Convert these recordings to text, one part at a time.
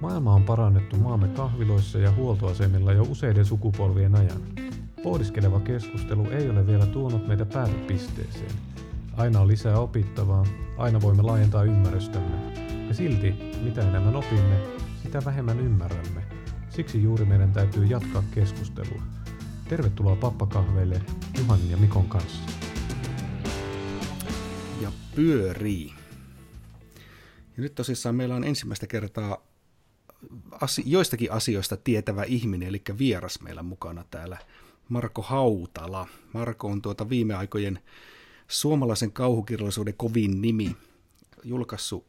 Maailma on parannettu maamme kahviloissa ja huoltoasemilla jo useiden sukupolvien ajan. Pohdiskeleva keskustelu ei ole vielä tuonut meitä päätepisteeseen. Aina on lisää opittavaa, aina voimme laajentaa ymmärrystämme. Ja silti, mitä enemmän opimme, sitä vähemmän ymmärrämme. Siksi juuri meidän täytyy jatkaa keskustelua. Tervetuloa pappakahveille Juhan ja Mikon kanssa. Ja pyörii. Ja nyt tosissaan meillä on ensimmäistä kertaa asi- joistakin asioista tietävä ihminen, eli vieras meillä mukana täällä, Marko Hautala. Marko on tuota viime aikojen suomalaisen kauhukirjallisuuden kovin nimi, julkaissut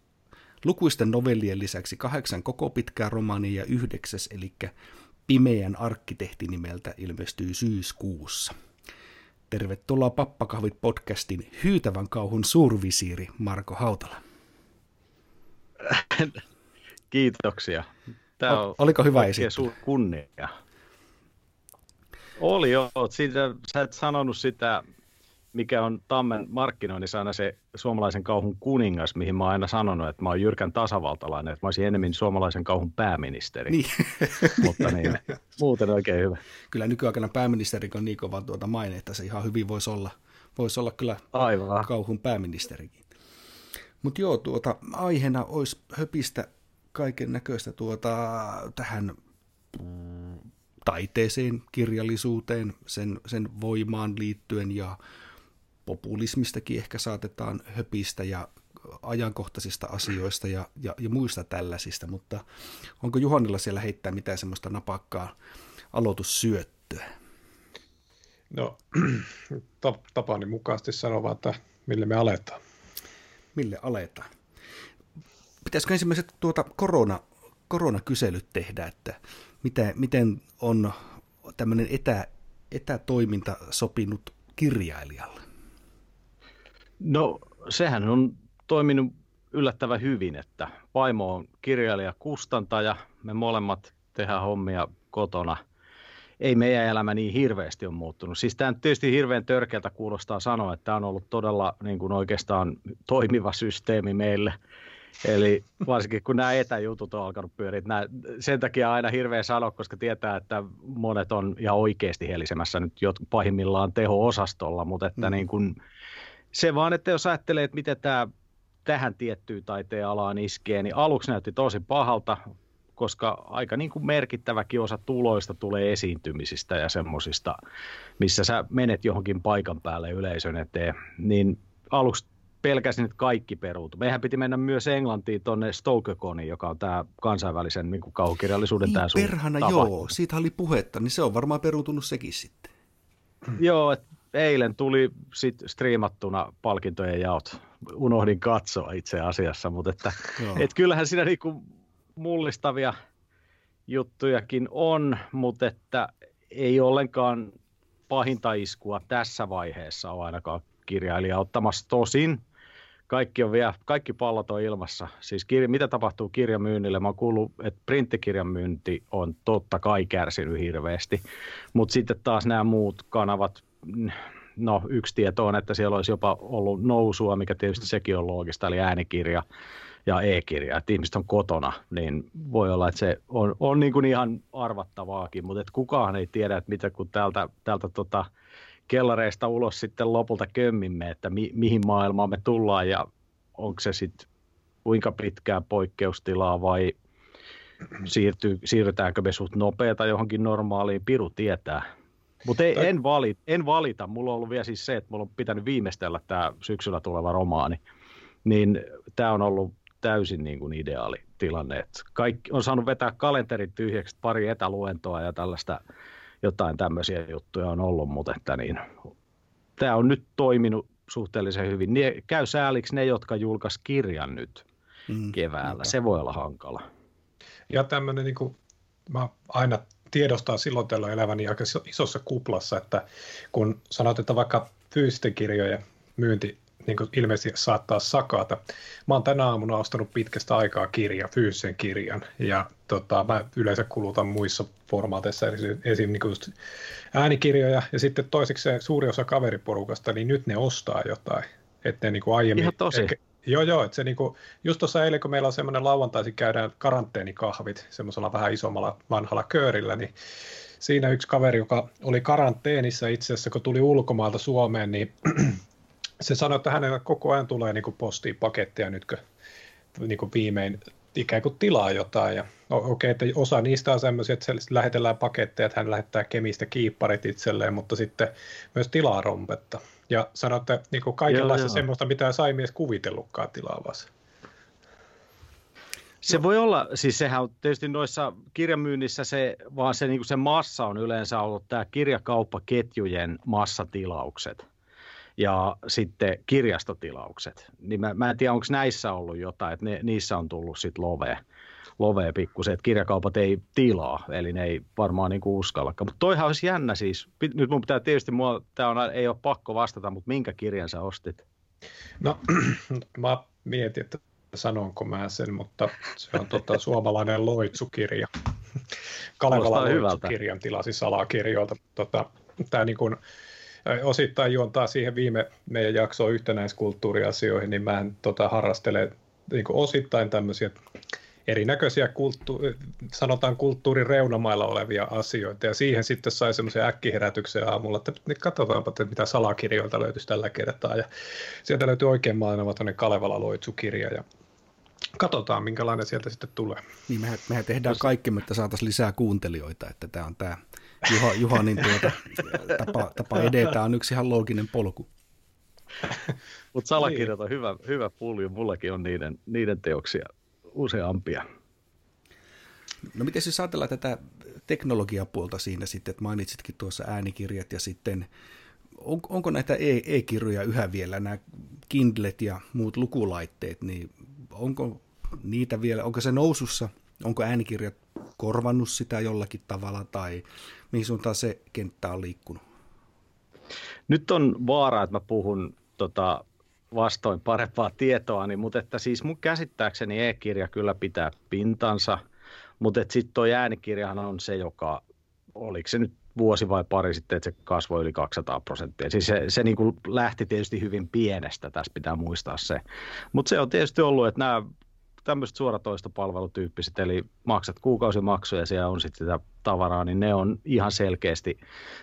lukuisten novellien lisäksi kahdeksan koko pitkää romaania ja yhdeksäs, eli Pimeän arkkitehti nimeltä ilmestyy syyskuussa. Tervetuloa Pappakahvit podcastin hyytävän kauhun suurvisiiri Marko Hautala. Kiitoksia. Tämä on Oliko hyvä esittely? kunnia. Oli jo. Siitä, sä et sanonut sitä, mikä on Tammen markkinoinnissa aina se suomalaisen kauhun kuningas, mihin mä oon aina sanonut, että mä oon jyrkän tasavaltalainen, että mä olisin enemmän suomalaisen kauhun pääministeri. Niin. Mutta niin, muuten oikein hyvä. Kyllä nykyaikana pääministeri on niin kova tuota maine, että se ihan hyvin voisi olla, voisi olla kyllä Aivan. kauhun pääministerikin. Mutta joo, tuota, aiheena olisi höpistä kaiken näköistä tuota, tähän taiteeseen, kirjallisuuteen, sen, sen voimaan liittyen ja populismistakin ehkä saatetaan höpistä ja ajankohtaisista asioista ja, ja, ja muista tällaisista, mutta onko Juhannilla siellä heittää mitään semmoista napakkaa aloitussyöttöä? No, tapani mukaisesti sanoa, että mille me aletaan. Mille aletaan? Pitäisikö ensimmäiset tuota korona, koronakyselyt tehdä, että miten, miten on tämmöinen etä, etätoiminta sopinut kirjailijalle? No sehän on toiminut yllättävän hyvin, että vaimo on kirjailija kustantaja, me molemmat tehdään hommia kotona. Ei meidän elämä niin hirveästi on muuttunut. Siis tämä tietysti hirveän törkeältä kuulostaa sanoa, että tämä on ollut todella niin kuin oikeastaan toimiva systeemi meille. Eli varsinkin kun nämä etäjutut on alkanut pyöriä, nämä, sen takia aina hirveä sanoa, koska tietää, että monet on ja oikeasti helisemässä nyt jot, pahimmillaan teho-osastolla, mutta että mm. niin kuin, se vaan, että jos ajattelee, että miten tämä tähän tiettyyn taiteen alaan iskee, niin aluksi näytti tosi pahalta, koska aika niin kuin merkittäväkin osa tuloista tulee esiintymisistä ja semmoisista, missä sä menet johonkin paikan päälle yleisön eteen, niin aluksi pelkäsin, että kaikki peruutu. Mehän piti mennä myös Englantiin tuonne Stokekoniin, joka on tämä kansainvälisen niin kauhukirjallisuuden niin, tämä perhana, joo, siitä oli puhetta, niin se on varmaan peruutunut sekin sitten. Joo, että eilen tuli sit striimattuna palkintojen jaot. Unohdin katsoa itse asiassa, mutta että, et kyllähän siinä niinku mullistavia juttujakin on, mutta että ei ollenkaan pahinta iskua tässä vaiheessa ole ainakaan kirjailija ottamassa tosin. Kaikki, on vielä, kaikki pallot on ilmassa. Siis kirja, mitä tapahtuu kirjamyynnille? Mä oon kuullut, että printtikirjan myynti on totta kai kärsinyt hirveästi. Mutta sitten taas nämä muut kanavat, no yksi tieto on, että siellä olisi jopa ollut nousua, mikä tietysti sekin on loogista, eli äänikirja ja e-kirja, että ihmiset on kotona, niin voi olla, että se on, on niin kuin ihan arvattavaakin, mutta että kukaan ei tiedä, että mitä kun täältä, täältä tota, kellareista ulos sitten lopulta kömmimme, että mi, mihin maailmaan me tullaan ja onko se sitten kuinka pitkään poikkeustilaa vai siirtyy, siirrytäänkö me suht nopeata johonkin normaaliin, piru tietää. Mutta en, valita, en valita, mulla on ollut vielä siis se, että mulla on pitänyt viimeistellä tämä syksyllä tuleva romaani, niin tämä on ollut täysin niin kuin ideaali tilanne. Et kaikki, on saanut vetää kalenterin tyhjäksi, pari etäluentoa ja tällaista jotain tämmöisiä juttuja on ollut, mutta että niin, tämä on nyt toiminut suhteellisen hyvin. Nie, käy sääliksi ne, jotka julkaisi kirjan nyt mm, keväällä. Se voi olla hankala. Ja tämmöinen, niin kuin, mä aina tiedostaa silloin tällöin eläväni aika isossa kuplassa, että kun sanot, että vaikka fyysisten kirjojen myynti niin kuin ilmeisesti saattaa sakata. Mä oon tänä aamuna ostanut pitkästä aikaa kirja, fyysisen kirjan, ja tota, mä yleensä kulutan muissa formaateissa, esim. Niin just äänikirjoja, ja sitten toiseksi se suuri osa kaveriporukasta, niin nyt ne ostaa jotain. Että ne niin kuin aiemmin, Ihan tosi. Ehkä, Joo, joo. Että se niinku, just tuossa eilen, kun meillä on semmoinen lauantaisin käydään karanteenikahvit semmoisella vähän isommalla vanhalla köörillä, niin siinä yksi kaveri, joka oli karanteenissa itse asiassa, kun tuli ulkomaalta Suomeen, niin se sanoi, että hänellä koko ajan tulee niin postiin paketteja nyt, kun niin kuin viimein ikään kuin tilaa jotain. Ja okei, okay, että osa niistä on sellaisia, että lähetellään paketteja, että hän lähettää kemistä kiipparit itselleen, mutta sitten myös tilaa rompetta. Ja sanoi, että niin kuin kaikenlaista joo, joo. semmoista, mitä sai mies kuvitellutkaan tilaavassa. Se voi olla, siis sehän on tietysti noissa kirjamyynnissä se, vaan se, niin se massa on yleensä ollut tämä kirjakauppaketjujen massatilaukset ja sitten kirjastotilaukset. Niin mä, mä en tiedä, onko näissä ollut jotain, että ne, niissä on tullut sitten love, love pikkusen, että kirjakaupat ei tilaa, eli ne ei varmaan niin uskallakaan. Mutta toihan olisi jännä siis, nyt mun pitää tietysti, mua, tää on, ei ole pakko vastata, mutta minkä kirjan sä ostit? No, mä mietin, että sanonko mä sen, mutta se on tota, suomalainen loitsukirja. Kalevala loitsukirjan tilasi salakirjoilta. Tota, tämä niin kuin, osittain juontaa siihen viime meidän jaksoon yhtenäiskulttuuriasioihin, niin mä tota, harrastelen niin osittain tämmöisiä erinäköisiä kulttu- sanotaan kulttuurin reunamailla olevia asioita, ja siihen sitten sai semmoisen äkkiherätyksen aamulla, että nyt katsotaanpa, että mitä salakirjoilta löytyisi tällä kertaa, ja sieltä löytyy oikein maailma Kalevala Loitsu-kirja, ja katsotaan, minkälainen sieltä sitten tulee. Niin, mehän, mehän tehdään kaikki, että saataisiin lisää kuuntelijoita, että tämä on tämä Juha, Juhanin tuota, tapa, tapa edetä on yksi ihan looginen polku. Mutta salakirjat on hyvä, hyvä pulju, mullakin on niiden, niiden teoksia useampia. No miten siis ajatellaan tätä teknologiapuolta siinä sitten, että mainitsitkin tuossa äänikirjat ja sitten on, onko näitä e- e-kirjoja yhä vielä, nämä Kindlet ja muut lukulaitteet, niin onko niitä vielä, onko se nousussa, onko äänikirjat korvannut sitä jollakin tavalla tai mihin suuntaan se kenttä on liikkunut? Nyt on vaara, että mä puhun tota, vastoin parempaa tietoa, niin, mutta että siis mun käsittääkseni e-kirja kyllä pitää pintansa, mutta sitten tuo äänikirjahan on se, joka, oliko se nyt vuosi vai pari sitten, että se kasvoi yli 200 prosenttia. Siis se, se niin kuin lähti tietysti hyvin pienestä, tässä pitää muistaa se. Mutta se on tietysti ollut, että nämä tämmöiset suoratoistopalvelutyyppiset, eli maksat kuukausimaksuja ja siellä on sitten sitä tavaraa, niin ne on ihan selkeästi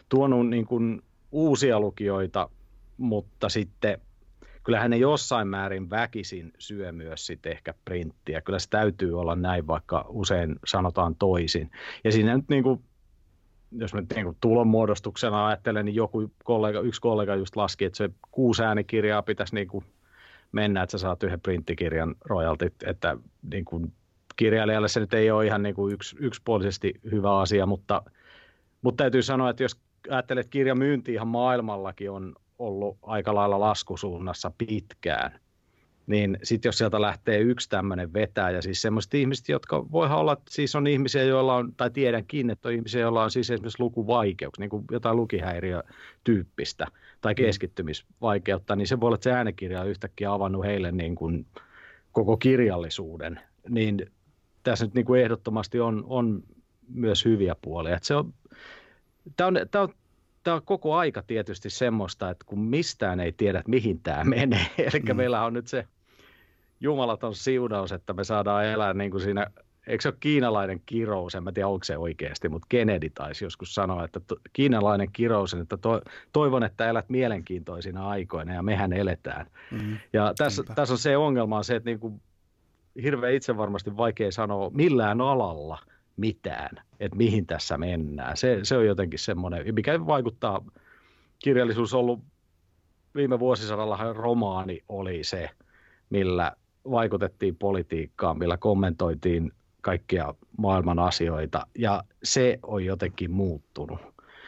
tuonut niin kuin uusia lukijoita, mutta sitten kyllähän ne jossain määrin väkisin syö myös sitten ehkä printtiä. Kyllä se täytyy olla näin, vaikka usein sanotaan toisin. Ja siinä nyt niin kuin, jos mä niin kuin tulonmuodostuksena ajattelen, niin joku kollega, yksi kollega just laski, että se kuusi äänikirjaa pitäisi niin kuin mennä, että sä saat yhden printtikirjan royaltit, että niin kuin kirjailijalle se nyt ei ole ihan niin kuin yks, yksipuolisesti hyvä asia, mutta, mutta täytyy sanoa, että jos ajattelet, että kirjamyynti ihan maailmallakin on ollut aika lailla laskusuunnassa pitkään, niin sitten jos sieltä lähtee yksi tämmöinen vetää, ja siis semmoiset ihmiset, jotka voihan olla, siis on ihmisiä, joilla on, tai tiedänkin, että on ihmisiä, joilla on siis esimerkiksi lukuvaikeuksia, niin kuin jotain lukihäiriötyyppistä tai mm. keskittymisvaikeutta, niin se voi olla, että se äänikirja on yhtäkkiä avannut heille niin kuin koko kirjallisuuden, niin tässä nyt niin kuin ehdottomasti on, on myös hyviä puolia. Että se on, tämä on, tämä on tämä on koko aika tietysti semmoista, että kun mistään ei tiedä, että mihin tämä menee. Eli mm. meillä on nyt se jumalaton siunaus, että me saadaan elää niin kuin siinä, eikö se ole kiinalainen kirous, en mä tiedä onko se oikeasti, mutta Kennedy taisi joskus sanoa, että to, kiinalainen kirous, että to, toivon, että elät mielenkiintoisina aikoina ja mehän eletään. Mm. Ja tässä, tässä on se ongelma on se, että niin kuin hirveän itse varmasti vaikea sanoa millään alalla – mitään, että mihin tässä mennään. Se, se on jotenkin semmoinen, mikä vaikuttaa, kirjallisuus on ollut viime vuosisadalla romaani oli se, millä vaikutettiin politiikkaan, millä kommentoitiin kaikkia maailman asioita, ja se on jotenkin muuttunut.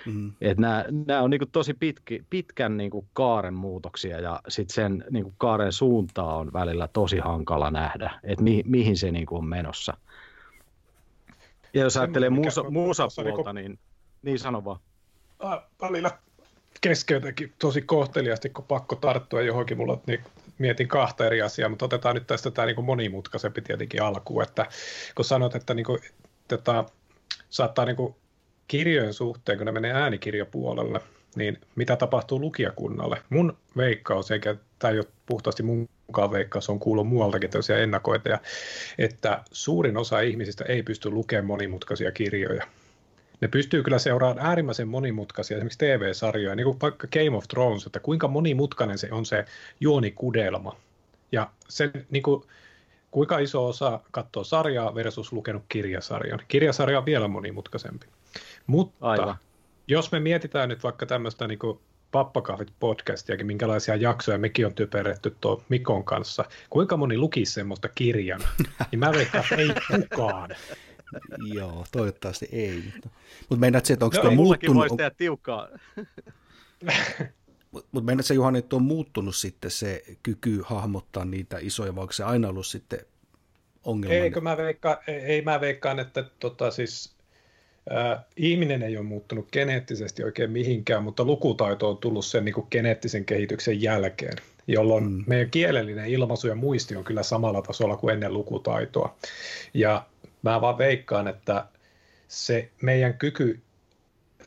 Mm. Et nämä, nämä on niinku tosi pitki, pitkän niinku kaaren muutoksia, ja sitten sen niinku kaaren suuntaa on välillä tosi hankala nähdä, että mi, mihin se niinku on menossa. Ja jos ajattelee muusa, muusapuolta, niin, niin, niin sano vaan. Ah, välillä keskeytäkin tosi kohteliasti, kun pakko tarttua johonkin. Mulla niin mietin kahta eri asiaa, mutta otetaan nyt tästä tämä niin monimutkaisempi tietenkin alkuun. Että kun sanot, että niin kuin, tätä, saattaa niin kuin kirjojen suhteen, kun ne menee äänikirjapuolelle, niin mitä tapahtuu lukijakunnalle? Mun veikkaus, eikä tämä ei ole puhtaasti mun mukaan veikkaus on kuullut muualtakin tällaisia ennakoita, että suurin osa ihmisistä ei pysty lukemaan monimutkaisia kirjoja. Ne pystyy kyllä seuraamaan äärimmäisen monimutkaisia esimerkiksi TV-sarjoja, niin kuin vaikka Game of Thrones, että kuinka monimutkainen se on se juonikudelma. Ja sen, niin kuin, kuinka iso osa katsoo sarjaa versus lukenut kirjasarjan. Kirjasarja on vielä monimutkaisempi. Mutta Aivan. jos me mietitään nyt vaikka tämmöistä niin pappakahvit podcastiakin, minkälaisia jaksoja mekin on typeretty tuon Mikon kanssa. Kuinka moni lukisi semmoista kirjan? Niin mä veikkaan, ei kukaan. Joo, toivottavasti ei. Mutta, mutta meinaat se, että onko no, tuo muuttunut... voisi tehdä tiukkaa. Mutta mut meinaat se, Juhani, että on muuttunut sitten se kyky hahmottaa niitä isoja, vai onko se aina ollut sitten ongelma? Eikö mä veikkaan, ei mä veikkaan, että tota, siis Äh, ihminen ei ole muuttunut geneettisesti oikein mihinkään, mutta lukutaito on tullut sen niin kuin geneettisen kehityksen jälkeen, jolloin mm. meidän kielellinen ilmaisu ja muisti on kyllä samalla tasolla kuin ennen lukutaitoa. Ja mä vaan veikkaan, että se meidän kyky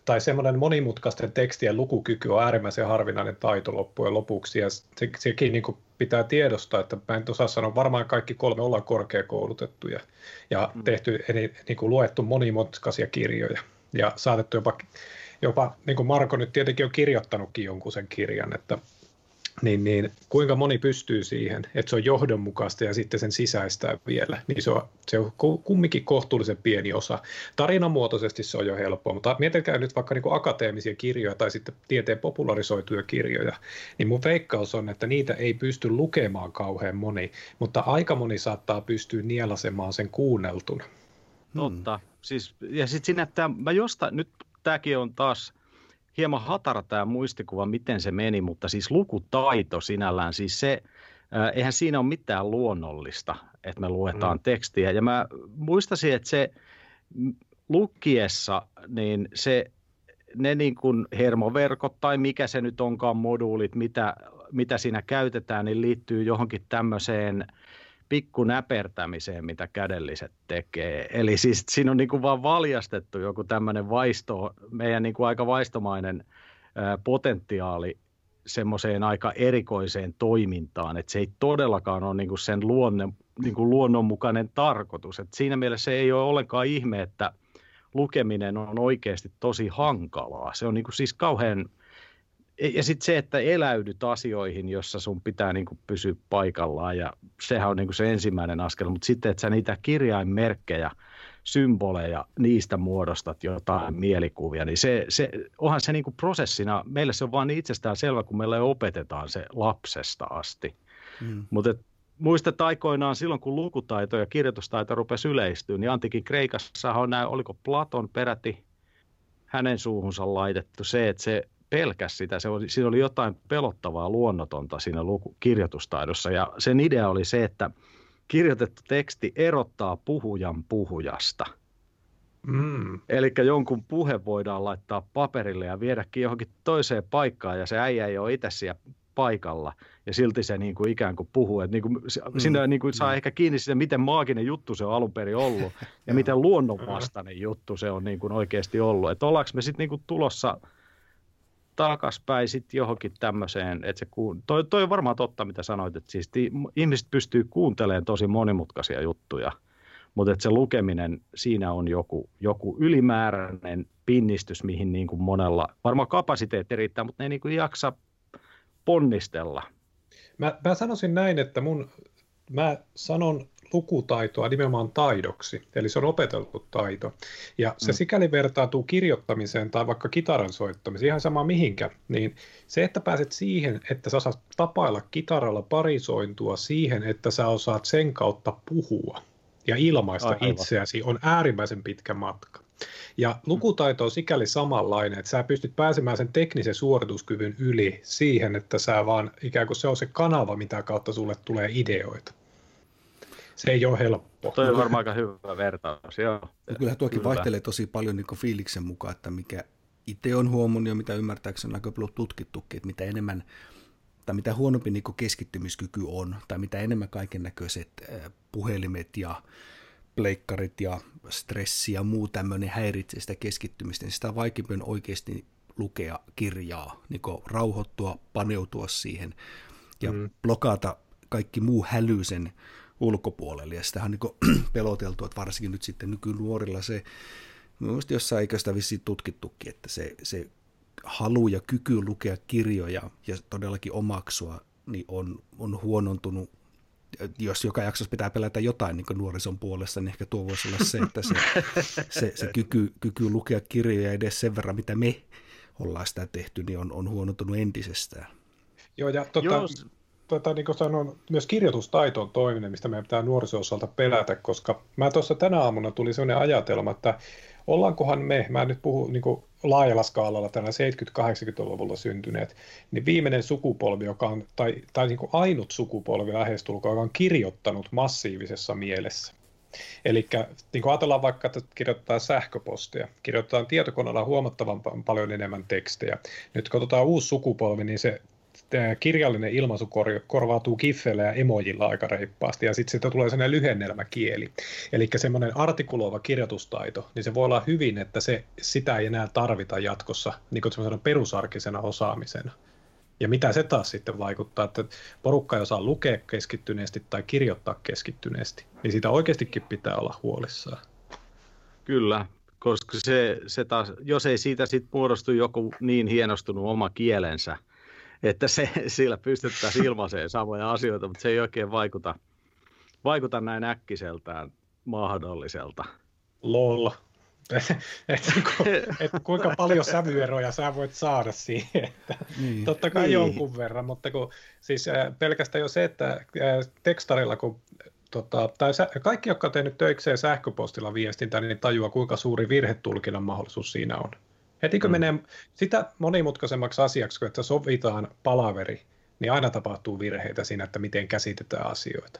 tai semmoinen monimutkaisten tekstien lukukyky on äärimmäisen harvinainen taito loppujen lopuksi, ja se, sekin niin pitää tiedostaa, että mä en osaa sanoa, varmaan kaikki kolme ollaan korkeakoulutettuja, ja mm. tehty, eli niin kuin luettu monimutkaisia kirjoja, ja saatettu jopa, jopa niin kuin Marko nyt tietenkin on kirjoittanutkin jonkun sen kirjan, että niin, niin kuinka moni pystyy siihen, että se on johdonmukaista ja sitten sen sisäistää vielä, niin se on, se on kumminkin kohtuullisen pieni osa. Tarinamuotoisesti se on jo helppoa, mutta miettikää nyt vaikka niin kuin akateemisia kirjoja tai sitten tieteen popularisoituja kirjoja, niin mun veikkaus on, että niitä ei pysty lukemaan kauhean moni, mutta aika moni saattaa pystyä nielasemaan sen kuunneltuna. Totta. Hmm. Siis, ja sitten siinä, että mä jostain, nyt tämäkin on taas hieman hatara tämä muistikuva, miten se meni, mutta siis lukutaito sinällään, siis se, äh, eihän siinä ole mitään luonnollista, että me luetaan mm. tekstiä. Ja mä muistasin, että se lukiessa, niin se, ne niin kuin hermoverkot tai mikä se nyt onkaan moduulit, mitä, mitä siinä käytetään, niin liittyy johonkin tämmöiseen – pikku näpertämiseen, mitä kädelliset tekee. Eli siis siinä on niin kuin vaan valjastettu joku tämmöinen vaisto, meidän niin kuin aika vaistomainen potentiaali semmoiseen aika erikoiseen toimintaan, että se ei todellakaan ole niin kuin sen luonne, niin kuin luonnonmukainen tarkoitus. että siinä mielessä se ei ole ollenkaan ihme, että lukeminen on oikeasti tosi hankalaa. Se on niin kuin siis kauhean ja sitten se, että eläydyt asioihin, jossa sun pitää niin kuin pysyä paikallaan ja sehän on niin kuin se ensimmäinen askel, mutta sitten, että sä niitä kirjainmerkkejä, symboleja, niistä muodostat jotain mielikuvia, niin se, se, onhan se niin kuin prosessina, meille se on vaan niin itsestään selvä, kun meille opetetaan se lapsesta asti. Mm. Mutta muistat aikoinaan silloin, kun lukutaito ja kirjoitustaito rupesi yleistyä, niin antikin Kreikassa on nämä, oliko Platon peräti hänen suuhunsa laitettu se, että se pelkäs sitä. Se oli, siinä oli jotain pelottavaa luonnotonta siinä luku, kirjoitustaidossa ja sen idea oli se, että kirjoitettu teksti erottaa puhujan puhujasta. Mm. Eli jonkun puhe voidaan laittaa paperille ja viedäkin johonkin toiseen paikkaan ja se äijä ei ole itse siellä paikalla ja silti se niin kuin ikään kuin puhuu. Että niin kuin, mm. Siinä niin kuin saa mm. ehkä kiinni siitä, miten maaginen juttu se on alun perin ollut ja miten luonnonvastainen juttu se on niin kuin oikeasti ollut. Että ollaanko me sitten niin kuin tulossa – takaspäin sitten johonkin tämmöiseen, että se kuun... toi, toi on varmaan totta, mitä sanoit, että siis ihmiset pystyy kuuntelemaan tosi monimutkaisia juttuja, mutta että se lukeminen, siinä on joku, joku ylimääräinen pinnistys, mihin niin kuin monella, varmaan kapasiteetti riittää, mutta ne ei niin kuin jaksa ponnistella. Mä, mä sanoisin näin, että mun, mä sanon lukutaitoa nimenomaan taidoksi, eli se on opeteltu taito. Ja se mm. sikäli vertautuu kirjoittamiseen tai vaikka kitaran soittamiseen, ihan sama mihinkä, niin se, että pääset siihen, että sä osaat tapailla kitaralla parisointua siihen, että sä osaat sen kautta puhua ja ilmaista Aivan. itseäsi, on äärimmäisen pitkä matka. Ja lukutaito on sikäli samanlainen, että sä pystyt pääsemään sen teknisen suorituskyvyn yli siihen, että sä vaan ikään kuin se on se kanava, mitä kautta sulle tulee ideoita se ei ole helppo. Toi on varmaan aika hyvä vertaus, joo. Kyllähän tuokin Kyllä. vaihtelee tosi paljon niin fiiliksen mukaan, että mikä itse on huomannut ja mitä ymmärtääkseni on aika paljon tutkittukin, että mitä enemmän tai mitä huonompi niin keskittymiskyky on, tai mitä enemmän kaiken näköiset puhelimet ja pleikkarit ja stressi ja muu tämmöinen häiritsee sitä keskittymistä, niin sitä vaikeampi on oikeasti lukea kirjaa, niin rauhoittua, paneutua siihen ja mm. blokata kaikki muu häly sen ulkopuolelle. Ja sitä on niin peloteltu, että varsinkin nyt sitten nykynuorilla se, mielestäni jossain eikö sitä vissiin tutkittukin, että se, se halu ja kyky lukea kirjoja ja todellakin omaksua niin on, on huonontunut jos joka jaksossa pitää pelätä jotain niin nuorison puolesta, niin ehkä tuo voisi olla se, että se, se, se kyky, kyky lukea kirjoja edes sen verran, mitä me ollaan sitä tehty, niin on, on huonontunut entisestään. Joo, ja tota, Jos... tota, niin sanon, myös kirjoitustaito on toinen, mistä meidän pitää nuorison osalta pelätä, koska mä tuossa tänä aamuna tuli sellainen ajatelma, että ollaankohan me, mä nyt puhun niin kuin laajalla skaalalla tänä 70-80-luvulla syntyneet, niin viimeinen sukupolvi, joka on, tai, tai niin kuin ainut sukupolvi lähestulkoon, joka on kirjoittanut massiivisessa mielessä. Eli niin kuin ajatellaan vaikka, että kirjoittaa sähköpostia, kirjoitetaan tietokoneella huomattavan paljon enemmän tekstejä. Nyt kun otetaan uusi sukupolvi, niin se kirjallinen ilmaisu korvautuu kiffeillä ja emojilla aika reippaasti, ja sitten siitä tulee sellainen lyhennelmäkieli. Eli semmoinen artikuloiva kirjoitustaito, niin se voi olla hyvin, että se, sitä ei enää tarvita jatkossa niin kuin perusarkisena osaamisena. Ja mitä se taas sitten vaikuttaa, että porukka ei osaa lukea keskittyneesti tai kirjoittaa keskittyneesti, niin siitä oikeastikin pitää olla huolissaan. Kyllä, koska se, se taas, jos ei siitä sitten muodostu joku niin hienostunut oma kielensä, että se, sillä pystyttäisiin ilmaiseen samoja asioita, mutta se ei oikein vaikuta, vaikuta näin äkkiseltään mahdolliselta. Lol. että et kuinka paljon sävyeroja sä voit saada siihen. Että niin. Totta kai niin. jonkun verran, mutta kun, siis äh, pelkästään jo se, että äh, tekstarilla, kun tota, tai sä, kaikki, jotka on tehnyt töikseen sähköpostilla viestintää, niin tajuaa, kuinka suuri virhetulkinnan mahdollisuus siinä on. Heti kun mm. menee sitä monimutkaisemmaksi asiaksi, kun että sovitaan palaveri, niin aina tapahtuu virheitä siinä, että miten käsitetään asioita.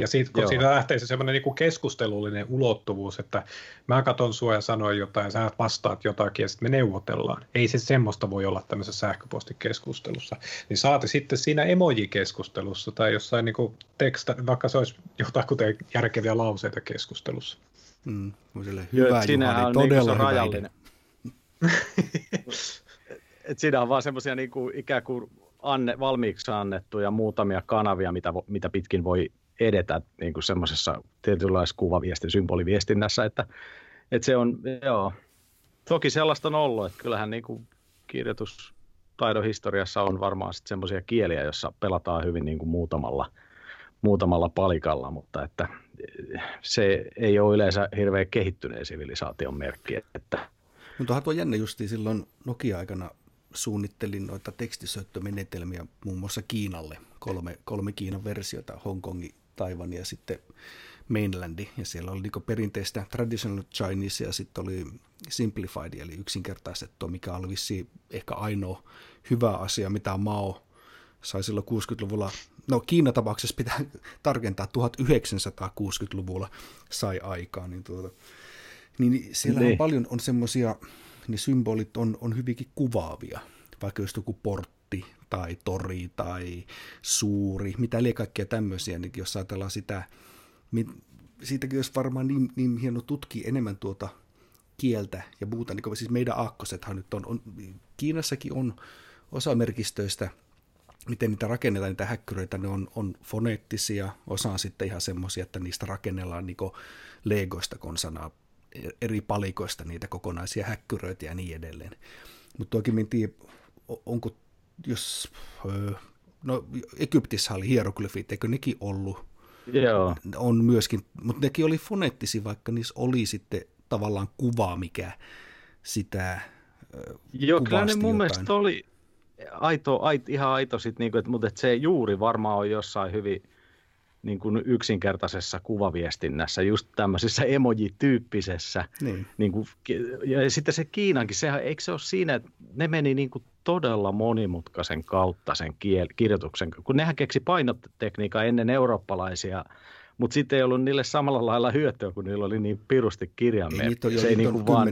Ja siitä, kun Joo. siitä lähtee se semmoinen niin keskustelullinen ulottuvuus, että mä katon sua ja sanoin jotain, ja sä vastaat jotakin, ja sitten me neuvotellaan. Ei se semmoista voi olla tämmöisessä sähköpostikeskustelussa. Niin saati sitten siinä emoji-keskustelussa tai jossain niin kuin teksta, vaikka se olisi jotain kuten järkeviä lauseita keskustelussa. Mm, hyvä Joo, Juhani, on todella niin rajallinen. Et siinä on vaan semmoisia niin kuin, ikään kuin anne, valmiiksi annettuja muutamia kanavia, mitä, mitä pitkin voi edetä niin kuin semmoisessa tietynlaisessa kuvaviestin, symboliviestinnässä, että, että se on, joo, toki sellaista on ollut, että kyllähän niin kuin kirjoitustaidon historiassa on varmaan sitten semmoisia kieliä, joissa pelataan hyvin niin kuin muutamalla, muutamalla palikalla, mutta että se ei ole yleensä hirveän kehittyneen sivilisaation merkki, että mutta tuo jännä justi silloin Nokia-aikana suunnittelin noita tekstisyöttömenetelmiä muun muassa Kiinalle, kolme, kolme Kiinan versiota, Hongkongi, Taiwan ja sitten mainlandi, ja siellä oli niin perinteistä traditional Chinese ja sitten oli simplified, eli yksinkertaistettu, mikä oli vissi ehkä ainoa hyvä asia, mitä Mao sai silloin 60-luvulla, no Kiinan tapauksessa pitää tarkentaa, 1960-luvulla sai aikaa, niin tuota, niin siellä niin. on paljon on semmoisia, niin symbolit on, on hyvinkin kuvaavia, vaikka just joku portti tai tori tai suuri, mitä eli kaikkea tämmöisiä, niin jos ajatellaan sitä, siitäkin olisi varmaan niin, niin hieno tutkia enemmän tuota kieltä ja muuta, niin kuin siis meidän aakkosethan nyt on, on, Kiinassakin on osa merkistöistä, miten niitä rakennetaan, niitä häkkyröitä, ne on, on foneettisia, osa on sitten ihan semmoisia, että niistä rakennellaan niin legoista konsanaa eri palikoista niitä kokonaisia häkkyröitä ja niin edelleen. Mutta toki en tiedä, onko, jos, no Egyptissä oli hieroglyfit, eikö nekin ollut? Joo. On myöskin, mutta nekin oli foneettisia, vaikka niissä oli sitten tavallaan kuva, mikä sitä Joo, kyllä ne mun jotain. mielestä oli aito, aito, ihan aito, sit, niin kuin, että, mutta että se juuri varmaan on jossain hyvin niin kuin yksinkertaisessa kuvaviestinnässä, just tämmöisessä emoji-tyyppisessä. Niin. Niin kuin, ja sitten se Kiinankin, sehän, eikö se ole siinä, että ne meni niin kuin todella monimutkaisen kautta sen kiel, kirjoituksen, kun nehän keksi painotekniikkaa ennen eurooppalaisia, mutta sitten ei ollut niille samalla lailla hyötyä, kun niillä oli niin pirusti kirjaimia. Ei, niitä on jo se ei niin kuin vaan...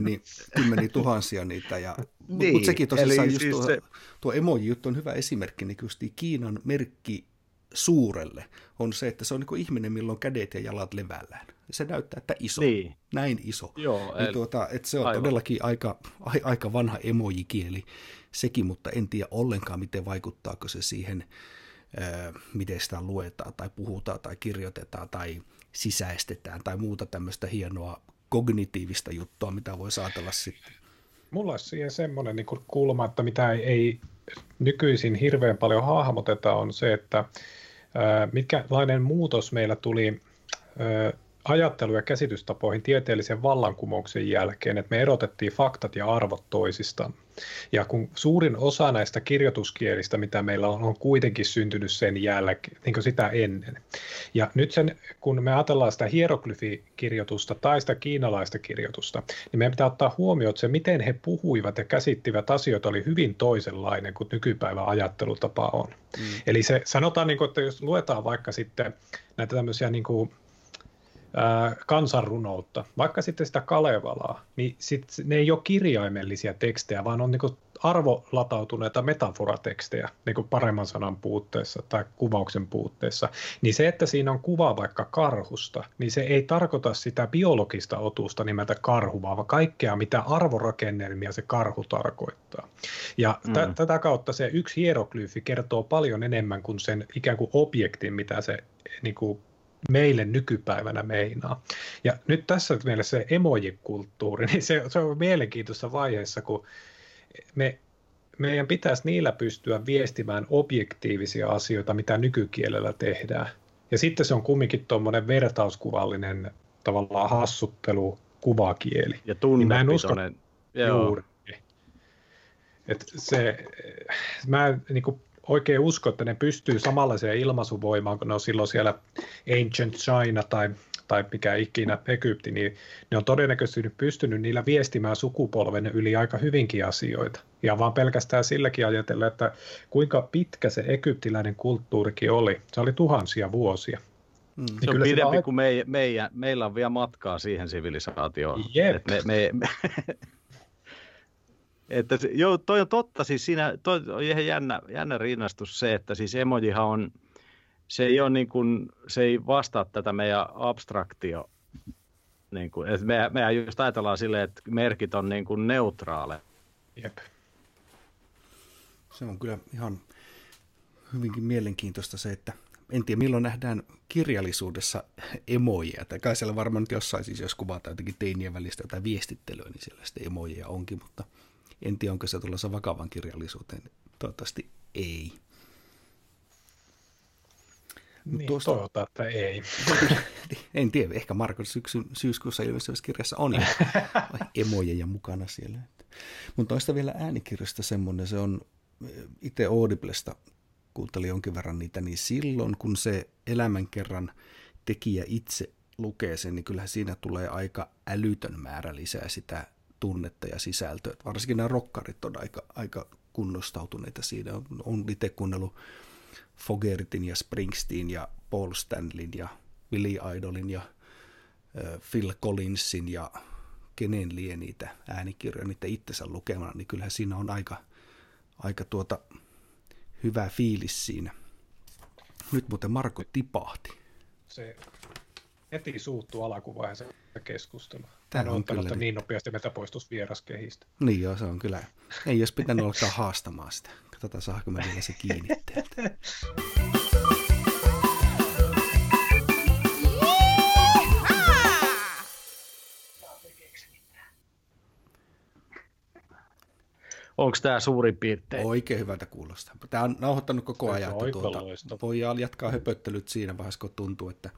kymmeni tuhansia niitä. Ja, niin, mutta sekin tosissaan siis tuo, se... tuo emoji-juttu on hyvä esimerkki, niin Kiinan merkki suurelle on se, että se on niin ihminen, milloin kädet ja jalat levällään. Se näyttää, että iso, niin. näin iso. Joo, niin tuota, että se on aivan. todellakin aika, aika vanha emojikieli sekin, mutta en tiedä ollenkaan, miten vaikuttaako se siihen miten sitä luetaan tai puhutaan tai kirjoitetaan tai sisäistetään tai muuta tämmöistä hienoa kognitiivista juttua, mitä voi saatella sitten. Mulla olisi siihen semmoinen niin kulma, että mitä ei, ei nykyisin hirveän paljon hahmoteta, on se, että mitkälainen muutos meillä tuli ajattelu- ja käsitystapoihin tieteellisen vallankumouksen jälkeen, että me erotettiin faktat ja arvot toisistaan. Ja kun suurin osa näistä kirjoituskielistä, mitä meillä on, on kuitenkin syntynyt sen jälkeen, niin kuin sitä ennen. Ja nyt sen, kun me ajatellaan sitä hieroglyfikirjoitusta tai sitä kiinalaista kirjoitusta, niin meidän pitää ottaa huomioon, että se, miten he puhuivat ja käsittivät asioita, oli hyvin toisenlainen kuin nykypäivän ajattelutapa on. Mm. Eli se sanotaan, niin kuin, että jos luetaan vaikka sitten näitä tämmöisiä niin kuin kansanrunoutta, vaikka sitten sitä Kalevalaa, niin sit ne ei ole kirjaimellisia tekstejä, vaan on niinku arvolatautuneita metaforatekstejä niinku paremman sanan puutteessa tai kuvauksen puutteessa. Niin se, että siinä on kuva vaikka karhusta, niin se ei tarkoita sitä biologista otusta nimeltä karhu, vaan kaikkea, mitä arvorakennelmia se karhu tarkoittaa. Ja t- mm. tätä kautta se yksi hieroglyyfi kertoo paljon enemmän kuin sen ikään kuin objektin, mitä se niin kuin meille nykypäivänä meinaa. Ja nyt tässä mielessä se emojikulttuuri, niin se, se on mielenkiintoisessa vaiheessa, kun me, meidän pitäisi niillä pystyä viestimään objektiivisia asioita, mitä nykykielellä tehdään. Ja sitten se on kumminkin tuommoinen vertauskuvallinen tavallaan hassuttelu, kuvakieli. Ja tunnepitoinen. Niin mä en usko juuri. Et se, mä niin kuin oikein usko, että ne pystyy samanlaiseen ilmaisuvoimaan, kun ne on silloin siellä Ancient China tai, tai mikä ikinä Egypti, niin ne on todennäköisesti pystynyt niillä viestimään sukupolven yli aika hyvinkin asioita. Ja vaan pelkästään silläkin ajatella, että kuinka pitkä se egyptiläinen kulttuurikin oli. Se oli tuhansia vuosia. Mm. Se on pidempi kuin me, meidän, meillä on vielä matkaa siihen sivilisaatioon. Jep. me, me, me, että, joo, toi on totta, siis siinä toi on ihan jännä, jännä rinnastus se, että siis emojihan on, se ei, ole niin kuin, se ei vastaa tätä meidän abstraktio, niin kuin, että me, mehän just ajatellaan silleen, että merkit on niin kuin neutraale. Jep. Se on kyllä ihan hyvinkin mielenkiintoista se, että en tiedä milloin nähdään kirjallisuudessa emoja. Tai kai siellä varmaan nyt jossain, siis jos kuvataan jotenkin teinien välistä jotain viestittelyä, niin siellä sitten emoja onkin, mutta – en tiedä, onko se tulossa vakavan kirjallisuuteen. Toivottavasti ei. Niin, tuosta... toivotaan, että ei. en tiedä, ehkä Marko syksyn, syyskuussa ilmestyvässä kirjassa on emojeja mukana siellä. Mutta toista vielä äänikirjasta semmoinen, se on itse Audiblesta kuuntelin jonkin verran niitä, niin silloin kun se elämän kerran tekijä itse lukee sen, niin kyllähän siinä tulee aika älytön määrä lisää sitä tunnetta ja sisältöä. Varsinkin nämä rokkarit on aika, aika kunnostautuneita siinä. On, on itse kuunnellut Fogertin ja Springsteen ja Paul Stanleyn ja Billy Idolin ja äh, Phil Collinsin ja kenen lie niitä äänikirjoja niitä itsensä lukemana, niin kyllähän siinä on aika, aika tuota hyvä fiilis siinä. Nyt muuten Marko tipahti. Se heti suuttuu alkuvaiheessa keskustelua. Tämä on kyllä että niin nopeasti meitä poistuisi vieraskehistä. Niin joo, se on kyllä. Ei olisi pitänyt alkaa haastamaan sitä. Katsotaan, saako me vielä se kiinni Onko tämä suurin piirtein? Oikein hyvältä kuulostaa. Tämä on nauhoittanut koko ajan. Että tuota, voi jatkaa höpöttelyt siinä vaiheessa, kun tuntuu, että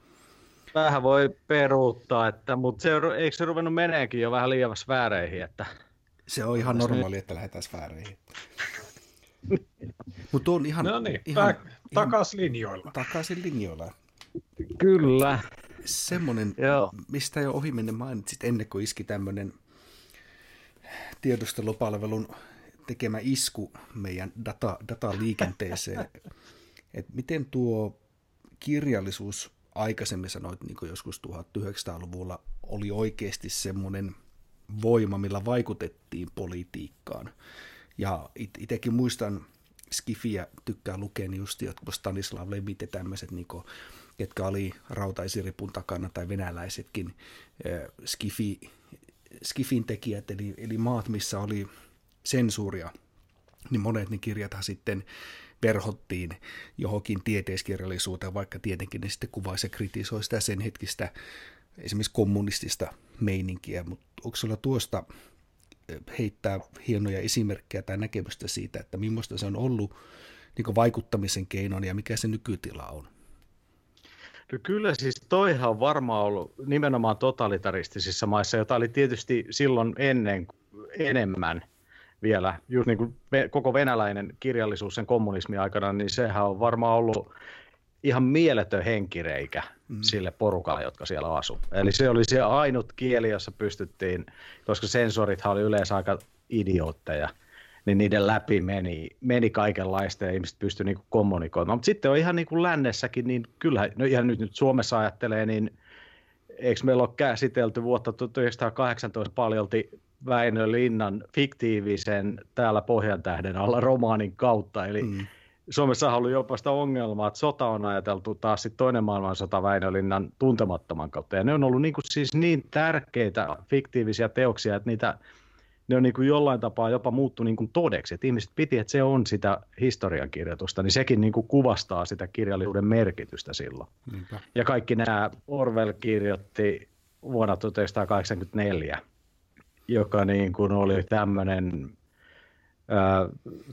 Vähän voi peruuttaa, että, mutta se, eikö se ruvennut meneekin jo vähän liian sfääreihin? Että... Se on ihan normaali, nyt... että lähdetään sfääreihin. mutta on ihan... No niin, ihan, ta- takaisin linjoilla. Takaisin linjoilla. Kyllä. Semmoinen, mistä jo ohi mennä mainitsit ennen kuin iski tämmöinen tiedustelupalvelun tekemä isku meidän data, dataliikenteeseen. että miten tuo kirjallisuus aikaisemmin sanoit, niin kuin joskus 1900-luvulla, oli oikeasti semmoinen voima, millä vaikutettiin politiikkaan. Ja it, itsekin muistan, Skifiä tykkää lukea niin just jotkut Stanislav Levit ja tämmöiset, niin kuin, jotka oli rautaisiripun takana tai venäläisetkin äh, Skifi, Skifin tekijät, eli, eli maat, missä oli sensuuria, niin monet ne kirjathan sitten verhottiin johonkin tieteiskirjallisuuteen, vaikka tietenkin ne sitten kuvaisi ja kritisoi sitä sen hetkistä esimerkiksi kommunistista meininkiä, mutta onko sulla tuosta heittää hienoja esimerkkejä tai näkemystä siitä, että millaista se on ollut niin vaikuttamisen keinon ja mikä se nykytila on? No kyllä siis toihan on varmaan ollut nimenomaan totalitaristisissa maissa, jota oli tietysti silloin ennen enemmän vielä, just niin kuin koko venäläinen kirjallisuus sen kommunismin aikana, niin sehän on varmaan ollut ihan mieletön henkireikä mm. sille porukalle, jotka siellä asu. Eli se oli se ainut kieli, jossa pystyttiin, koska sensorithan oli yleensä aika idiootteja, niin niiden läpi meni, meni kaikenlaista ja ihmiset pystyivät niinku kommunikoimaan. Mutta sitten on ihan niin kuin lännessäkin, niin kyllä, no ihan nyt, nyt Suomessa ajattelee, niin eikö meillä ole käsitelty vuotta 1918 paljolti Väinö Linnan fiktiivisen täällä Pohjantähden alla romaanin kautta, eli mm Suomessa on ollut jopa sitä ongelmaa, että sota on ajateltu taas sitten toinen maailmansota Väinölinnan tuntemattoman kautta. Ja ne on ollut niin kuin siis niin tärkeitä fiktiivisiä teoksia, että niitä, ne on niin kuin jollain tapaa jopa muuttu niin kuin todeksi. Että ihmiset piti, että se on sitä historiankirjoitusta, niin sekin niin kuin kuvastaa sitä kirjallisuuden merkitystä silloin. Niinpä. Ja kaikki nämä Orwell kirjoitti vuonna 1984, joka niin kuin oli tämmöinen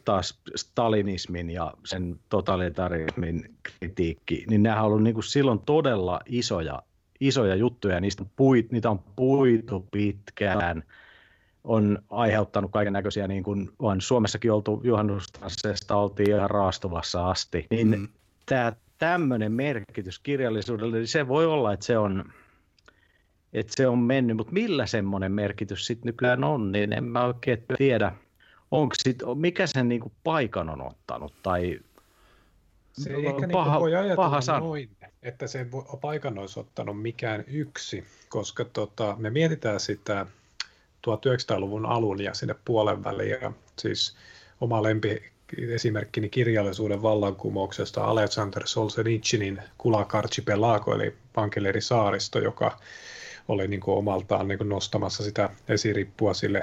taas stalinismin ja sen totalitarismin kritiikki, niin nämä on ollut niin kuin silloin todella isoja, isoja juttuja, niistä on puit, niitä on puitu pitkään, on aiheuttanut kaiken näköisiä, niin kuin on Suomessakin oltu juhannustansseesta, oltiin ihan raastuvassa asti, niin mm. tämä tämmöinen merkitys kirjallisuudelle, niin se voi olla, että se on, että se on mennyt, mutta millä semmoinen merkitys sitten nykyään on, niin en mä oikein tiedä. Onko sit, mikä sen niinku paikan on ottanut tai se ei ehkä paha, niinku voi ajatella paha noin, että se paikan olisi ottanut mikään yksi, koska tota, me mietitään sitä 1900-luvun alun ja sinne puolen väliin, ja siis oma lempi esimerkkini kirjallisuuden vallankumouksesta Alexander Solzhenitsinin Kulakarchipelago, eli Pankeleri saaristo, joka oli niin kuin omaltaan niin kuin nostamassa sitä esirippua sille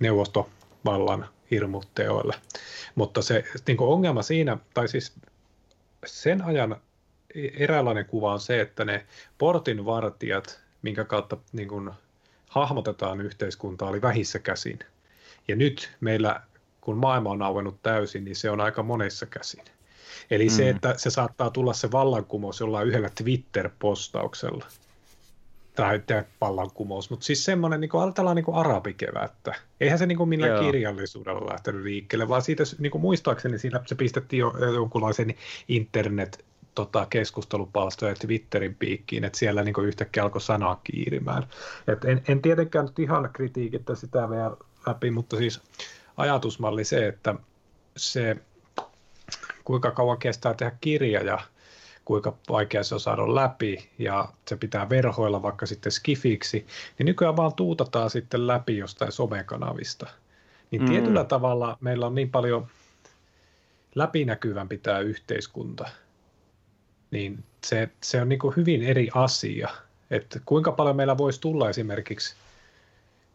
neuvosto vallan hirmutteoille. Mutta se niin kuin ongelma siinä, tai siis sen ajan eräänlainen kuva on se, että ne portinvartijat, minkä kautta niin kuin hahmotetaan yhteiskuntaa, oli vähissä käsin. Ja nyt meillä, kun maailma on auennut täysin, niin se on aika monessa käsin. Eli mm. se, että se saattaa tulla se vallankumous jollain yhdellä Twitter-postauksella – tai vallankumous, mutta siis semmoinen niin kuin, niin arabikevättä. Eihän se niin kuin millään Joo. kirjallisuudella lähtenyt liikkeelle, vaan siitä niin kuin muistaakseni siinä se pistettiin jo jonkunlaisen internet tota, keskustelupalstoja Twitterin piikkiin, että siellä niin kuin yhtäkkiä alkoi sanaa kiirimään. Et en, en tietenkään nyt ihan kritiikittä sitä vielä läpi, mutta siis ajatusmalli se, että se kuinka kauan kestää tehdä kirja ja kuinka vaikea se on saada läpi ja se pitää verhoilla vaikka sitten skifiksi, niin nykyään vaan tuutataan sitten läpi jostain somekanavista. Niin mm. tietyllä tavalla meillä on niin paljon läpinäkyvämpi tämä yhteiskunta, niin se, se on niin hyvin eri asia. Että kuinka paljon meillä voisi tulla esimerkiksi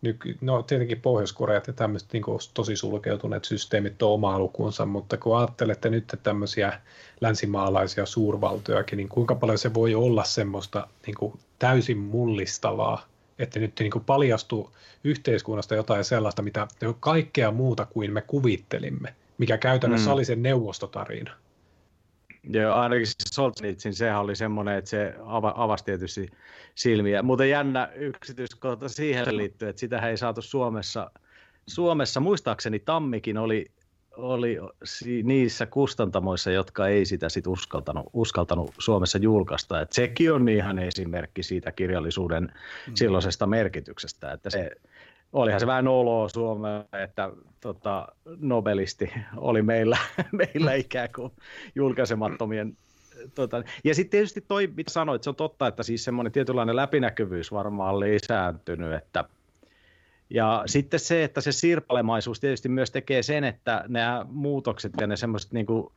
nyky, no tietenkin Pohjois-Koreat ja tämmöiset niin tosi sulkeutuneet systeemit on oma lukunsa, mutta kun ajattelette nyt tämmöisiä länsimaalaisia suurvaltojakin, niin kuinka paljon se voi olla semmoista niin kuin täysin mullistavaa, että nyt niin kuin paljastuu yhteiskunnasta jotain sellaista, mitä kaikkea muuta kuin me kuvittelimme, mikä käytännössä mm. oli se neuvostotarina. Joo, ainakin Solzhenitsin sehän oli semmoinen, että se avasi tietysti silmiä. Mutta jännä yksityiskohta siihen liittyy, että sitä ei saatu Suomessa. Suomessa muistaakseni Tammikin oli, oli niissä kustantamoissa, jotka ei sitä sit uskaltanut, uskaltanut Suomessa julkaista. Et sekin on ihan esimerkki siitä kirjallisuuden mm. silloisesta merkityksestä, että se olihan se vähän noloa Suomea, että tota, nobelisti oli meillä, meillä ikään kuin julkaisemattomien Tota, ja sitten tietysti toi, mitä sanoit, se on totta, että siis semmoinen tietynlainen läpinäkyvyys varmaan on lisääntynyt, että ja sitten se, että se sirpalemaisuus tietysti myös tekee sen, että nämä muutokset ja ne semmoiset niin kuin,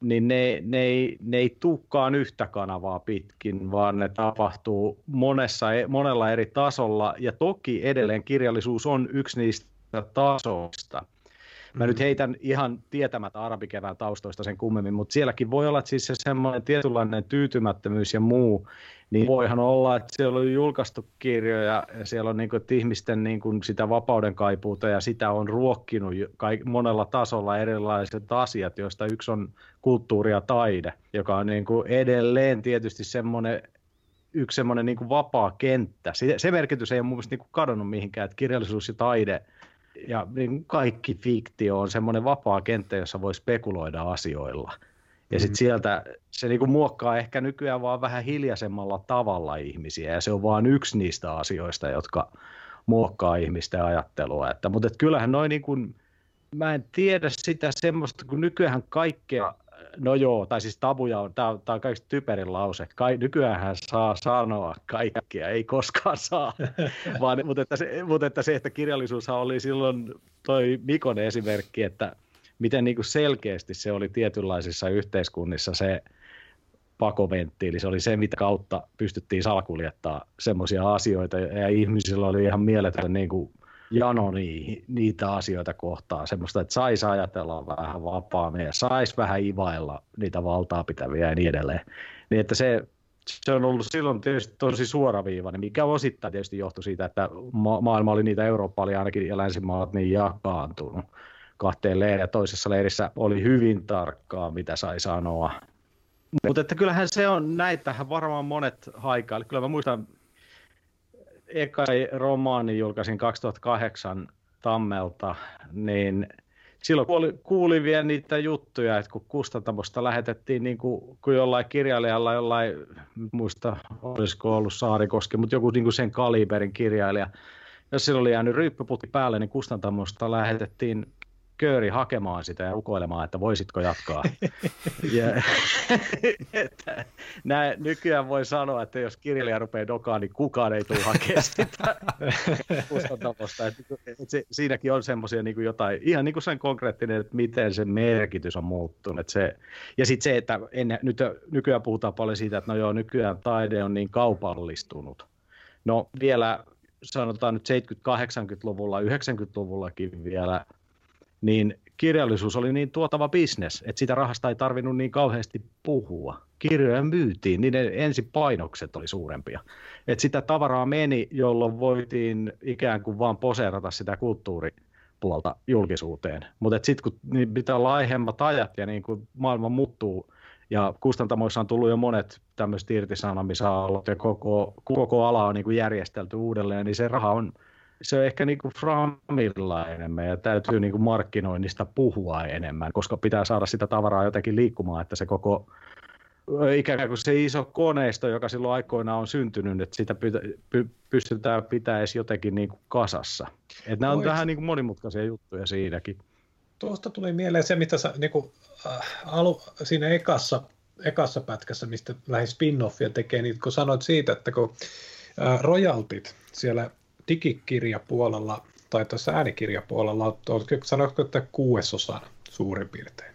niin ne, ne, ei, ne ei tukkaan yhtä kanavaa pitkin, vaan ne tapahtuu monessa, e, monella eri tasolla. Ja toki edelleen kirjallisuus on yksi niistä tasoista. Mä mm. nyt heitän ihan tietämättä arabikevään taustoista sen kummemmin, mutta sielläkin voi olla että siis se semmoinen tietynlainen tyytymättömyys ja muu, niin voihan olla, että siellä on julkaistu kirjoja ja siellä on niin kuin, ihmisten niin kuin sitä vapauden kaipuuta ja sitä on ruokkinut kaik- monella tasolla erilaiset asiat, joista yksi on kulttuuri ja taide, joka on niin kuin edelleen tietysti semmoinen yksi semmoinen niin kuin vapaa kenttä. Se, se merkitys ei ole mun mielestä niin kuin kadonnut mihinkään, että kirjallisuus ja taide ja niin kaikki fiktio on semmoinen vapaa kenttä, jossa voi spekuloida asioilla. Ja sitten mm. sieltä se niinku muokkaa ehkä nykyään vaan vähän hiljaisemmalla tavalla ihmisiä, ja se on vain yksi niistä asioista, jotka muokkaa ihmisten ajattelua. Että, mutta et kyllähän noin niin kuin, mä en tiedä sitä semmoista, kun nykyään kaikkea, no joo, tai siis tabuja on, tämä on, kaikista typerin lause, Kai, nykyään saa sanoa kaikkea, ei koskaan saa, vaan, mutta, että se, mutta että se, että kirjallisuushan oli silloin toi Mikon esimerkki, että miten niin kuin selkeästi se oli tietynlaisissa yhteiskunnissa se pakoventtiili, se oli se, mitä kautta pystyttiin salkuljettaa semmoisia asioita, ja ihmisillä oli ihan mieletön niin kuin jano niitä asioita kohtaan, semmoista, että saisi ajatella vähän vapaammin ja saisi vähän ivailla niitä valtaa pitäviä ja niin edelleen. Niin että se, se on ollut silloin tietysti tosi suoraviivainen, mikä osittain tietysti johtui siitä, että ma- maailma oli niitä, Eurooppa oli ainakin ja länsimaat niin jakaantunut kahteen leiriin ja toisessa leirissä oli hyvin tarkkaa, mitä sai sanoa. Mutta että kyllähän se on, näitähän varmaan monet haikailu. Kyllä mä muistan, ekai romaani julkaisin 2008 Tammelta, niin silloin kuuli, kuulin vielä niitä juttuja, että kun kustantamosta lähetettiin niin kuin, kun jollain kirjailijalla, jollain, muista olisiko ollut Saarikoski, mutta joku niin kuin sen kaliberin kirjailija, jos sillä oli jäänyt ryyppyputti päälle, niin kustantamosta lähetettiin kööri hakemaan sitä ja rukoilemaan, että voisitko jatkaa. ja, että, näin, nykyään voi sanoa, että jos kirjailija rupeaa dokaan, niin kukaan ei tule hakemaan sitä kustantamosta. Että, että se, siinäkin on semmoisia niin jotain, ihan niin kuin sen konkreettinen, että miten se merkitys on muuttunut. Että se, ja sitten se, että ennen, nyt, nykyään puhutaan paljon siitä, että no joo, nykyään taide on niin kaupallistunut. No vielä sanotaan nyt 70-80-luvulla, 90-luvullakin vielä – niin kirjallisuus oli niin tuotava bisnes, että sitä rahasta ei tarvinnut niin kauheasti puhua. Kirjoja myytiin, niiden ensipainokset oli suurempia. Että sitä tavaraa meni, jolloin voitiin ikään kuin vaan poseerata sitä kulttuuripuolta julkisuuteen. Mutta sitten kun niin pitää olla aiheemmat ajat ja niin kuin maailma muuttuu, ja kustantamoissa on tullut jo monet tämmöiset irtisanomisaallot ja koko, koko ala on niin kuin järjestelty uudelleen, niin se raha on – se on ehkä niin kuin Framilla enemmän ja täytyy niin kuin markkinoinnista puhua enemmän, koska pitää saada sitä tavaraa jotenkin liikkumaan, että se koko ikään kuin se iso koneisto, joka silloin aikoinaan on syntynyt, että sitä pystytään pitämään edes jotenkin niin kuin kasassa. Että nämä on vähän niin kuin monimutkaisia juttuja siinäkin. Tuosta tuli mieleen se, mitä sä niin kuin, äh, alu, siinä ekassa, ekassa pätkässä, mistä lähes spin-offia tekee, niin kun sanoit siitä, että kun äh, royaltit siellä digikirjapuolella tai tässä äänikirjapuolella, sanoitko, että kuuesosan suurin piirtein.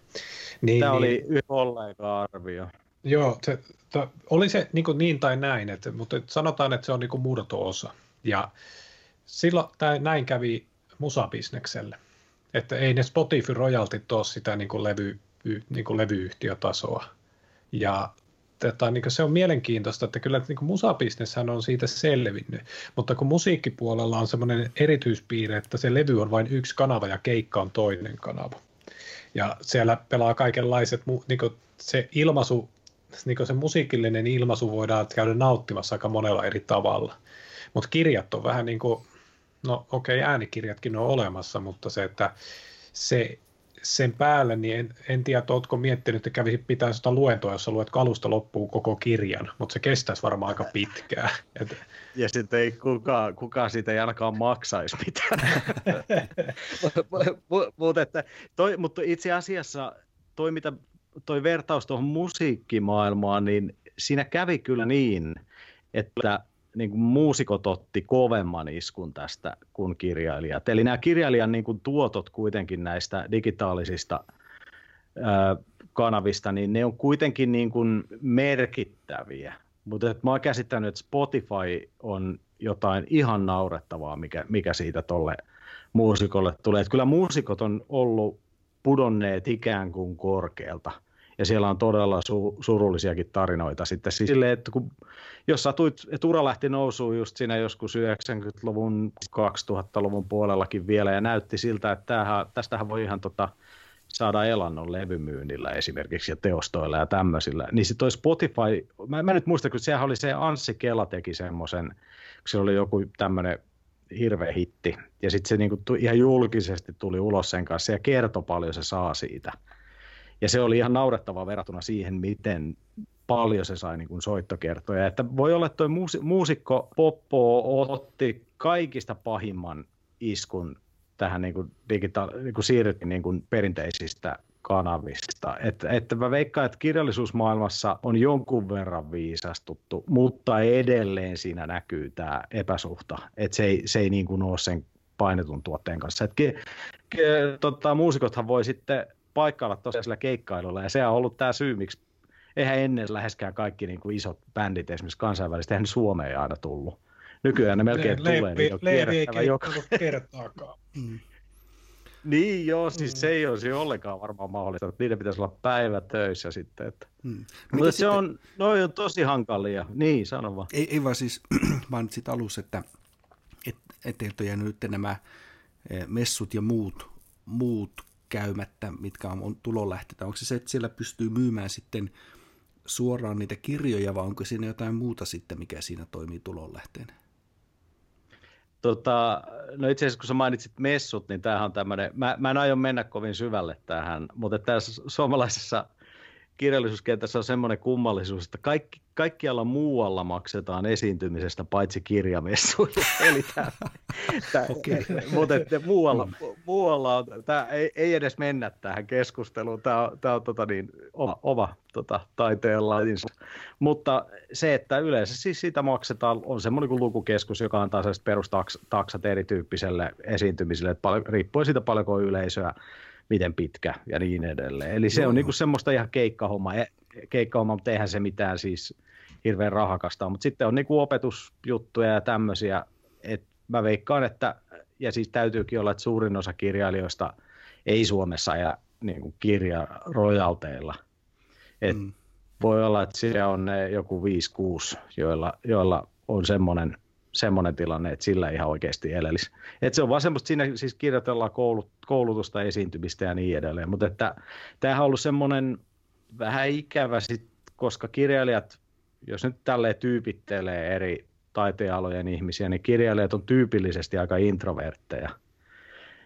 Niin, Tämä oli niin, kollega-arvio. Joo, se, to, oli se niin, niin tai näin, että, mutta sanotaan, että se on niin muodoto-osa. Ja silloin tämä, näin kävi musabisnekselle. Että ei ne Spotify royaltit ole sitä niin kuin levy, niin kuin levyyhtiötasoa. Ja tota, niin se on mielenkiintoista, että kyllä niin musabisneshän on siitä selvinnyt, mutta kun musiikkipuolella on semmoinen erityispiirre, että se levy on vain yksi kanava ja keikka on toinen kanava. Ja siellä pelaa kaikenlaiset, niin se ilmaisu, niin se musiikillinen ilmaisu voidaan käydä nauttimassa aika monella eri tavalla. Mutta kirjat on vähän niin kuin, no okei, okay, äänikirjatkin on olemassa, mutta se, että se sen päälle, niin en, en tiedä, että oletko miettinyt, että kävisi pitää sitä luentoa, jossa luet kalusta loppuun koko kirjan, mutta se kestäisi varmaan aika pitkään. Et... Ja sitten ei kukaan, kukaan siitä ei ainakaan maksaisi mitään. mutta, että toi, mutta itse asiassa toi, mitä, toi vertaus tuohon musiikkimaailmaan, niin siinä kävi kyllä niin, että niin kuin muusikot otti kovemman iskun tästä kuin kirjailijat. Eli nämä kirjailijan niin kuin tuotot kuitenkin näistä digitaalisista ää, kanavista, niin ne on kuitenkin niin kuin merkittäviä. Mutta mä oon käsittänyt, että Spotify on jotain ihan naurettavaa, mikä, mikä siitä tolle muusikolle tulee. Että kyllä muusikot on ollut pudonneet ikään kuin korkealta – ja siellä on todella su- surullisiakin tarinoita. Sitten siis sille, että kun, jos satuit, että ura lähti nousuun just siinä joskus 90-luvun, 2000-luvun puolellakin vielä ja näytti siltä, että tämähän, tästähän voi ihan tota, saada elannon levymyynnillä esimerkiksi ja teostoilla ja tämmöisillä, niin sitten toi Spotify, mä, mä nyt muista, kun sehän oli se Anssi Kela teki semmoisen, kun se oli joku tämmöinen hirveä hitti, ja sitten se niinku ihan julkisesti tuli ulos sen kanssa ja kertoi paljon se saa siitä. Ja se oli ihan naurettavaa verrattuna siihen, miten paljon se sai niin kuin soittokertoja. Että voi olla, että tuo muusikko Poppo otti kaikista pahimman iskun tähän niin kuin digita- niin kuin siirryttiin niin kuin perinteisistä kanavista. Että, että mä veikkaan, että kirjallisuusmaailmassa on jonkun verran viisastuttu, mutta edelleen siinä näkyy tämä epäsuhta, että se ei, se ei niin kuin ole sen painetun tuotteen kanssa. Että ke, ke, tota, muusikothan voi sitten paikkailla tosiaan keikkailulla, ja se on ollut tämä syy, miksi eihän ennen läheskään kaikki niin kuin isot bändit esimerkiksi kansainvälisesti, eihän Suomeen aina tullut. Nykyään ne melkein Le- tulee, niin on kierrettävä joka... kertaakaan. mm. Niin joo, siis mm. se ei olisi ollenkaan varmaan mahdollista, että niiden pitäisi olla päivä töissä sitten. Että. Mm. Mutta se sitten... on, noi on tosi hankalia. Niin, sano vaan. Ei, ei vaan siis, vaan sitten alussa, että et, et teiltä on jäänyt nyt nämä eh, messut ja muut, muut käymättä, mitkä on tulonlähteitä? Onko se se, että siellä pystyy myymään sitten suoraan niitä kirjoja, vai onko siinä jotain muuta sitten, mikä siinä toimii tulonlähteenä? Tota, no itse asiassa kun sä mainitsit messut, niin tämähän on tämmöinen, mä, mä en aio mennä kovin syvälle tähän, mutta tässä suomalaisessa kirjallisuuskentässä on semmoinen kummallisuus, että kaikki, kaikkialla muualla maksetaan esiintymisestä paitsi kirjamessuilla. Eli tämä, tämä, okay. mutta että muualla, muualla on, tämä ei, ei, edes mennä tähän keskusteluun. Tämä on, tämä on tota niin, oma, oma tota, taiteen lajinsa. Mutta se, että yleensä siis siitä maksetaan, on semmoinen kuin lukukeskus, joka antaa perustaksat erityyppiselle esiintymiselle, että paljon, riippuen siitä paljonko yleisöä miten pitkä ja niin edelleen. Eli se Joo. on niinku semmoista ihan keikkahomma, e, keikkahomma, mutta eihän se mitään siis hirveän rahakasta Mutta sitten on niinku opetusjuttuja ja tämmöisiä, että mä veikkaan, että, ja siis täytyykin olla, että suurin osa kirjailijoista ei Suomessa ja niin kuin kirja rojalteilla. Et mm. Voi olla, että siellä on ne joku 5-6, joilla, joilla on semmoinen semmoinen tilanne, että sillä ihan oikeasti elelisi. Että se on vaan semmoista, siinä siis kirjoitellaan koulut, koulutusta, esiintymistä ja niin edelleen, mutta että tämähän on ollut semmoinen vähän ikävä sit, koska kirjailijat, jos nyt tälleen tyypittelee eri taiteenalojen ihmisiä, niin kirjailijat on tyypillisesti aika introvertteja.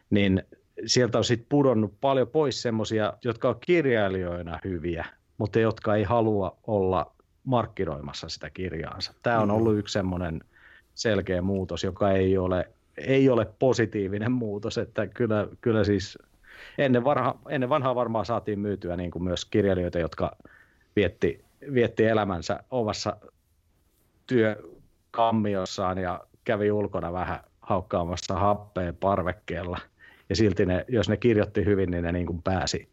Niin sieltä on sitten pudonnut paljon pois semmoisia, jotka on kirjailijoina hyviä, mutta jotka ei halua olla markkinoimassa sitä kirjaansa. Tämä on mm. ollut yksi semmoinen selkeä muutos, joka ei ole, ei ole positiivinen muutos, että kyllä, kyllä siis ennen, varha, ennen vanhaa varmaan saatiin myytyä niin kuin myös kirjailijoita, jotka vietti, vietti elämänsä omassa työkammiossaan ja kävi ulkona vähän haukkaamassa happeen parvekkeella. Ja silti ne, jos ne kirjoitti hyvin, niin ne niin kuin pääsi,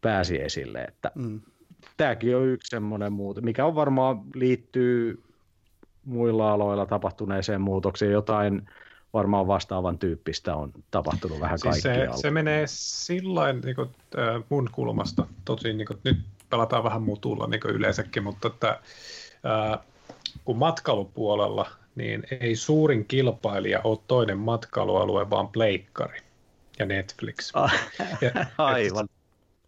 pääsi esille. Että mm. Tämäkin on yksi semmoinen muutos, mikä on varmaan liittyy muilla aloilla tapahtuneeseen muutokseen jotain varmaan vastaavan tyyppistä on tapahtunut vähän siis kaikkialla. Se, se menee sillä niin kuin, äh, mun kulmasta, tosi niin kuin, nyt pelataan vähän mutulla niin kuin yleensäkin, mutta että, äh, kun matkailupuolella, niin ei suurin kilpailija ole toinen matkailualue, vaan pleikkari ja Netflix. Ah, ja, Aivan. Et,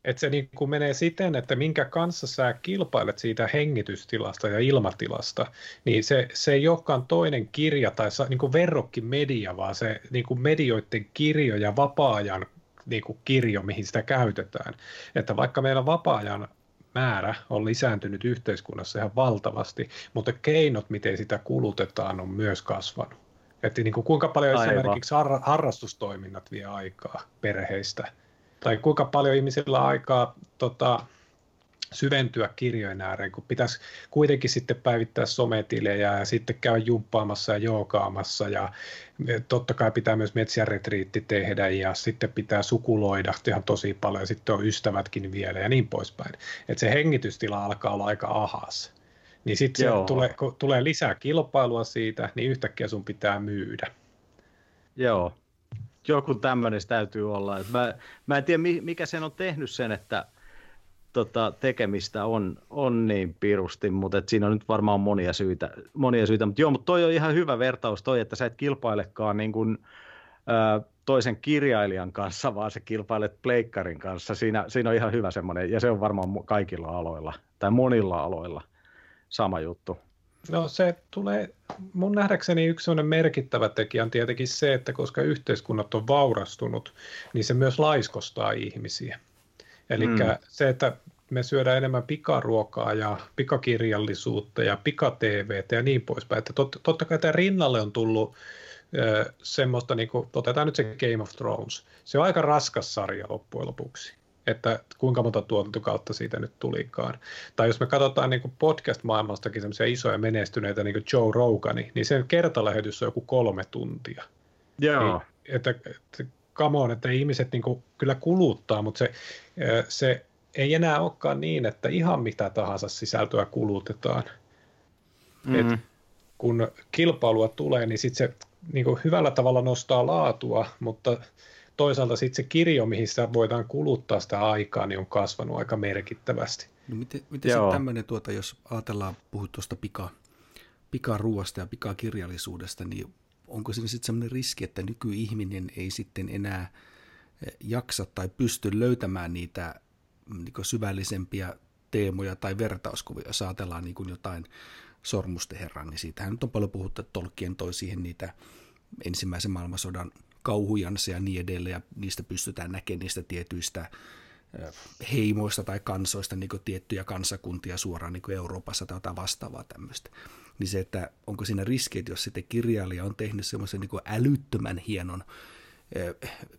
että se niin kuin menee siten, että minkä kanssa sä kilpailet siitä hengitystilasta ja ilmatilasta, niin se, se ei olekaan toinen kirja tai niin kuin verrokki media, vaan se niin kuin medioiden kirjo ja vapaa-ajan niin kuin kirjo, mihin sitä käytetään. Että vaikka meillä vapaa-ajan määrä on lisääntynyt yhteiskunnassa ihan valtavasti, mutta keinot, miten sitä kulutetaan, on myös kasvanut. Että niin kuin kuinka paljon Aivan. esimerkiksi har- harrastustoiminnat vie aikaa perheistä – tai kuinka paljon ihmisillä on aikaa tota, syventyä kirjojen ääreen, kun pitäisi kuitenkin sitten päivittää sometilejä ja sitten käy jumppaamassa ja jookaamassa ja totta kai pitää myös metsiäretriitti tehdä ja sitten pitää sukuloida ihan tosi paljon ja sitten on ystävätkin vielä ja niin poispäin. Että se hengitystila alkaa olla aika ahas. Niin sitten tulee, kun tulee lisää kilpailua siitä, niin yhtäkkiä sun pitää myydä. Joo, joku tämmöinen täytyy olla. Mä, mä en tiedä, mikä sen on tehnyt sen, että tota, tekemistä on, on niin pirusti, mutta et siinä on nyt varmaan monia syitä. Monia syitä. Mutta joo, mutta toi on ihan hyvä vertaus toi, että sä et kilpailekaan niin kuin, ää, toisen kirjailijan kanssa, vaan sä kilpailet pleikkarin kanssa. Siinä, siinä on ihan hyvä semmoinen, ja se on varmaan kaikilla aloilla, tai monilla aloilla sama juttu. No se tulee, mun nähdäkseni yksi sellainen merkittävä tekijä on tietenkin se, että koska yhteiskunnat on vaurastunut, niin se myös laiskostaa ihmisiä. Eli mm. se, että me syödään enemmän pikaruokaa ja pikakirjallisuutta ja pika-TVtä ja niin poispäin. Että tot, totta kai tämä rinnalle on tullut ö, semmoista, niin kuin, otetaan nyt se Game of Thrones. Se on aika raskas sarja loppujen lopuksi että kuinka monta tuotantokautta siitä nyt tulikaan. Tai jos me katsotaan niin podcast-maailmastakin semmoisia isoja menestyneitä, niin kuin Joe Rogani, niin sen kertalähetys on joku kolme tuntia. Joo. Niin, että, että come on, että ihmiset niin kuin kyllä kuluttaa, mutta se, se ei enää olekaan niin, että ihan mitä tahansa sisältöä kulutetaan. Mm-hmm. Et kun kilpailua tulee, niin sitten se niin kuin hyvällä tavalla nostaa laatua, mutta toisaalta sitten se kirjo, mihin sitä voidaan kuluttaa sitä aikaa, niin on kasvanut aika merkittävästi. No miten miten se tämmöinen, tuota, jos ajatellaan, puhut tuosta pika, pikaruoasta ja pikakirjallisuudesta, niin onko siinä sitten sellainen riski, että nykyihminen ei sitten enää eh, jaksa tai pysty löytämään niitä niin syvällisempiä teemoja tai vertauskuvia, jos ajatellaan niin jotain sormusteherran, niin siitähän nyt on paljon puhuttu, että Tolkien toi siihen niitä ensimmäisen maailmansodan kauhujansa ja niin edelleen, ja niistä pystytään näkemään niistä tietyistä heimoista tai kansoista niin tiettyjä kansakuntia suoraan niin Euroopassa tai jotain vastaavaa tämmöistä. Niin se, että onko siinä riski, että jos sitten kirjailija on tehnyt semmoisen niin älyttömän hienon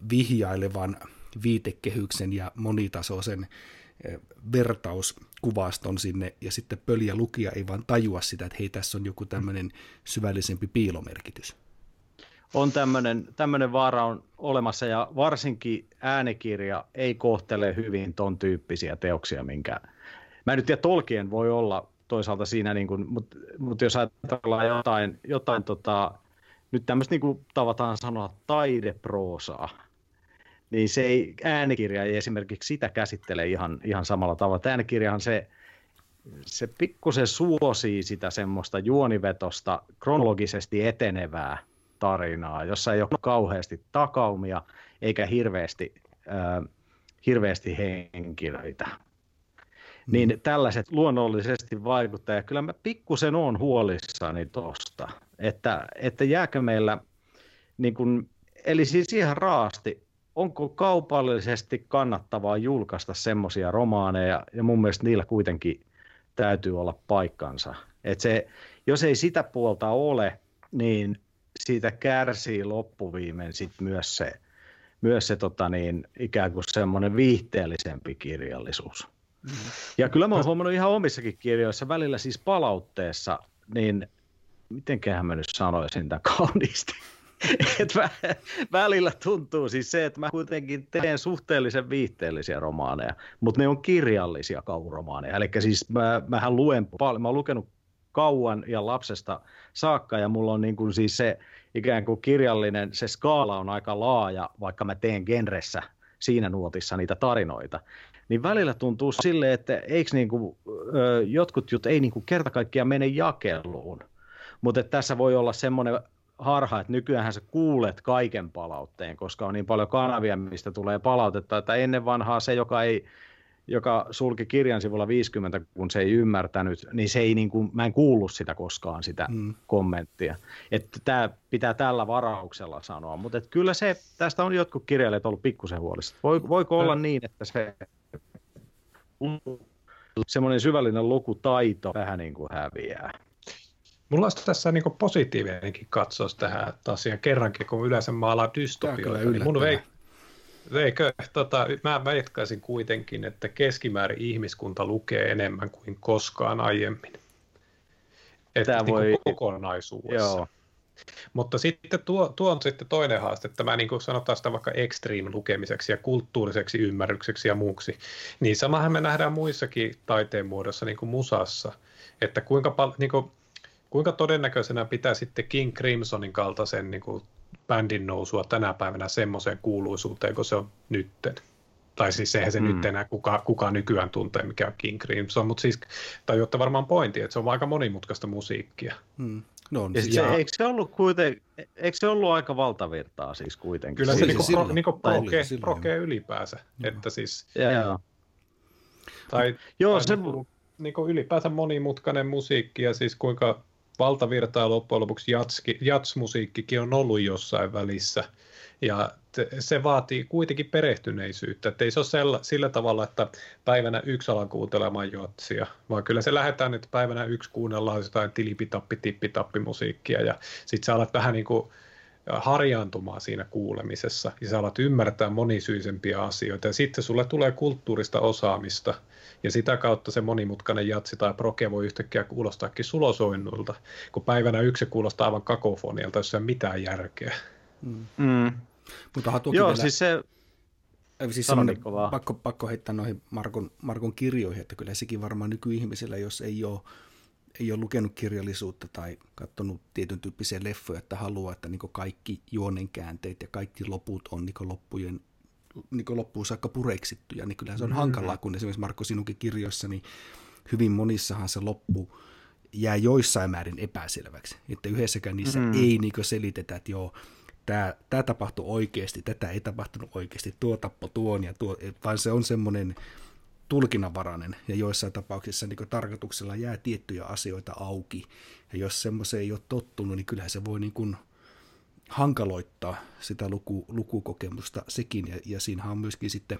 vihjailevan viitekehyksen ja monitasoisen vertauskuvaston sinne, ja sitten pöliä lukija ei vaan tajua sitä, että hei, tässä on joku tämmöinen syvällisempi piilomerkitys on tämmöinen, tämmöinen vaara on olemassa ja varsinkin äänikirja ei kohtele hyvin ton tyyppisiä teoksia, minkä... Mä en nyt tiedä, Tolkien voi olla toisaalta siinä, niin kuin, mutta, mutta jos ajatellaan jotain, jotain tota, nyt tämmöistä niin kuin tavataan sanoa taideproosaa, niin se ei, äänikirja ei esimerkiksi sitä käsittele ihan, ihan samalla tavalla. Äänikirjahan se, se pikkusen suosii sitä semmoista juonivetosta, kronologisesti etenevää tarinaa, jossa ei ole kauheasti takaumia eikä hirveästi, äh, hirveästi henkilöitä. Mm. Niin tällaiset luonnollisesti vaikuttaa, ja kyllä mä pikkusen on huolissani tuosta, että, että jääkö meillä, niin kun, eli siis ihan raasti, onko kaupallisesti kannattavaa julkaista semmoisia romaaneja, ja mun mielestä niillä kuitenkin täytyy olla paikkansa. Et se, jos ei sitä puolta ole, niin siitä kärsii loppuviimein sit myös se, myös se tota niin, ikään kuin semmoinen viihteellisempi kirjallisuus. Mm. Ja kyllä mä oon huomannut ihan omissakin kirjoissa, välillä siis palautteessa, niin mitenköhän mä nyt sanoisin tämän kauniisti. Et mä, välillä tuntuu siis se, että mä kuitenkin teen suhteellisen viihteellisiä romaaneja, mutta ne on kirjallisia kauromaaneja. Eli siis mä, mähän luen paljon, mä oon lukenut kauan ja lapsesta saakka ja mulla on niin kuin siis se ikään kuin kirjallinen, se skaala on aika laaja, vaikka mä teen genressä siinä nuotissa niitä tarinoita. Niin välillä tuntuu sille, että eikö niin kuin, jotkut jut ei niin kuin mene jakeluun. Mutta tässä voi olla semmoinen harha, että nykyään sä kuulet kaiken palautteen, koska on niin paljon kanavia, mistä tulee palautetta, että ennen vanhaa se, joka ei joka sulki kirjan sivulla 50, kun se ei ymmärtänyt, niin se ei niin kuin, mä en kuullut sitä koskaan, sitä mm. kommenttia. Että tämä pitää tällä varauksella sanoa, mutta että kyllä se, tästä on jotkut kirjailijat ollut pikkusen huolissa. Voi, voiko olla niin, että se semmoinen syvällinen lukutaito vähän niin kuin häviää? Mulla olisi tässä niin positiivinenkin katsaus tähän asiaan kerrankin, kun yleensä maalaa dystopioita. Niin mun, veik- Eikö, tota, mä väittäisin kuitenkin, että keskimäärin ihmiskunta lukee enemmän kuin koskaan aiemmin. Että niin voi... kokonaisuudessa. Joo. Mutta sitten tuo, tuo on sitten toinen haaste, että mä niin kuin sanotaan sitä vaikka extreme-lukemiseksi ja kulttuuriseksi ymmärrykseksi ja muuksi. Niin samahan me nähdään muissakin taiteen muodossa, niin kuin musassa. että kuinka, pal- niin kuin, kuinka todennäköisenä pitää sitten King Crimsonin kaltaisen niin kuin, bändin nousua tänä päivänä semmoiseen kuuluisuuteen, kun se on nytten. Tai siis eihän se mm. nyt enää kuka, kuka nykyään tuntee, mikä on King Crimson, mutta siis tajuatte varmaan pointti, että se on aika monimutkaista musiikkia. Mm. No, ja siis, ja... Eikö, se ollut kuiten, eikö se ollut aika valtavirtaa siis kuitenkin? Kyllä se niinku, pro, niinku proke, proke ylipäänsä. Joo. Että siis, ja, tai, Joo, tai se... Niinku, niinku ylipäänsä monimutkainen musiikki ja siis kuinka valtavirtaa loppujen lopuksi jatski, jatsmusiikkikin on ollut jossain välissä. Ja se vaatii kuitenkin perehtyneisyyttä, että ei se ole sellä, sillä tavalla, että päivänä yksi alan kuuntelemaan jotsia, vaan kyllä se lähdetään, että päivänä yksi kuunnellaan jotain tilipitappi, tippitappi musiikkia ja sitten sä alat vähän niin kuin harjaantumaan siinä kuulemisessa ja sä alat ymmärtää monisyisempiä asioita ja sitten sulle tulee kulttuurista osaamista ja sitä kautta se monimutkainen jatsi tai proke voi yhtäkkiä kuulostaakin sulosoinnulta, kun päivänä yksi kuulostaa aivan kakofonialta, jos ei ole mitään järkeä. Mm. Mm. Mutta Joo, vielä... siis se... Siis pakko, pakko heittää noihin Markon, Markon kirjoihin, että kyllä sekin varmaan nykyihmisillä, jos ei ole, ei ole lukenut kirjallisuutta tai katsonut tietyn tyyppisiä leffoja, että haluaa, että niin kaikki juonenkäänteet ja kaikki loput on niin loppujen niin loppuun saakka pureksittuja, niin kyllähän se on mm-hmm. hankalaa, kun esimerkiksi Markko sinunkin kirjoissa, niin hyvin monissahan se loppu jää joissain määrin epäselväksi. Että yhdessäkään niissä mm-hmm. ei niin selitetä, että joo, tämä, tämä tapahtui oikeasti, tätä ei tapahtunut oikeasti, tuo tappo tuon ja tuo, vaan se on semmoinen tulkinnanvarainen ja joissain tapauksissa niin tarkoituksella jää tiettyjä asioita auki. Ja jos semmoiseen ei ole tottunut, niin kyllähän se voi niin kuin hankaloittaa sitä luku, lukukokemusta sekin. Ja, ja siinähän on myöskin sitten,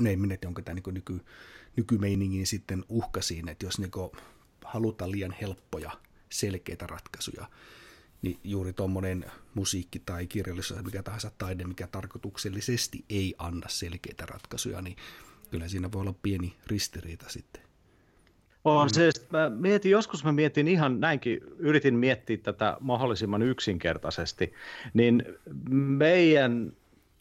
ne ei minne, onko tämä niin nyky, nykymeiningin sitten uhka siinä, että jos niin halutaan liian helppoja, selkeitä ratkaisuja, niin juuri tuommoinen musiikki tai kirjallisuus, mikä tahansa taide, mikä tarkoituksellisesti ei anna selkeitä ratkaisuja, niin kyllä siinä voi olla pieni ristiriita sitten. On se, mä mietin, joskus mä mietin ihan näinkin, yritin miettiä tätä mahdollisimman yksinkertaisesti, niin meidän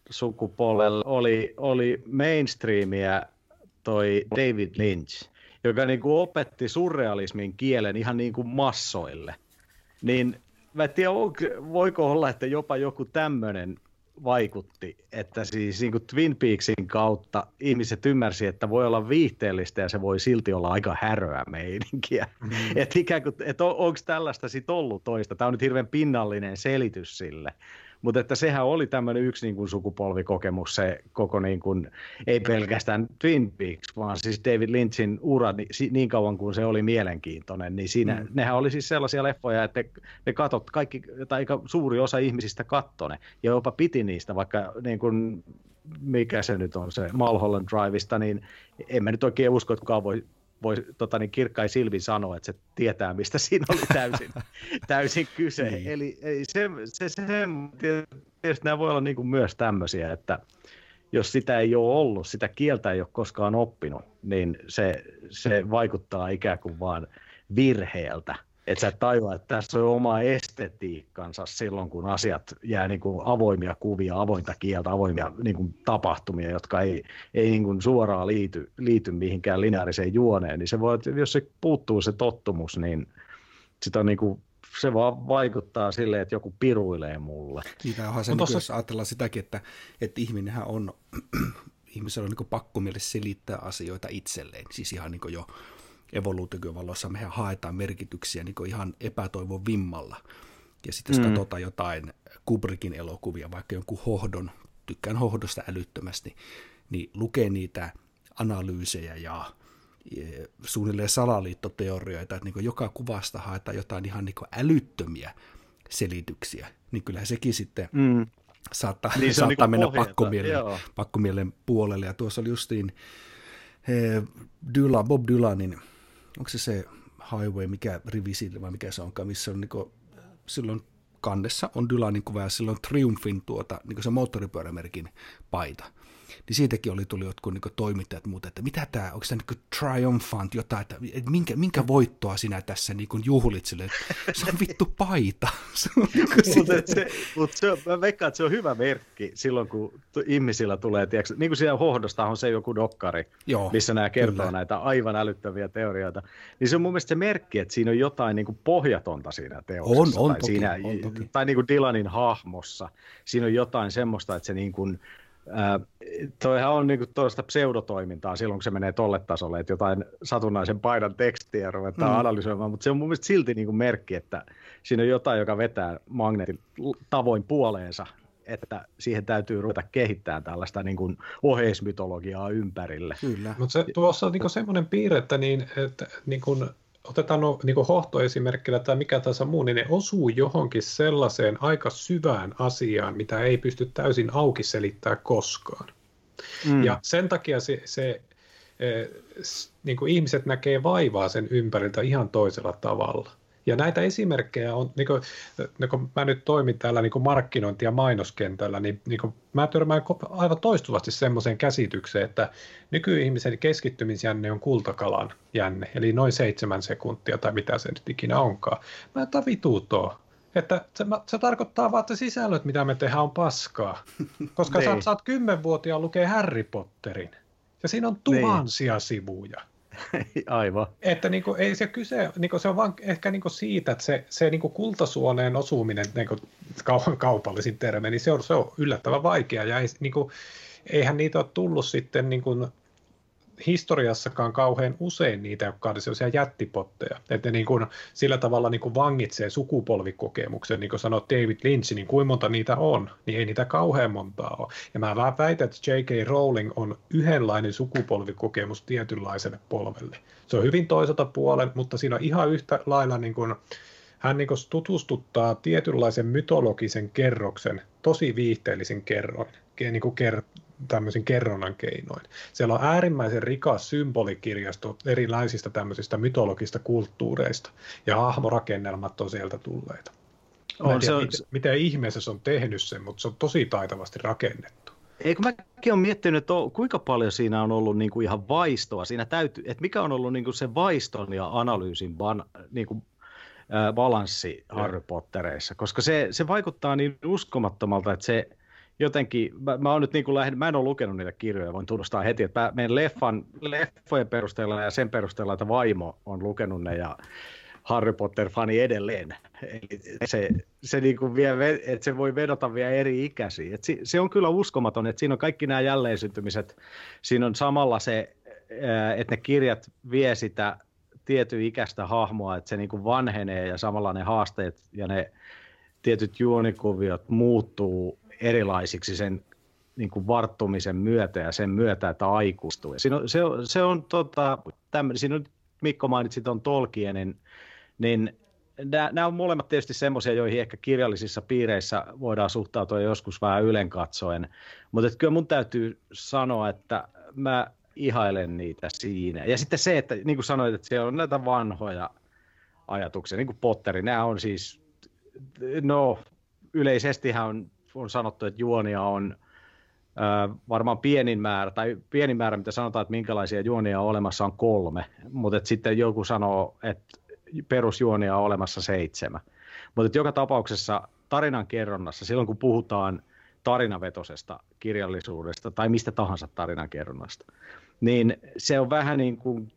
sukupolvella oli, oli mainstreamia toi David Lynch, joka niin kuin opetti surrealismin kielen ihan niin kuin massoille. Niin mä en tiedä, voiko olla, että jopa joku tämmöinen vaikutti, että siis niin kuin Twin Peaksin kautta ihmiset ymmärsi, että voi olla viihteellistä ja se voi silti olla aika häröä meininkiä. Mm. Että ikään kuin, että on, onko tällaista sitten ollut toista? Tämä on nyt hirveän pinnallinen selitys sille. Mutta että sehän oli tämmöinen yksi niin kuin sukupolvikokemus, se koko niin kuin, ei pelkästään Twin Peaks, vaan siis David Lynchin ura niin, niin kauan kuin se oli mielenkiintoinen, niin siinä, mm. nehän oli siis sellaisia leffoja, että ne katot, kaikki, tai aika suuri osa ihmisistä kattoi ne, ja jopa piti niistä, vaikka niin kuin, mikä se nyt on se Mulholland Driveista, niin en mä nyt oikein usko, että kukaan voi voi tota, niin kirkkain silmin sanoa, että se tietää, mistä siinä oli täysin, täysin kyse. niin. Eli, eli se, se, se, tietysti nämä voi olla niin kuin myös tämmöisiä, että jos sitä ei ole ollut, sitä kieltä ei ole koskaan oppinut, niin se, se vaikuttaa ikään kuin vaan virheeltä – että sä et tajua, että tässä on oma estetiikkansa silloin, kun asiat jää niin kuin avoimia kuvia, avointa kieltä, avoimia niin kuin tapahtumia, jotka ei, ei niin kuin suoraan liity, liity mihinkään lineaariseen juoneen, niin se voi, jos se puuttuu se tottumus, niin sitä on niin kuin se vaan vaikuttaa silleen, että joku piruilee mulle. Niin, onhan se, no, tossa... jos ajatellaan sitäkin, että, että ihminenhän on, ihmisellä on niin pakko miele selittää asioita itselleen, siis ihan niin jo evoluution valossa mehän haetaan merkityksiä niin ihan epätoivon vimmalla. Ja sitten jos mm. katsotaan jotain Kubrickin elokuvia, vaikka jonkun hohdon, tykkään hohdosta älyttömästi, niin lukee niitä analyysejä ja suunnilleen salaliittoteorioita, että niin joka kuvasta haetaan jotain ihan niin älyttömiä selityksiä, niin kyllähän sekin sitten mm. saattaa, niin saattaa niin mennä pakkomielen, pakkomielen puolelle. Ja tuossa oli justiin eh, Dylan, Bob Dylanin onko se se highway, mikä rivi sille vai mikä se onkaan, missä on niin silloin kannessa on Dylanin kuva ja silloin Triumphin tuota, niin se moottoripyörämerkin paita. Niin siitäkin oli tullut jotkut niin toimittajat muuta, että mitä tämä, onko tämä niin triumphant jotain, että, että minkä, minkä voittoa sinä tässä niin juhlit sille, se on vittu paita. se on niin mutta se, mutta se, mä veikkaan, että se on hyvä merkki silloin, kun ihmisillä tulee, tiedätkö, niin kuin siellä hohdosta on se joku dokkari, Joo, missä nämä kertoo kyllä. näitä aivan älyttäviä teorioita, niin se on mun mielestä se merkki, että siinä on jotain niin kuin pohjatonta siinä teoksessa. On, on tai, toki, siinä, on toki. tai niin kuin Dylanin hahmossa. Siinä on jotain semmoista, että se niin kuin, toihan on niinku tuosta pseudotoimintaa silloin, kun se menee tolle tasolle, että jotain satunnaisen paidan tekstiä ruvetaan mm. analysoimaan, mutta se on mun mielestä silti niinku merkki, että siinä on jotain, joka vetää magneetin tavoin puoleensa, että siihen täytyy ruveta kehittämään tällaista niin kuin oheismytologiaa ympärille. Kyllä. Mutta se, tuossa on niin semmoinen piirre, että, niin, että niin kuin otetaan no, niin hohtoesimerkkinä tai mikä tahansa muu, niin ne osuu johonkin sellaiseen aika syvään asiaan, mitä ei pysty täysin auki selittää koskaan. Mm. Ja sen takia se, se e, niin kuin ihmiset näkee vaivaa sen ympäriltä ihan toisella tavalla. Ja näitä esimerkkejä on, niin kuin, niin kuin mä nyt toimin täällä niin kuin markkinointi- ja mainoskentällä, niin, niin kuin mä törmään aivan toistuvasti semmoiseen käsitykseen, että nykyihmisen keskittymisjänne on kultakalan jänne, eli noin seitsemän sekuntia tai mitä se nyt ikinä onkaan. Mä en vituutoo. Että se, se tarkoittaa vaan, että sisällöt, mitä me tehdään, on paskaa. Koska sä, niin. sä oot kymmenvuotiaan lukee Harry Potterin. Ja siinä on niin. tuhansia niin. sivuja. Aivan. Että niin kuin, ei se kyse, niin kuin, se on vaan ehkä niin kuin siitä, että se, se niin kuin kultasuoneen osuminen niin kuin kaupallisin terme, niin se on, se on yllättävän vaikea. Ja ei, niin kuin, eihän niitä ole tullut sitten niin kuin, historiassakaan kauhean usein niitä, jotka on sellaisia jättipotteja. Että niin kuin, sillä tavalla niin kuin vangitsee sukupolvikokemuksen, niin kuin sanoi David Lynch, niin kuin monta niitä on, niin ei niitä kauhean montaa ole. Ja mä vähän väitän, että J.K. Rowling on yhdenlainen sukupolvikokemus tietynlaiselle polvelle. Se on hyvin toiselta puolen, mutta siinä on ihan yhtä lailla niin kuin, hän niin tutustuttaa tietynlaisen mytologisen kerroksen, tosi viihteellisen kerroin, niin kuin ker, tämmöisen kerronnan keinoin. Siellä on äärimmäisen rikas symbolikirjasto erilaisista tämmöisistä mytologista kulttuureista, ja hahmorakennelmat on sieltä tulleita. On, tiedä, se on... miten, miten ihmeessä se on tehnyt sen, mutta se on tosi taitavasti rakennettu. Eikö mäkin ole miettinyt, että kuinka paljon siinä on ollut niin kuin ihan vaistoa. Siinä täytyy, että mikä on ollut niin kuin se vaiston ja analyysin van, niin kuin, äh, balanssi Harry Pottereissa, koska se, se vaikuttaa niin uskomattomalta, että se, jotenkin, mä, mä, oon nyt niin kuin lähden, mä en ole lukenut niitä kirjoja, voin tunnustaa heti, että mä menen leffan, leffojen perusteella ja sen perusteella, että vaimo on lukenut ne ja Harry Potter-fani edelleen. Eli se, se niin kuin vie, että se voi vedota vielä eri ikäisiä. Et se, se on kyllä uskomaton, että siinä on kaikki nämä jälleensyntymmiset. Siinä on samalla se, että ne kirjat vie sitä tietyn ikäistä hahmoa, että se niin kuin vanhenee ja samalla ne haasteet ja ne tietyt juonikuviot muuttuu erilaisiksi sen niin kuin varttumisen myötä ja sen myötä, että aikuistuu. siinä on, se on, se on tota, tämmöinen, siinä on, Mikko mainitsi tuon Tolkienin, niin nämä on molemmat tietysti semmoisia, joihin ehkä kirjallisissa piireissä voidaan suhtautua joskus vähän ylenkatsoen, mutta kyllä mun täytyy sanoa, että mä ihailen niitä siinä. Ja sitten se, että niin kuin sanoit, että siellä on näitä vanhoja ajatuksia, niin kuin Potteri, nämä on siis, no yleisestihän on on sanottu, että juonia on äh, varmaan pienin määrä, tai pienin määrä, mitä sanotaan, että minkälaisia juonia on olemassa, on kolme, mutta sitten joku sanoo, että perusjuonia on olemassa seitsemän. Mutta joka tapauksessa tarinan kerronnassa, silloin kun puhutaan tarinavetosesta kirjallisuudesta tai mistä tahansa tarinan kerronnasta, niin se on vähän niin kuin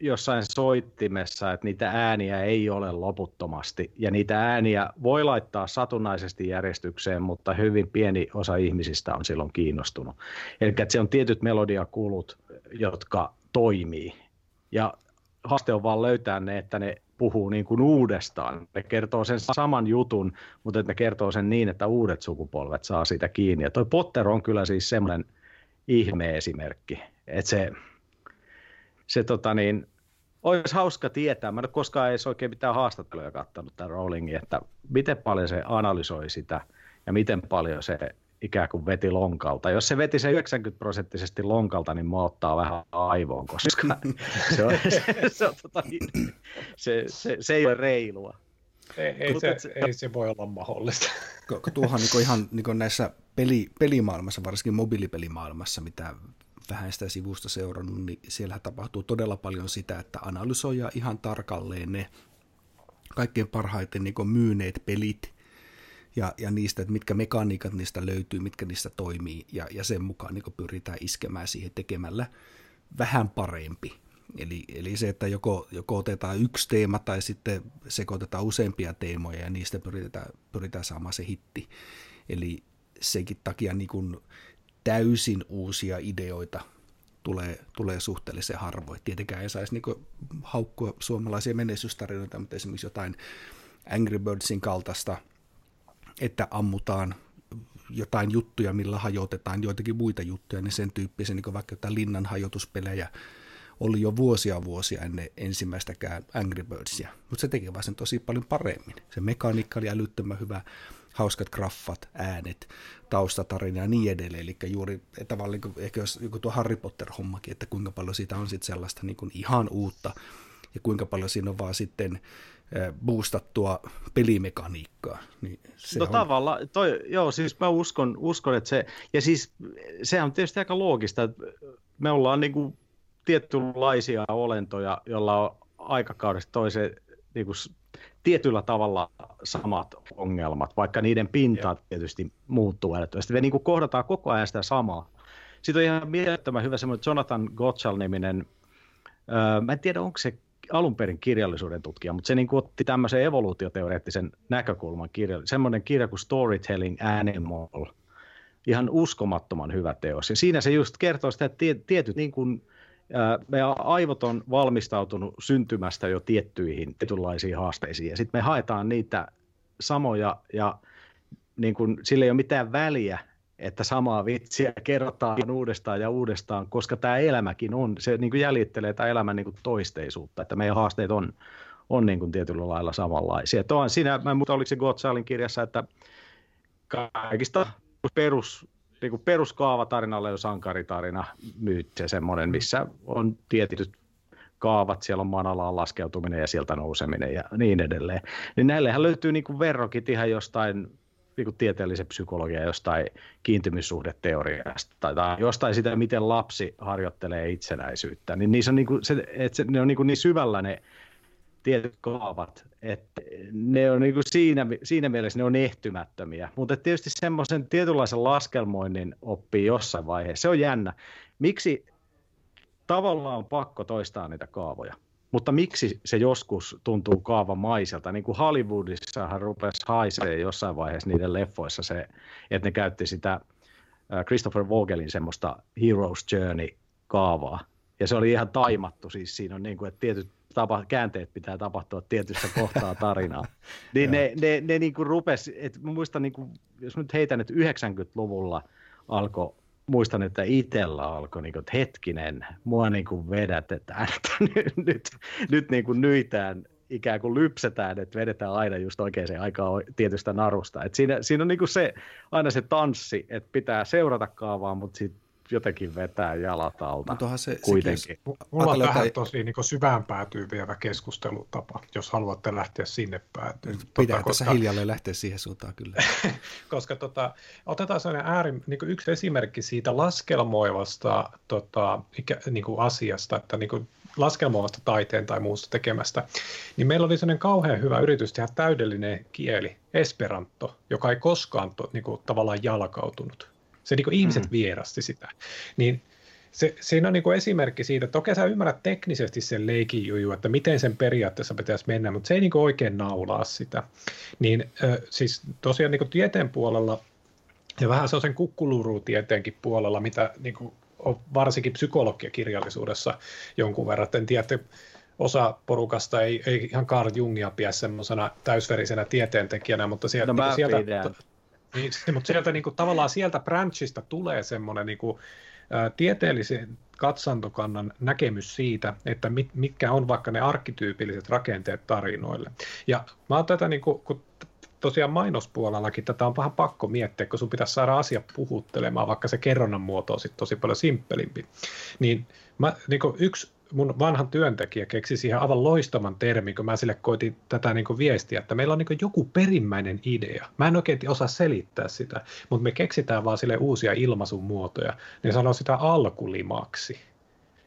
jossain soittimessa, että niitä ääniä ei ole loputtomasti. Ja niitä ääniä voi laittaa satunnaisesti järjestykseen, mutta hyvin pieni osa ihmisistä on silloin kiinnostunut. Eli se on tietyt melodiakulut, jotka toimii. Ja haaste on vaan löytää ne, että ne puhuu niin kuin uudestaan. Ne kertoo sen saman jutun, mutta ne kertoo sen niin, että uudet sukupolvet saa sitä kiinni. Ja toi Potter on kyllä siis semmoinen ihme-esimerkki, että se, se tota niin, olisi hauska tietää, mä en ole koskaan edes oikein mitään haastatteluja katsonut tämän Rowlingin, että miten paljon se analysoi sitä ja miten paljon se ikään kuin veti lonkalta. Jos se veti se 90 prosenttisesti lonkalta, niin mä ottaa vähän aivoon, koska se, on, se, se, on, tota, niin, se, se, se ei ole reilua. Ei, ei, se, se, ei se voi olla mahdollista. Tuohan niin ihan niin näissä peli, pelimaailmassa, varsinkin mobiilipelimaailmassa, mitä vähän sitä sivusta seurannut, niin siellä tapahtuu todella paljon sitä, että analysoija ihan tarkalleen ne kaikkein parhaiten niin myyneet pelit ja, ja niistä, että mitkä mekaniikat niistä löytyy, mitkä niistä toimii, ja, ja sen mukaan niin pyritään iskemään siihen tekemällä vähän parempi. Eli, eli se, että joko, joko otetaan yksi teema tai sitten sekoitetaan useampia teemoja ja niistä pyritään, pyritään saamaan se hitti. Eli senkin takia niin kuin täysin uusia ideoita tulee, tulee suhteellisen harvoin. Tietenkään ei saisi niin haukkua suomalaisia menestystarinoita, mutta esimerkiksi jotain Angry Birdsin kaltaista, että ammutaan jotain juttuja, millä hajotetaan joitakin muita juttuja, niin sen tyyppisen, niin vaikka jotain linnan hajotuspelejä, oli jo vuosia vuosia ennen ensimmäistäkään Angry Birdsia, mutta se teki vaan sen tosi paljon paremmin. Se mekaniikka oli älyttömän hyvä, hauskat graffat, äänet, taustatarina ja niin edelleen. Eli juuri tavallaan niin ehkä jos joku tuo Harry Potter-hommakin, että kuinka paljon siitä on sitten sellaista niin kuin ihan uutta ja kuinka paljon siinä on vaan sitten boostattua pelimekaniikkaa. Niin se no on... tavallaan, toi, joo, siis mä uskon, uskon, että se, ja siis se on tietysti aika loogista, että me ollaan niin kuin tietynlaisia olentoja, joilla on aikakaudesta toiseen niin kuin tietyllä tavalla samat ongelmat, vaikka niiden pinta tietysti muuttuu älyttömästi. Me niin kuin kohdataan koko ajan sitä samaa. Sitten on ihan mielettömän hyvä semmoinen Jonathan Gottschall-niminen, öö, mä en tiedä onko se alun perin kirjallisuuden tutkija, mutta se niin kuin otti tämmöisen evoluutioteoreettisen näkökulman kirja, semmoinen kirja kuin Storytelling Animal, ihan uskomattoman hyvä teos. Ja siinä se just kertoo sitä, että tietyt niin kuin, meidän aivot on valmistautunut syntymästä jo tiettyihin tietynlaisiin haasteisiin, ja sitten me haetaan niitä samoja, ja niin kun, sillä ei ole mitään väliä, että samaa vitsiä kerrotaan uudestaan ja uudestaan, koska tämä elämäkin on, se niin kuin jäljittelee tämä elämän niin toisteisuutta, että meidän haasteet on, on niin kuin tietyllä lailla samanlaisia. Tuo on siinä, mä en muuta oliko se Gottschalin kirjassa, että kaikista perus niin kuin peruskaavatarinalle on sankaritarina, myytti semmoinen, missä on tietyt kaavat, siellä on manalaan laskeutuminen ja sieltä nouseminen ja niin edelleen. Niin näillehän löytyy niin kuin verrokit ihan jostain niin kuin tieteellisen psykologia jostain kiintymyssuhdeteoriasta tai, tai jostain sitä, miten lapsi harjoittelee itsenäisyyttä. Niin niissä on niin kuin se, että se, ne on niin, kuin niin syvällä ne tietyt kaavat, että ne on niin kuin siinä, siinä mielessä ne on ehtymättömiä. Mutta tietysti semmoisen tietynlaisen laskelmoinnin oppii jossain vaiheessa. Se on jännä. Miksi tavallaan on pakko toistaa niitä kaavoja? Mutta miksi se joskus tuntuu kaavamaiselta? Niin kuin Hollywoodissahan rupesi haisee jossain vaiheessa niiden leffoissa se, että ne käytti sitä Christopher Vogelin semmoista Hero's Journey-kaavaa. Ja se oli ihan taimattu, siis siinä on niin kuin, että tietyt tapa, käänteet pitää tapahtua tietyssä kohtaa tarinaa. niin ne, ne, ne niin kuin rupesi, että mä muistan, niin kuin, jos nyt heitän, että 90-luvulla alkoi muistan, että itsellä alkoi, niin kuin, että hetkinen, mua niin kuin vedätetään, että nyt, nyt, nyt niin kuin nyitään, ikään kuin lypsetään, että vedetään aina just oikeaan aikaan tietystä narusta. Et siinä, siinä on niin kuin se, aina se tanssi, että pitää seurata kaavaa, mutta sitten jotenkin vetää jalat alta Mutta se, kuitenkin. Sekin, mulla on tähän tosi niin syvään päätyy vievä keskustelutapa, jos haluatte lähteä sinne päätyyn. Pitää tota, tässä koska, hiljalleen lähteä siihen suuntaan kyllä. koska tota, otetaan sellainen ääri, niin yksi esimerkki siitä laskelmoivasta tota, ikä, niin kuin asiasta, että niin kuin laskelmoivasta taiteen tai muusta tekemästä, niin meillä oli sellainen kauhean hyvä yritys tehdä täydellinen kieli, Esperanto, joka ei koskaan to, niin kuin, tavallaan jalkautunut. Se niin kuin ihmiset mm. vierasti sitä. Niin se, siinä on niin kuin esimerkki siitä, että okei sä ymmärrät teknisesti sen leikin juju, että miten sen periaatteessa pitäisi mennä, mutta se ei niin kuin oikein naulaa sitä. Niin äh, siis tosiaan niin kuin tieteen puolella ja vähän se on sen kukkuluru-tieteenkin puolella, mitä niin kuin on varsinkin psykologiakirjallisuudessa jonkun verran. En tiedä, että osa porukasta ei, ei ihan Carl Jungia pidä semmoisena täysverisenä tieteentekijänä, mutta sieltä, no, sieltä, niin, mutta sieltä niin kuin, tavallaan sieltä branchista tulee semmoinen niin kuin, ä, tieteellisen katsantokannan näkemys siitä, että mit, mitkä on vaikka ne arkkityypilliset rakenteet tarinoille. Ja mä oon tätä, niin kuin, kun tosiaan mainospuolellakin tätä on vähän pakko miettiä, kun sun pitäisi saada asia puhuttelemaan, vaikka se kerronnan muoto on sitten tosi paljon simppelimpi. Niin, mä, niin yksi mun vanhan työntekijä keksi siihen aivan loistavan termin, kun mä sille koitin tätä niin viestiä, että meillä on niin joku perimmäinen idea. Mä en oikein osaa selittää sitä, mutta me keksitään vaan sille uusia ilmaisun muotoja. Ne sanoo sitä alkulimaksi.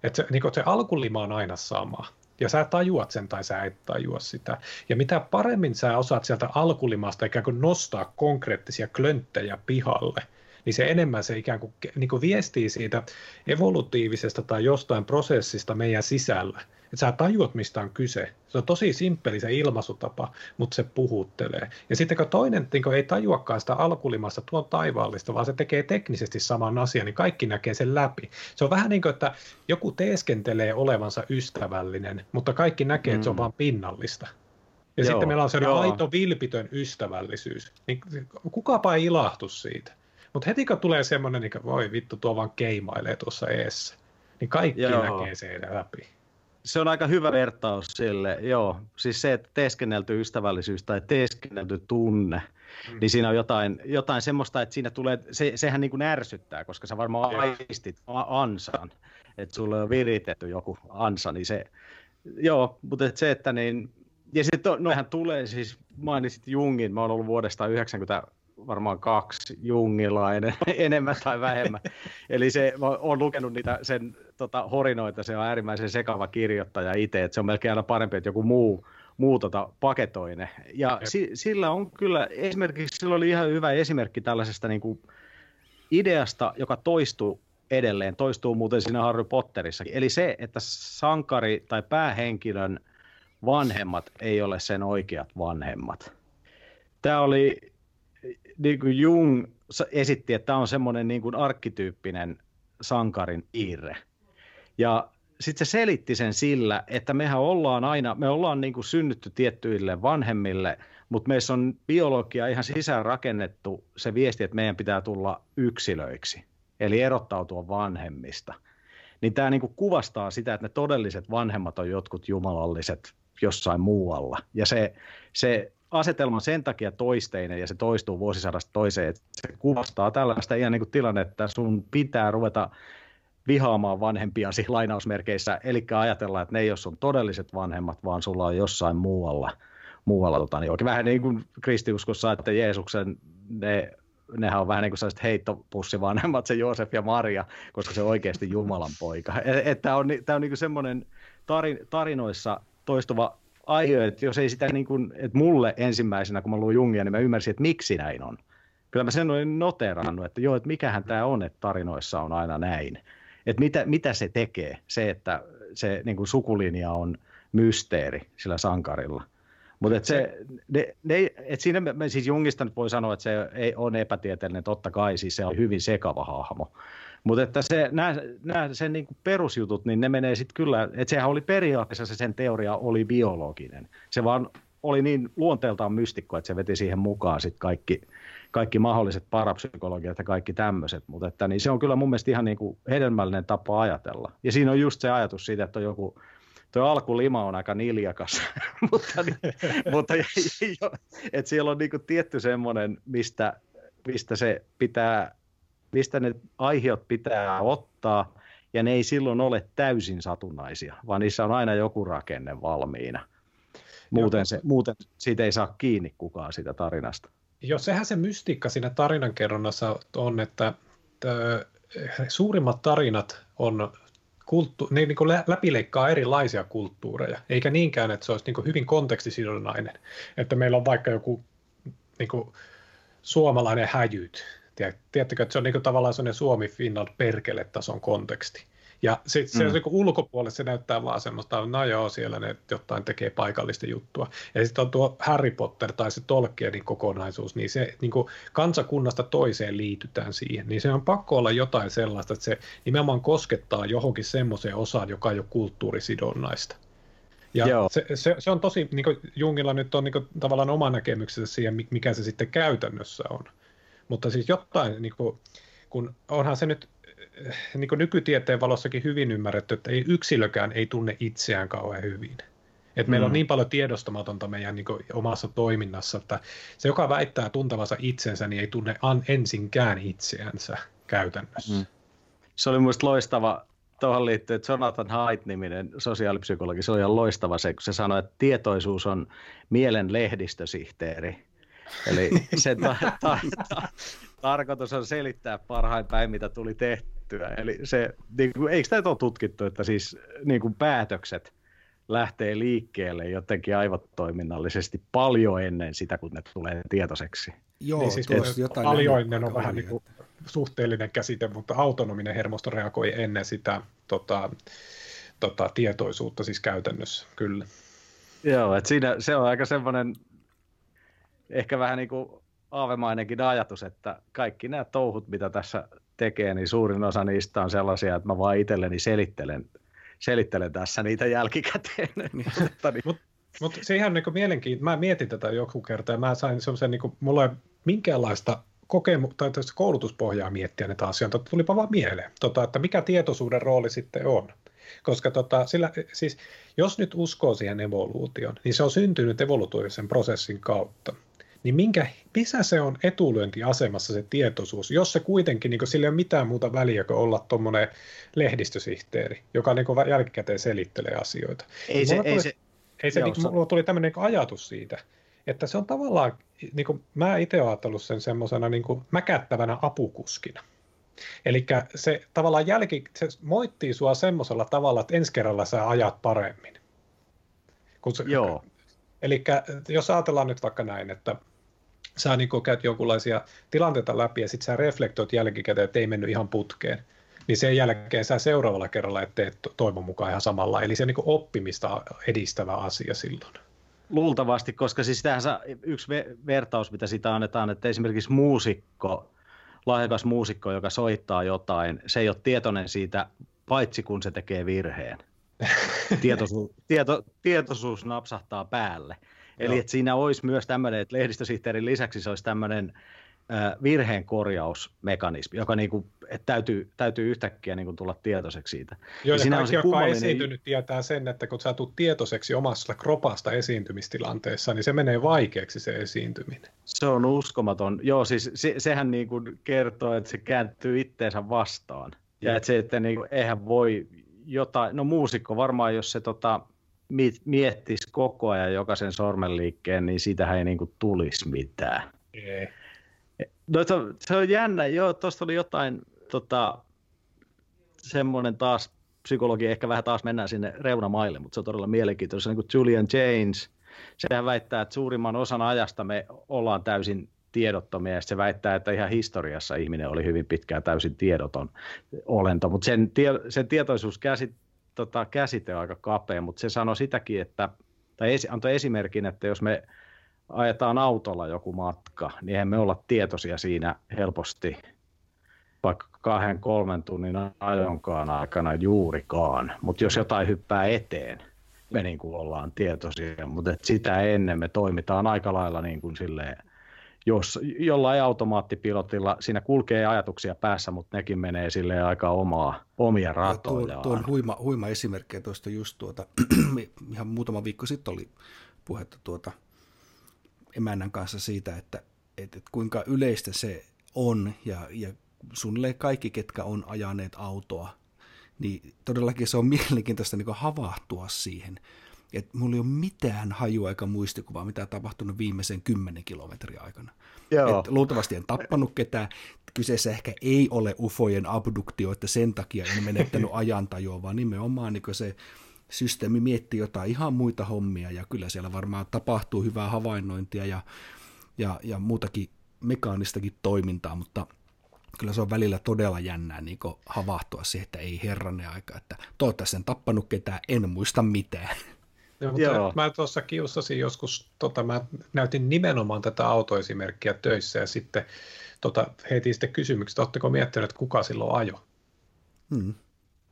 Että se, niin se alkulima on aina sama. Ja sä tajuat sen tai sä et tajua sitä. Ja mitä paremmin sä osaat sieltä alkulimasta ikään kuin nostaa konkreettisia klönttejä pihalle, niin se enemmän se ikään kuin, niin kuin viestii siitä evolutiivisesta tai jostain prosessista meidän sisällä. Että sä tajuat, mistä on kyse. Se on tosi simppeli se ilmaisutapa, mutta se puhuttelee. Ja sitten kun toinen niin kun ei tajuakaan sitä alkulimasta tuon taivaallista, vaan se tekee teknisesti saman asian, niin kaikki näkee sen läpi. Se on vähän niin kuin, että joku teeskentelee olevansa ystävällinen, mutta kaikki näkee, mm. että se on mm. vain pinnallista. Ja joo, sitten meillä on sellainen aito vilpitön ystävällisyys. Niin kukapa ei ilahtu siitä. Mutta heti kun tulee semmoinen, niin kuin, voi vittu, tuo vaan keimailee tuossa eessä, niin kaikki Joo. näkee sen läpi. Se on aika hyvä vertaus sille, joo. Siis se, että teeskennelty ystävällisyys tai teeskennelty tunne, mm. niin siinä on jotain, jotain semmoista, että siinä tulee, se, sehän niin kuin ärsyttää, koska sä varmaan aistit ansan, että sulle on viritetty joku ansa, niin se, joo, mutta et se, että niin, ja sitten noihän tulee siis, mainitsit Jungin, mä oon ollut vuodesta 90 varmaan kaksi jungilainen, enemmän tai vähemmän. Eli se, oon lukenut niitä sen tota, horinoita, se on äärimmäisen sekava kirjoittaja itse, että se on melkein aina parempi, että joku muu, muu tota, paketoine. Ja si, sillä on kyllä, esimerkiksi sillä oli ihan hyvä esimerkki tällaisesta niin kuin ideasta, joka toistuu edelleen, toistuu muuten siinä Harry Potterissa. Eli se, että sankari tai päähenkilön vanhemmat ei ole sen oikeat vanhemmat. Tämä oli niin kuin Jung esitti, että tämä on semmoinen niin kuin arkkityyppinen sankarin piirre. Ja sitten se selitti sen sillä, että mehän ollaan aina, me ollaan niin kuin synnytty tiettyille vanhemmille, mutta meissä on biologia ihan sisään rakennettu se viesti, että meidän pitää tulla yksilöiksi, eli erottautua vanhemmista. Niin tämä niin kuin kuvastaa sitä, että ne todelliset vanhemmat on jotkut jumalalliset jossain muualla. Ja se, se asetelma sen takia toisteinen ja se toistuu vuosisadasta toiseen, että se kuvastaa tällaista ihan niin kuin tilannetta, sun pitää ruveta vihaamaan vanhempiasi lainausmerkeissä, eli ajatella, että ne ei ole sun todelliset vanhemmat, vaan sulla on jossain muualla, muualla tota, niin oikein vähän niin kuin kristiuskossa, että Jeesuksen ne nehän on vähän niin kuin sellaiset heittopussivanhemmat, se Joosef ja Maria, koska se on oikeasti Jumalan poika. Tämä on, tämä on niin kuin semmoinen tarin, tarinoissa toistuva aihe, että jos ei sitä niin kuin, että mulle ensimmäisenä, kun mä luin Jungia, niin mä ymmärsin, että miksi näin on. Kyllä mä sen olin noterannut, että joo, että mikähän tämä on, että tarinoissa on aina näin. Että mitä, mitä se tekee, se, että se niin kuin sukulinja on mysteeri sillä sankarilla. Mutta et se, ne, ne, et siinä me, siis Jungista nyt voi sanoa, että se ei, on epätieteellinen, totta kai, siis se on hyvin sekava hahmo. Mutta että se, nämä, nämä sen niin kuin perusjutut, niin ne menee sitten kyllä, että sehän oli periaatteessa se sen teoria oli biologinen. Se vaan oli niin luonteeltaan mystikko, että se veti siihen mukaan sitten kaikki, kaikki mahdolliset parapsykologiat ja kaikki tämmöiset, mutta että, niin se on kyllä mun mielestä ihan niin kuin hedelmällinen tapa ajatella. Ja siinä on just se ajatus siitä, että on joku, tuo alkulima on aika niljakas, mutta, niin, mutta että siellä on niin kuin tietty semmoinen, mistä, mistä se pitää mistä ne aiheet pitää ottaa, ja ne ei silloin ole täysin satunnaisia, vaan niissä on aina joku rakenne valmiina. Muuten, se, muuten siitä ei saa kiinni kukaan sitä tarinasta. Joo, sehän se mystiikka siinä tarinankerronnassa on, että suurimmat tarinat on kulttu- ne niin kuin läpileikkaa erilaisia kulttuureja, eikä niinkään, että se olisi niin kuin hyvin kontekstisidonnainen. Että meillä on vaikka joku niin kuin suomalainen häjyt, Tiedättekö, että se on niin kuin tavallaan sellainen Suomi-Finland perkele-tason konteksti. Ja se, se mm. niin ulkopuolelle se näyttää vaan semmoista, no joo, siellä ne jotain tekee paikallista juttua. Ja sitten on tuo Harry Potter tai se Tolkienin kokonaisuus, niin se niin kuin kansakunnasta toiseen liitytään siihen. Niin se on pakko olla jotain sellaista, että se nimenomaan koskettaa johonkin semmoiseen osaan, joka ei ole kulttuurisidonnaista. Ja se, se, se, on tosi, niin kuin Jungilla nyt on niin kuin, tavallaan oma näkemyksensä siihen, mikä se sitten käytännössä on. Mutta siis jotain, niin kuin, kun onhan se nyt eh, niin kuin nykytieteen valossakin hyvin ymmärretty, että ei yksilökään ei tunne itseään kauhean hyvin. Et meillä mm. on niin paljon tiedostamatonta meidän niin kuin, omassa toiminnassa, että se, joka väittää tuntevansa itsensä, niin ei tunne an, ensinkään itseänsä käytännössä. Mm. Se oli mielestäni loistava tuohon liittyy Jonathan Haidt-niminen sosiaalipsykologi, se on ihan loistava se, kun se sanoi, että tietoisuus on mielen lehdistösihteeri. Eli se ta- ta- ta- tarkoitus on selittää parhain päin, mitä tuli tehtyä. Eli se, niin kuin, eikö tämä ole tutkittu, että siis niin kuin päätökset lähtee liikkeelle jotenkin aivotoiminnallisesti paljon ennen sitä, kun ne tulee tietoiseksi. Joo, niin siis tuossa jotain paljon ennen on vähän niin kuin suhteellinen käsite, mutta autonominen hermosto reagoi ennen sitä tota, tota, tietoisuutta siis käytännössä, kyllä. Joo, että siinä se on aika semmoinen ehkä vähän niin kuin aavemainenkin ajatus, että kaikki nämä touhut, mitä tässä tekee, niin suurin osa niistä on sellaisia, että mä vaan itselleni selittelen, selittelen tässä niitä jälkikäteen. Niin. Mutta niin. mut se ihan niin mielenkiintoista. Mä mietin tätä joku kerta ja mä sain semmoisen, niin kuin, mulla ei minkäänlaista kokemu- tai koulutuspohjaa miettiä näitä asioita. Tulipa vaan mieleen, tota, että mikä tietoisuuden rooli sitten on. Koska tota, sillä, siis, jos nyt uskoo siihen evoluution, niin se on syntynyt evoluutiivisen prosessin kautta niin minkä, missä se on etulyöntiasemassa se tietoisuus, jos se kuitenkin, niin sillä ei ole mitään muuta väliä kuin olla tuommoinen lehdistösihteeri, joka niin jälkikäteen selittelee asioita. Ei se, tuli, ei se, ei se, niin, mulla tuli tämmöinen niin ajatus siitä, että se on tavallaan, niin kuin, mä itse olen ajatellut sen semmoisena niin mäkättävänä apukuskina. Eli se tavallaan jälki, se moittii sua semmoisella tavalla, että ensi kerralla sä ajat paremmin. Kun se, Joo. Eli jos ajatellaan nyt vaikka näin, että sä niin käyt jonkunlaisia tilanteita läpi ja sitten sä reflektoit jälkikäteen, että ei mennyt ihan putkeen, niin sen jälkeen sä seuraavalla kerralla et tee toivon mukaan ihan samalla. Eli se on niin oppimista edistävä asia silloin. Luultavasti, koska siis tähän yksi vertaus, mitä sitä annetaan, että esimerkiksi muusikko, lahjakas muusikko, joka soittaa jotain, se ei ole tietoinen siitä, paitsi kun se tekee virheen. Tietoisuus, tieto, tietoisuus napsahtaa päälle. Eli että siinä olisi myös tämmöinen, että lehdistösihteerin lisäksi se olisi tämmöinen virheen korjausmekanismi, joka niin kuin, että täytyy, täytyy yhtäkkiä niin kuin tulla tietoiseksi siitä. Joo, ja, ja kaikki, on esiintynyt, tietää sen, että kun sä tulet tietoiseksi omasta kropasta esiintymistilanteessa, niin se menee vaikeaksi se esiintyminen. Se on uskomaton. Joo, siis se, sehän niin kuin kertoo, että se kääntyy itteensä vastaan. Ja että se, että niin kuin, eihän voi jotain, no muusikko varmaan, jos se tota, miettisi koko ajan jokaisen sormenliikkeen, niin siitähän ei niin kuin tulisi mitään. Ei. No, se, se on jännä, joo, tuosta oli jotain tota, semmoinen taas, psykologi ehkä vähän taas mennään sinne reunamaille, mutta se on todella mielenkiintoista, niin kuin Julian James, sehän väittää, että suurimman osan ajasta me ollaan täysin tiedottomia, ja se väittää, että ihan historiassa ihminen oli hyvin pitkään täysin tiedoton olento, mutta sen, tie, sen tietoisuus käsit, tota, käsite on aika kapea, mutta se sanoi sitäkin, että, tai esi, antoi esimerkin, että jos me ajetaan autolla joku matka, niin emme olla tietoisia siinä helposti vaikka kahden, kolmen tunnin ajonkaan aikana juurikaan. Mutta jos jotain hyppää eteen, me niin kuin ollaan tietoisia, mutta sitä ennen me toimitaan aika lailla niin kuin silleen, jos jollain automaattipilotilla siinä kulkee ajatuksia päässä, mutta nekin menee sille aika omaa, omia ratoja. Tuo, tuo on huima, huima esimerkkejä tuosta just tuota, ihan muutama viikko sitten oli puhetta tuota emännän kanssa siitä, että, että, että kuinka yleistä se on ja, ja suunnilleen kaikki, ketkä on ajaneet autoa, niin todellakin se on mielenkiintoista niin havahtua siihen, että mulla ei ole mitään hajua eikä muistikuvaa, mitä on tapahtunut viimeisen kymmenen kilometrin aikana. Joo. Et luultavasti en tappanut ketään. Kyseessä ehkä ei ole ufojen abduktio, että sen takia en menettänyt ajantajua, vaan nimenomaan niin se systeemi miettii jotain ihan muita hommia, ja kyllä siellä varmaan tapahtuu hyvää havainnointia ja, ja, ja muutakin mekaanistakin toimintaa, mutta kyllä se on välillä todella jännää niin havahtua siihen, että ei herranne aika, että toivottavasti en tappanut ketään, en muista mitään. Joo, mutta Joo. mä tuossa kiusasin joskus, tota, mä näytin nimenomaan tätä autoesimerkkiä töissä ja sitten tota, heitin sitten kysymykset, oletteko miettineet, että kuka silloin ajo? Hmm.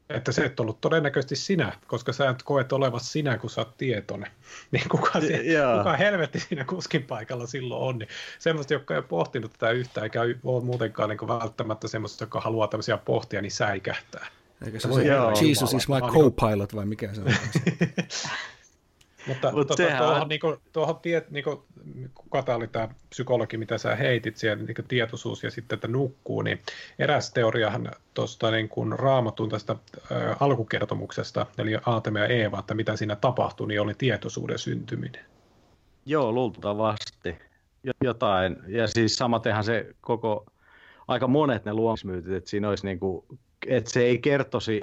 Että se et ollut todennäköisesti sinä, koska sä et koet olevat sinä, kun sä oot tietoinen. Niin kuka, se, kuka helvetti siinä kuskin paikalla silloin on. Niin semmoista, jotka ei ole pohtinut tätä yhtään, eikä ole muutenkaan niin välttämättä semmoista, joka haluaa tämmöisiä pohtia, niin säikähtää. Eikö se, se Jesus is my co-pilot vai mikä se on? Mutta Mut tuota, sehän... tuohon, niin kuin, tuohon tie, niin kuin, kuka tämä oli tämä psykologi, mitä sä heitit siellä, niin tietoisuus ja sitten, että nukkuu, niin eräs teoriahan tuosta niin kuin raamatun tästä ä, alkukertomuksesta, eli Aateme ja Eeva, että mitä siinä tapahtui, niin oli tietoisuuden syntyminen. Joo, luultavasti. Jotain. Ja siis samatenhan se koko, aika monet ne luomismyytit, että siinä olisi niin kuin, että se ei kertoisi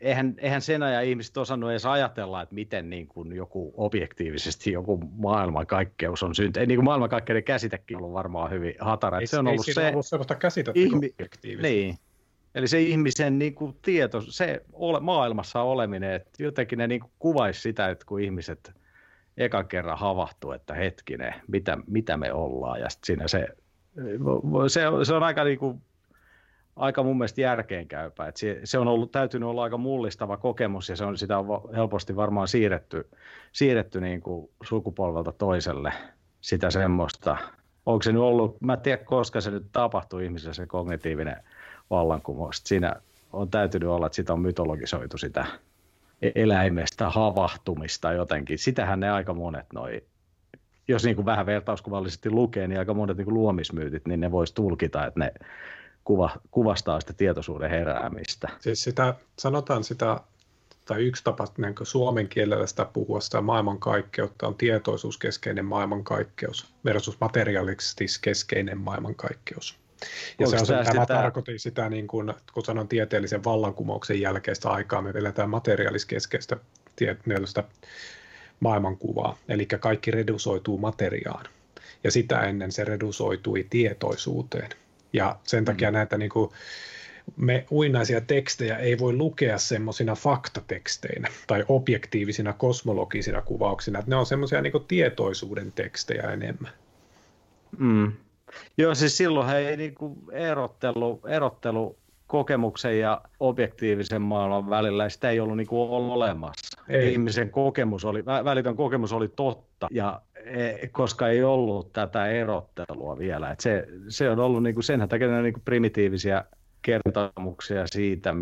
eihän, eihän sen ajan ihmiset osannut edes ajatella, että miten niin kuin joku objektiivisesti joku maailmankaikkeus on syntynyt. Ei niin kuin maailmankaikkeuden käsitekin ollut varmaan hyvin hatara. Ei, se on ollut ei se, ollut sellaista käsitettä ihmi- Niin. Eli se ihmisen niin kuin tieto, se ole, maailmassa oleminen, että jotenkin ne niin kuin kuvaisi sitä, että kun ihmiset ekan kerran havahtuu, että hetkinen, mitä, mitä me ollaan. Ja siinä se, se, se on aika niin kuin aika mun mielestä järkeenkäypä. Et se, se on ollut, täytynyt olla aika mullistava kokemus ja se on, sitä on helposti varmaan siirretty, siirretty niin kuin sukupolvelta toiselle sitä semmoista. Onko se nyt ollut, mä en tiedä koska se nyt tapahtui ihmisessä se kognitiivinen vallankumous. Siinä on täytynyt olla, että sitä on mytologisoitu sitä e-, eläimestä havahtumista jotenkin. Sitähän ne aika monet noi jos niin kuin vähän vertauskuvallisesti lukee, niin aika monet niin kuin luomismyytit, niin ne voisi tulkita, että ne kuva, kuvastaa sitä tietoisuuden heräämistä. Siis sitä, sanotaan sitä, tai yksi tapa niin suomen kielellä sitä puhua sitä maailmankaikkeutta on tietoisuuskeskeinen maailmankaikkeus versus materialistis-keskeinen maailmankaikkeus. Ja se on, tämä sitä... tarkoitin sitä, niin kuin, kun sanon tieteellisen vallankumouksen jälkeistä aikaa, me eletään materiaaliskeskeistä tieteellistä maailmankuvaa, eli kaikki redusoituu materiaan. Ja sitä ennen se redusoitui tietoisuuteen. Ja sen takia mm. näitä niin kuin, me uinaisia tekstejä ei voi lukea semmoisina faktateksteinä tai objektiivisina kosmologisina kuvauksina. ne on semmoisia niin tietoisuuden tekstejä enemmän. Mm. Joo, siis silloin ei niin kuin erottelu, erottelu kokemuksen ja objektiivisen maailman välillä, sitä ei ollut niin kuin olemassa. Ei. Ihmisen kokemus oli, välitön kokemus oli totta, ja E, koska ei ollut tätä erottelua vielä. Et se, se on ollut, niin kuin, senhän takia niin kuin primitiivisiä kertomuksia siitä,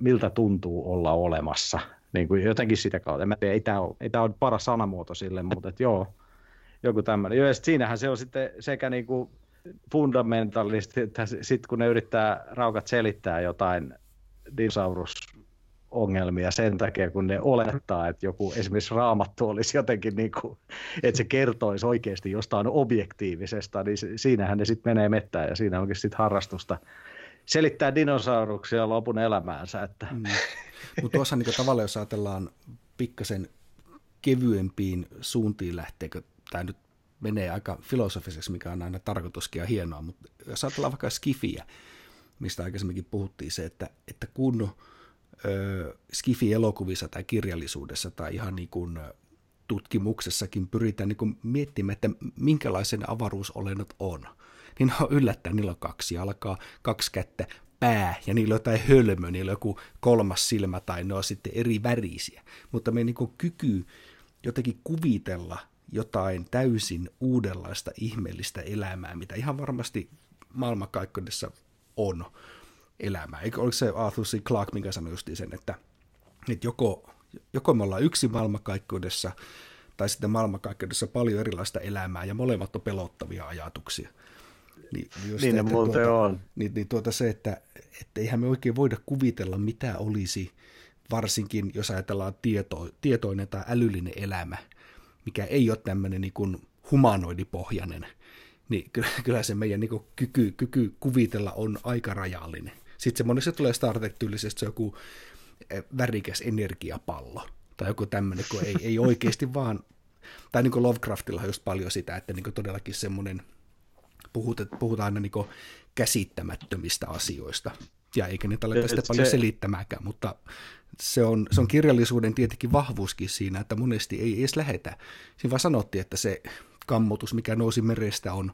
miltä tuntuu olla olemassa. Niin kuin jotenkin sitä kautta. Mä tiedä, ei tämä ole, ei ole paras sanamuoto sille, mutta et joo, joku tämmöinen. Joo, siinähän se on sitten sekä niin kuin fundamentalisti, että sitten kun ne yrittää raukat selittää jotain dinosaurus ongelmia sen takia, kun ne olettaa, että joku esimerkiksi raamattu olisi jotenkin niin kuin, että se kertoisi oikeasti jostain objektiivisesta, niin siinähän ne sitten menee mettään ja siinä onkin sitten harrastusta selittää dinosauruksia lopun elämäänsä. Että. Mm. Mutta tuossa niin tavallaan, jos ajatellaan pikkasen kevyempiin suuntiin lähteekö, tämä nyt menee aika filosofiseksi, mikä on aina tarkoituskin ja hienoa, mutta jos ajatellaan vaikka skifiä, mistä aikaisemminkin puhuttiin se, että, että kun skifi-elokuvissa tai kirjallisuudessa tai ihan niin kuin tutkimuksessakin pyritään niin kuin miettimään, että minkälaisen avaruusolennot on. Niin on yllättäen, niillä on kaksi jalkaa, kaksi kättä, pää ja niillä on jotain hölmö, niillä on joku kolmas silmä tai ne on sitten eri värisiä. Mutta me niin kyky jotenkin kuvitella jotain täysin uudenlaista ihmeellistä elämää, mitä ihan varmasti maailmankaikkeudessa on, elämää. Eikö, oliko se Arthur C. Clarke, mikä sanoi just sen, että, että joko, joko me ollaan yksi maailmankaikkeudessa, tai sitten maailmankaikkeudessa paljon erilaista elämää, ja molemmat on pelottavia ajatuksia. Niin, just niin että, tuota, on. Niin, niin tuota se, että, että eihän me oikein voida kuvitella, mitä olisi, varsinkin jos ajatellaan tieto, tietoinen tai älyllinen elämä, mikä ei ole tämmöinen niin kuin humanoidipohjainen, niin kyllä se meidän niin kyky, kyky kuvitella on aika rajallinen. Sitten se tulee Star Trek-tyylisesti se joku eh, värikäs energiapallo tai joku tämmöinen, kun ei, ei oikeasti vaan, tai niin kuin Lovecraftilla on just paljon sitä, että niin todellakin semmoinen, puhutaan aina niin käsittämättömistä asioista, ja eikä niitä ole sitä paljon selittämääkään, mutta se on, se on kirjallisuuden tietenkin vahvuuskin siinä, että monesti ei edes lähetä. Siinä vaan sanottiin, että se kammotus, mikä nousi merestä, on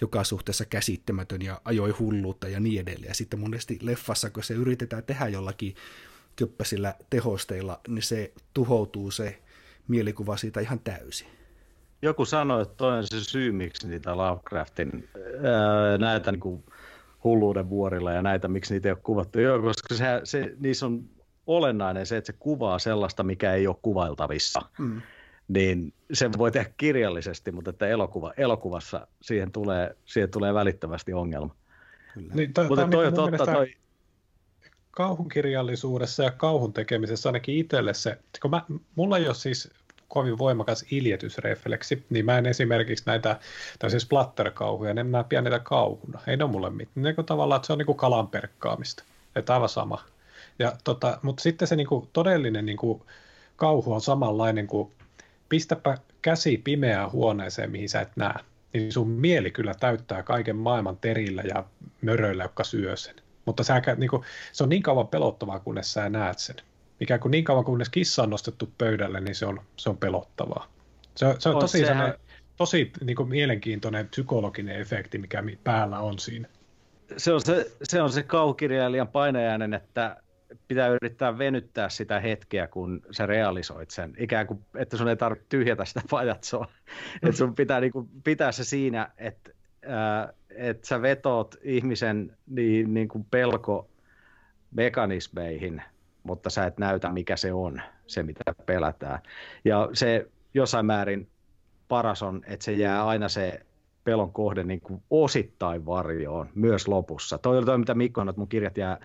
joka suhteessa käsittämätön ja ajoi hulluutta ja niin edelleen. Ja sitten monesti leffassa, kun se yritetään tehdä jollakin köppäsillä tehosteilla, niin se tuhoutuu se mielikuva siitä ihan täysin. Joku sanoi, että toi on se syy, miksi niitä Lovecraftin näitä niin kuin hulluuden vuorilla ja näitä, miksi niitä ei ole kuvattu. Joo, koska se, se, niissä on olennainen se, että se kuvaa sellaista, mikä ei ole kuvailtavissa. Mm. Niin sen voi tehdä kirjallisesti, mutta että elokuva, elokuvassa siihen tulee, siihen tulee välittömästi ongelma. Kyllä. Niin, to, mutta toi on totta, toi, kauhunkirjallisuudessa ja kauhun tekemisessä ainakin itselle se, kun mä, mulla ei ole siis kovin voimakas iljetysrefleksi, niin mä en esimerkiksi näitä tämmöisiä splatter-kauhuja, en mä pidä niitä kauhuna. Ei ne ole mulle mitään. Niin tavallaan, että se on niin kuin kalan perkkaamista. Että aivan sama. Ja tota, mutta sitten se niin kuin, todellinen niin kuin, kauhu on samanlainen kuin pistäpä käsi pimeään huoneeseen, mihin sä et näe. Niin sun mieli kyllä täyttää kaiken maailman terillä ja möröillä, jotka syö sen. Mutta sä, niin kuin, se on niin kauan pelottavaa, kunnes sä näet sen. Ikään kuin niin kauan, kunnes kissa on nostettu pöydälle, niin se on, se on pelottavaa. Se, se on, on tosi, sehän... tosi niin kuin mielenkiintoinen psykologinen efekti, mikä päällä on siinä. Se on se, se, on se kaukirjailijan painajainen, että pitää yrittää venyttää sitä hetkeä, kun sä realisoit sen. Ikään kuin, että sun ei tarvitse tyhjätä sitä pajatsoa. että sun pitää niin kuin, pitää se siinä, että että sä vetoot ihmisen niin, niin kuin pelkomekanismeihin, mutta sä et näytä, mikä se on, se mitä pelätään. Ja se jossain määrin paras on, että se jää aina se pelon kohde niin kuin osittain varjoon, myös lopussa. Toi on toi, mitä Mikko on, että mun kirjat jää,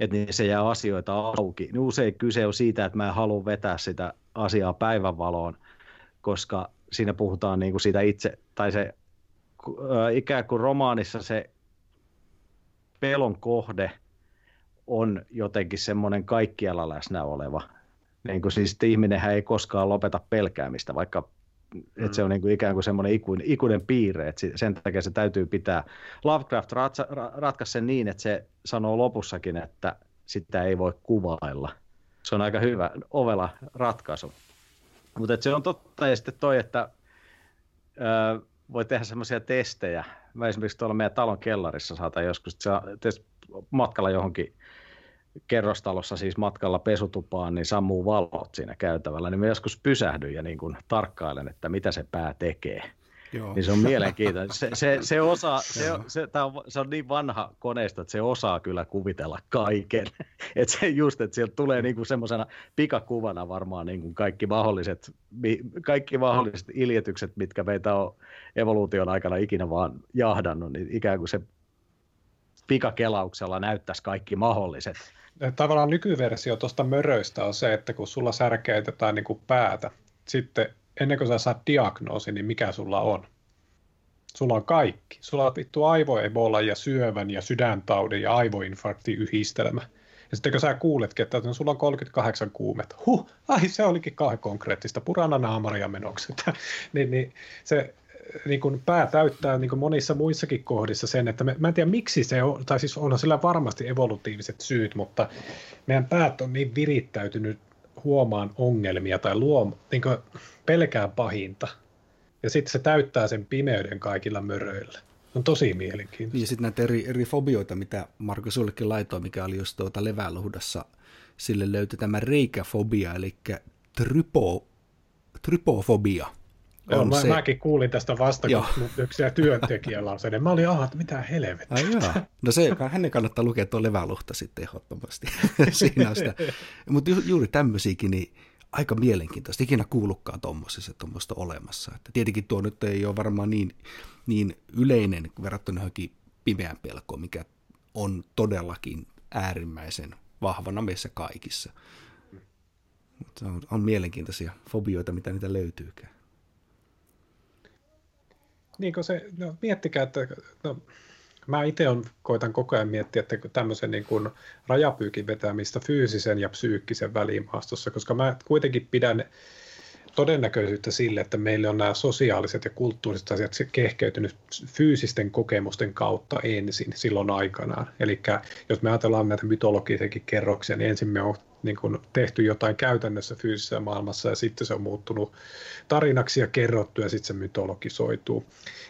että se jää asioita auki. Niin usein kyse on siitä, että mä en halua vetää sitä asiaa päivänvaloon, koska siinä puhutaan niin kuin siitä itse, tai se ikään kuin romaanissa se pelon kohde on jotenkin semmoinen kaikkialla läsnä oleva. Niin kuin siis, ihminenhän ei koskaan lopeta pelkäämistä, vaikka mm. että se on niin kuin ikään kuin semmoinen ikuinen, ikuinen piirre, että sen takia se täytyy pitää. Lovecraft ratsa, ratkaisi sen niin, että se sanoo lopussakin, että sitä ei voi kuvailla. Se on aika hyvä, ovela ratkaisu. Mutta se on totta, ja sitten toi, että voi tehdä semmoisia testejä. Mä esimerkiksi tuolla meidän talon kellarissa saatan joskus matkalla johonkin kerrostalossa, siis matkalla pesutupaan, niin sammuu valot siinä käytävällä, niin mä joskus pysähdyn ja niin kuin tarkkailen, että mitä se pää tekee. Joo. Niin se on mielenkiintoinen. Se, se, se, osaa, se, se, on, se on niin vanha koneisto, että se osaa kyllä kuvitella kaiken. että se just, että sieltä tulee niin semmoisena pikakuvana varmaan niin kuin kaikki, mahdolliset, kaikki mahdolliset iljetykset, mitkä meitä on evoluution aikana ikinä vaan jahdannut, niin ikään kuin se pikakelauksella näyttäisi kaikki mahdolliset. Tavallaan nykyversio tuosta möröistä on se, että kun sulla särkeytetään niin kuin päätä, sitten ennen kuin sä saat diagnoosi, niin mikä sulla on? Sulla on kaikki. Sulla on vittu aivoebola ja syövän ja sydäntaudin ja aivoinfarkti yhdistelmä. Ja sitten kun sä kuuletkin, että no, sulla on 38 kuumetta, huh, ai se olikin kauhean konkreettista, purana naamaria menokset. niin, niin, se niin kuin pää täyttää niin kuin monissa muissakin kohdissa sen, että me, mä en tiedä miksi se on, tai siis onhan sillä varmasti evolutiiviset syyt, mutta meidän päät on niin virittäytynyt huomaan ongelmia tai luo, niin kuin pelkää pahinta. Ja sitten se täyttää sen pimeyden kaikilla möröillä. On tosi mielenkiintoista. Ja sitten näitä eri, eri fobioita, mitä Marko sullekin laitoi, mikä oli just tuota leväluhdassa, sille löytyi tämä reikäfobia, eli trypo, trypofobia. Joo, mä, se... mäkin kuulin tästä vasta, kun yksi työntekijällä on sen. Mä olin, aha, mitä helvettiä. Ai joo. No se, hänen kannattaa lukea tuo leväluhta sitten ehdottomasti. Siinä sitä. Mutta ju, juuri tämmöisiäkin, niin aika mielenkiintoista. Ikinä kuullutkaan tuommoisessa tuommoista olemassa. Että tietenkin tuo nyt ei ole varmaan niin, niin yleinen verrattuna johonkin pimeän pelkoon, mikä on todellakin äärimmäisen vahvana meissä kaikissa. Mutta on, on mielenkiintoisia fobioita, mitä niitä löytyykään. Niin se, no, miettikää, että no, mä itse on, koitan koko ajan miettiä että tämmöisen niin kuin rajapyykin vetämistä fyysisen ja psyykkisen välimaastossa, koska mä kuitenkin pidän todennäköisyyttä sille, että meille on nämä sosiaaliset ja kulttuuriset asiat kehkeytynyt fyysisten kokemusten kautta ensin silloin aikanaan. Eli jos me ajatellaan näitä mytologisiakin kerroksia, niin ensin me on niin kuin tehty jotain käytännössä fyysisessä maailmassa ja sitten se on muuttunut tarinaksi ja kerrottu ja sitten se mytologisoituu.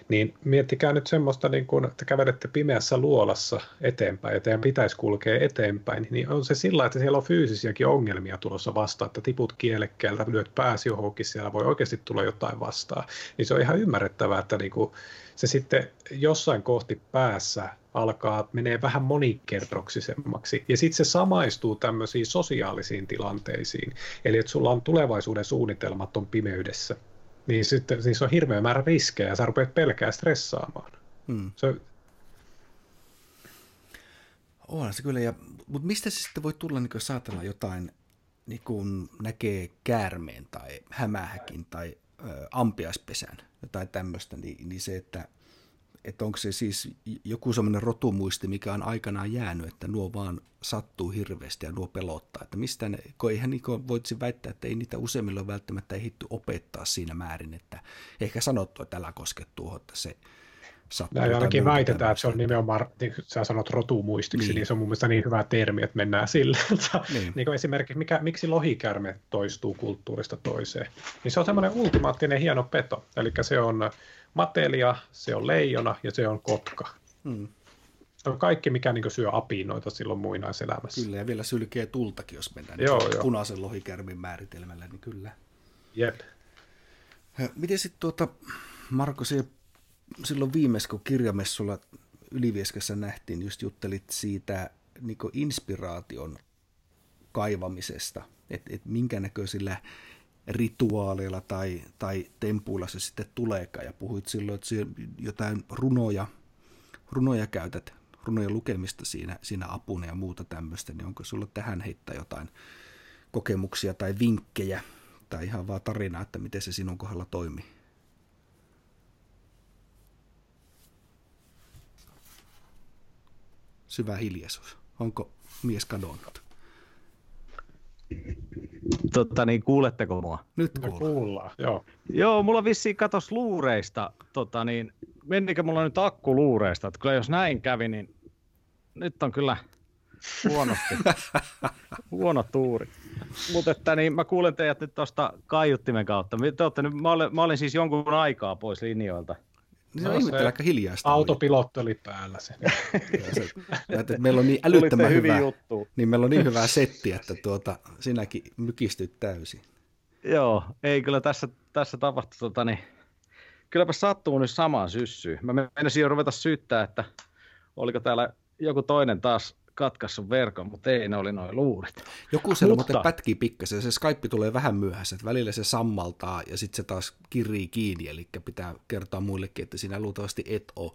Niin miettikää nyt semmoista, niin kuin, että kävelette pimeässä luolassa eteenpäin ja teidän pitäisi kulkea eteenpäin, niin on se sillä, että siellä on fyysisiäkin ongelmia tulossa vastaan, että tiput kielekkeeltä, lyöt pääsi johonkin, siellä voi oikeasti tulla jotain vastaan. Niin se on ihan ymmärrettävää, että niin kuin, se sitten jossain kohti päässä alkaa menee vähän monikerroksisemmaksi. Ja sitten se samaistuu tämmöisiin sosiaalisiin tilanteisiin. Eli että sulla on tulevaisuuden suunnitelmat on pimeydessä. Niin sitten se on hirveä määrä riskejä ja sä rupeat pelkää stressaamaan. Hmm. Se, Onhan se kyllä, ja, mutta mistä se sitten voi tulla, niin jos ajatellaan jotain, niin kun näkee käärmeen tai hämähäkin tai ampiaispesän, jotain tämmöistä, niin, niin se, että, että onko se siis joku semmoinen rotumuisti, mikä on aikanaan jäänyt, että nuo vaan sattuu hirveästi ja nuo pelottaa. Että mistä ne, kun eihän niin voitsi väittää, että ei niitä useimmilla välttämättä ehditty opettaa siinä määrin, että ehkä sanottu, että älä koske tuohon, että se sattuu. Näin ainakin väitetään, että se on nimenomaan, niin sä sanot rotumuistiksi, niin. niin se on mun mielestä niin hyvä termi, että mennään sille. niin. niin kuin esimerkiksi, mikä, miksi lohikärme toistuu kulttuurista toiseen, niin se on semmoinen ultimaattinen hieno peto. Eli se on matelia, se on leijona ja se on kotka. Hmm. Se on kaikki, mikä niin syö apinoita silloin muinaiselämässä. Kyllä, ja vielä sylkee tultakin, jos mennään joo, niin joo. punaisen lohikärmin määritelmällä, niin kyllä. Jep. Miten sitten tuota, Marko, se silloin viimeis, kun kirjamessulla Ylivieskassa nähtiin, just juttelit siitä niin inspiraation kaivamisesta, että et minkä näköisillä rituaaleilla tai, tai tempuilla se sitten tuleekaan. Ja puhuit silloin, että jotain runoja, runoja käytät, runojen lukemista siinä, siinä apuna ja muuta tämmöistä, niin onko sulla tähän heittää jotain kokemuksia tai vinkkejä tai ihan vaan tarinaa, että miten se sinun kohdalla toimii? Syvä hiljaisuus. Onko mies kadonnut? Totta niin, kuuletteko mua? Nyt kuullaan. kuullaan. Joo. Joo, mulla vissiin katos luureista, tota niin, mennikö mulla nyt akku luureista, että kyllä jos näin kävi, niin nyt on kyllä huonosti, huono tuuri. Mutta että niin, mä kuulen teidät nyt tuosta kaiuttimen kautta. Te olette nyt, mä, olen, mä olin siis jonkun aikaa pois linjoilta. Niin se on ihmettely aika hiljaista. Autopilotti oli päällä se. se että meillä on niin älyttömän hyvä, juttu. niin meillä on niin hyvää settiä, että tuota, sinäkin mykistyt täysin. Joo, ei kyllä tässä, tässä tapahtui, tota, niin, kylläpä sattuu nyt samaan syssyyn. Mä menisin jo ruveta syyttää, että oliko täällä joku toinen taas katkaissut verkon, mutta ei ne oli noin luurit. Joku siellä mutta... muuten pätkii pikkasen, se Skype tulee vähän myöhässä, että välillä se sammaltaa ja sitten se taas kirii kiinni, eli pitää kertoa muillekin, että sinä luultavasti et ole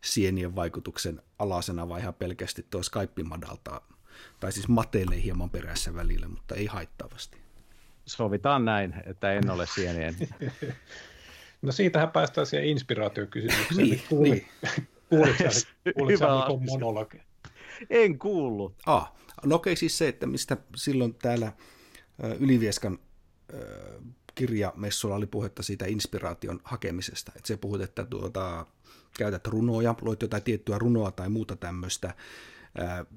sienien vaikutuksen alasena, vai ihan pelkästään tuo Skype madaltaa, tai siis matelee hieman perässä välillä, mutta ei haittavasti. Sovitaan näin, että en ole sienien. no siitähän päästään siihen inspiraatiokysymykseen. niin, niin. Kuulitko, kuulitko monologi? En kuullut. Ah, no okei, siis se, että mistä silloin täällä Ylivieskan kirjamessulla oli puhetta siitä inspiraation hakemisesta. Että se puhut, että tuota, käytät runoja, luet jotain tiettyä runoa tai muuta tämmöistä,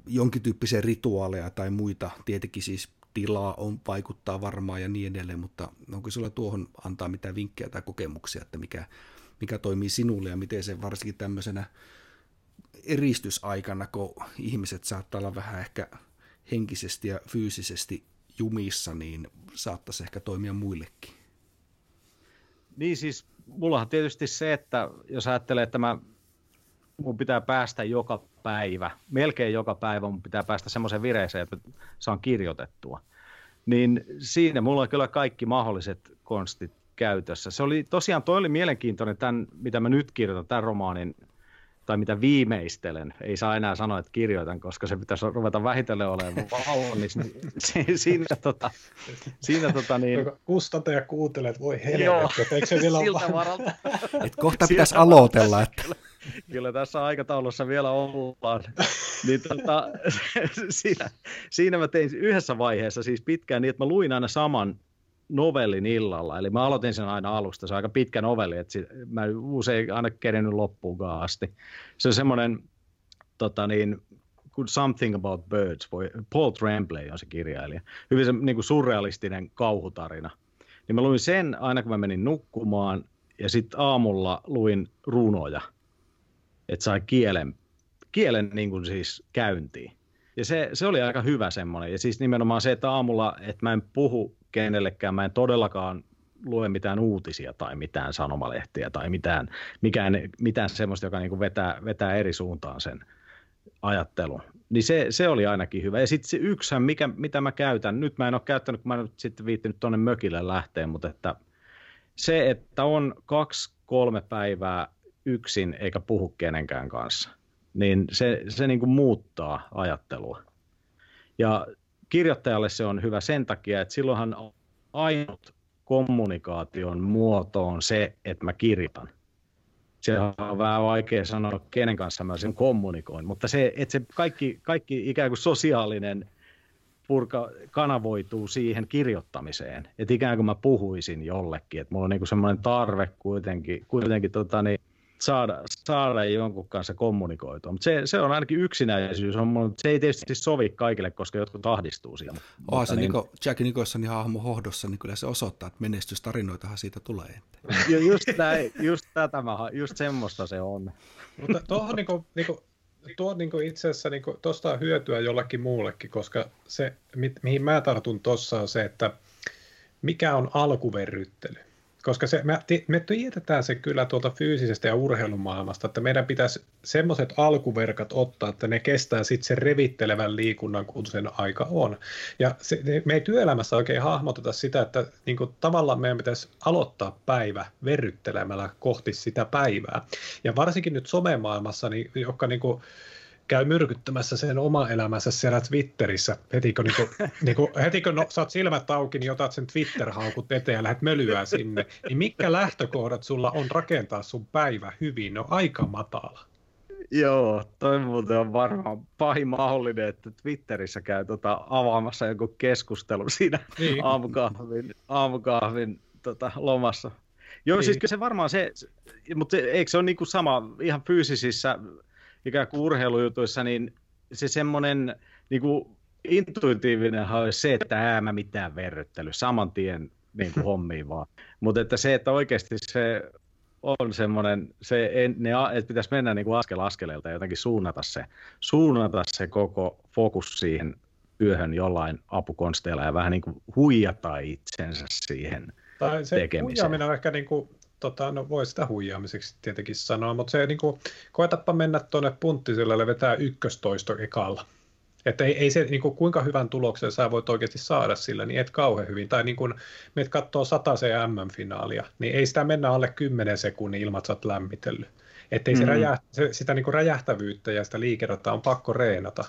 jonkin tyyppisiä rituaaleja tai muita. Tietenkin siis tilaa on, vaikuttaa varmaan ja niin edelleen, mutta onko sulla tuohon antaa mitään vinkkejä tai kokemuksia, että mikä, mikä toimii sinulle ja miten se varsinkin tämmöisenä eristysaikana, kun ihmiset saattaa olla vähän ehkä henkisesti ja fyysisesti jumissa, niin saattaisi ehkä toimia muillekin. Niin siis, mullahan tietysti se, että jos ajattelee, että mä, mun pitää päästä joka päivä, melkein joka päivä mun pitää päästä semmoiseen vireeseen, että saan kirjoitettua. Niin siinä mulla on kyllä kaikki mahdolliset konstit käytössä. Se oli tosiaan, toi oli mielenkiintoinen, tämän, mitä mä nyt kirjoitan, tämän romaanin tai mitä viimeistelen, ei saa enää sanoa, että kirjoitan, koska se pitäisi ruveta vähitellen olemaan valmis. Niin siinä, tota, siinä tota niin... Kustantaja kuuntelee, että voi helvetti, että eikö se vielä ole... Et kohta pitäisi aloitella. Että... Kyllä tässä aikataulussa vielä ollaan. niin tota, siinä, siinä mä tein yhdessä vaiheessa siis pitkään niin, että mä luin aina saman novellin illalla. Eli mä aloitin sen aina alusta. Se on aika pitkä novelli, että sit, mä usein aina kerennyt loppuun asti. Se on semmoinen tota niin, Something About Birds, voi, Paul Tremblay on se kirjailija. Hyvin se niin kuin surrealistinen kauhutarina. Niin mä luin sen aina, kun mä menin nukkumaan, ja sitten aamulla luin runoja, että sai kielen, kielen niin kuin siis käyntiin. Ja se, se oli aika hyvä semmoinen. Ja siis nimenomaan se, että aamulla, että mä en puhu kenellekään. Mä en todellakaan lue mitään uutisia tai mitään sanomalehtiä tai mitään, mikään, mitään semmoista, joka niin kuin vetää, vetää eri suuntaan sen ajattelun. Niin se, se oli ainakin hyvä. Ja sitten se yksihän, mikä, mitä mä käytän, nyt mä en ole käyttänyt, kun mä nyt sitten viittinyt tuonne mökille lähteen, mutta että se, että on kaksi, kolme päivää yksin eikä puhu kenenkään kanssa, niin se, se niin kuin muuttaa ajattelua. Ja kirjoittajalle se on hyvä sen takia, että silloinhan ainut kommunikaation muoto on se, että mä kirjoitan. Se on vähän vaikea sanoa, kenen kanssa mä sen kommunikoin, mutta se, että se kaikki, kaikki ikään kuin sosiaalinen purka kanavoituu siihen kirjoittamiseen. Että ikään kuin mä puhuisin jollekin, että mulla on niinku semmoinen tarve kuitenkin, kuitenkin tota, niin, saada, saada jonkun kanssa kommunikoitua. Mutta se, se on ainakin yksinäisyys, on, se ei tietysti sovi kaikille, koska jotkut tahdistuu siinä. Onhan se niin, Niko, Jack Nicholsonin hahmo hohdossa, niin kyllä se osoittaa, että menestystarinoitahan siitä tulee. Ja just, näin, just, tätä just semmoista se on. Mutta tuohon niin kuin, niin kuin, tuo niin kuin itse asiassa niin tuosta on hyötyä jollakin muullekin, koska se, mi, mihin mä tartun tuossa on se, että mikä on alkuverryttely koska se, me, me tiedetään se kyllä tuolta fyysisestä ja urheilumaailmasta, että meidän pitäisi semmoiset alkuverkat ottaa, että ne kestää sitten sen revittelevän liikunnan, kun sen aika on. Ja se, me ei työelämässä oikein hahmoteta sitä, että niin kuin, tavallaan meidän pitäisi aloittaa päivä verryttelemällä kohti sitä päivää. Ja varsinkin nyt somemaailmassa, niin, joka niin kuin, käy myrkyttämässä sen oma elämänsä siellä Twitterissä. Heti kun, niinku, niinku, heti kun no, saat silmät auki, niin otat sen Twitter-haukut eteen ja lähdet mölyää sinne. Niin mitkä lähtökohdat sulla on rakentaa sun päivä hyvin? No aika matala. Joo, toi muuten on varmaan pahin mahdollinen, että Twitterissä käy tota avaamassa joku keskustelu siinä niin. aamukahvin, aamukahvin tota, lomassa. Joo, siis niin. siis kyllä se varmaan se, mutta eikö se ole niinku sama ihan fyysisissä ikään kuin urheilujutuissa, niin se semmoinen niin kuin intuitiivinen olisi se, että ää mä mitään verryttely, saman tien niin kuin hommiin vaan. Mutta että se, että oikeasti se on semmoinen, se, ne, että pitäisi mennä niin kuin askel askeleelta ja jotenkin suunnata se, suunnata se koko fokus siihen työhön jollain apukonsteilla ja vähän niin kuin huijata itsensä siihen tai se tekemiseen. huijaaminen on ehkä niin kuin tota, no voi sitä huijaamiseksi tietenkin sanoa, mutta se niin kuin, koetapa mennä tuonne punttisillalle vetää ykköstoisto ekalla. Että ei, ei se, niin kuin, kuinka hyvän tuloksen sä voit oikeasti saada sillä, niin et kauhean hyvin. Tai niin kuin meet katsoo se MM-finaalia, niin ei sitä mennä alle 10 sekunnin ilman, että sä oot lämmitellyt. Että ei mm-hmm. se, räjäht, se, sitä niin kuin räjähtävyyttä ja sitä liikerataa on pakko reenata.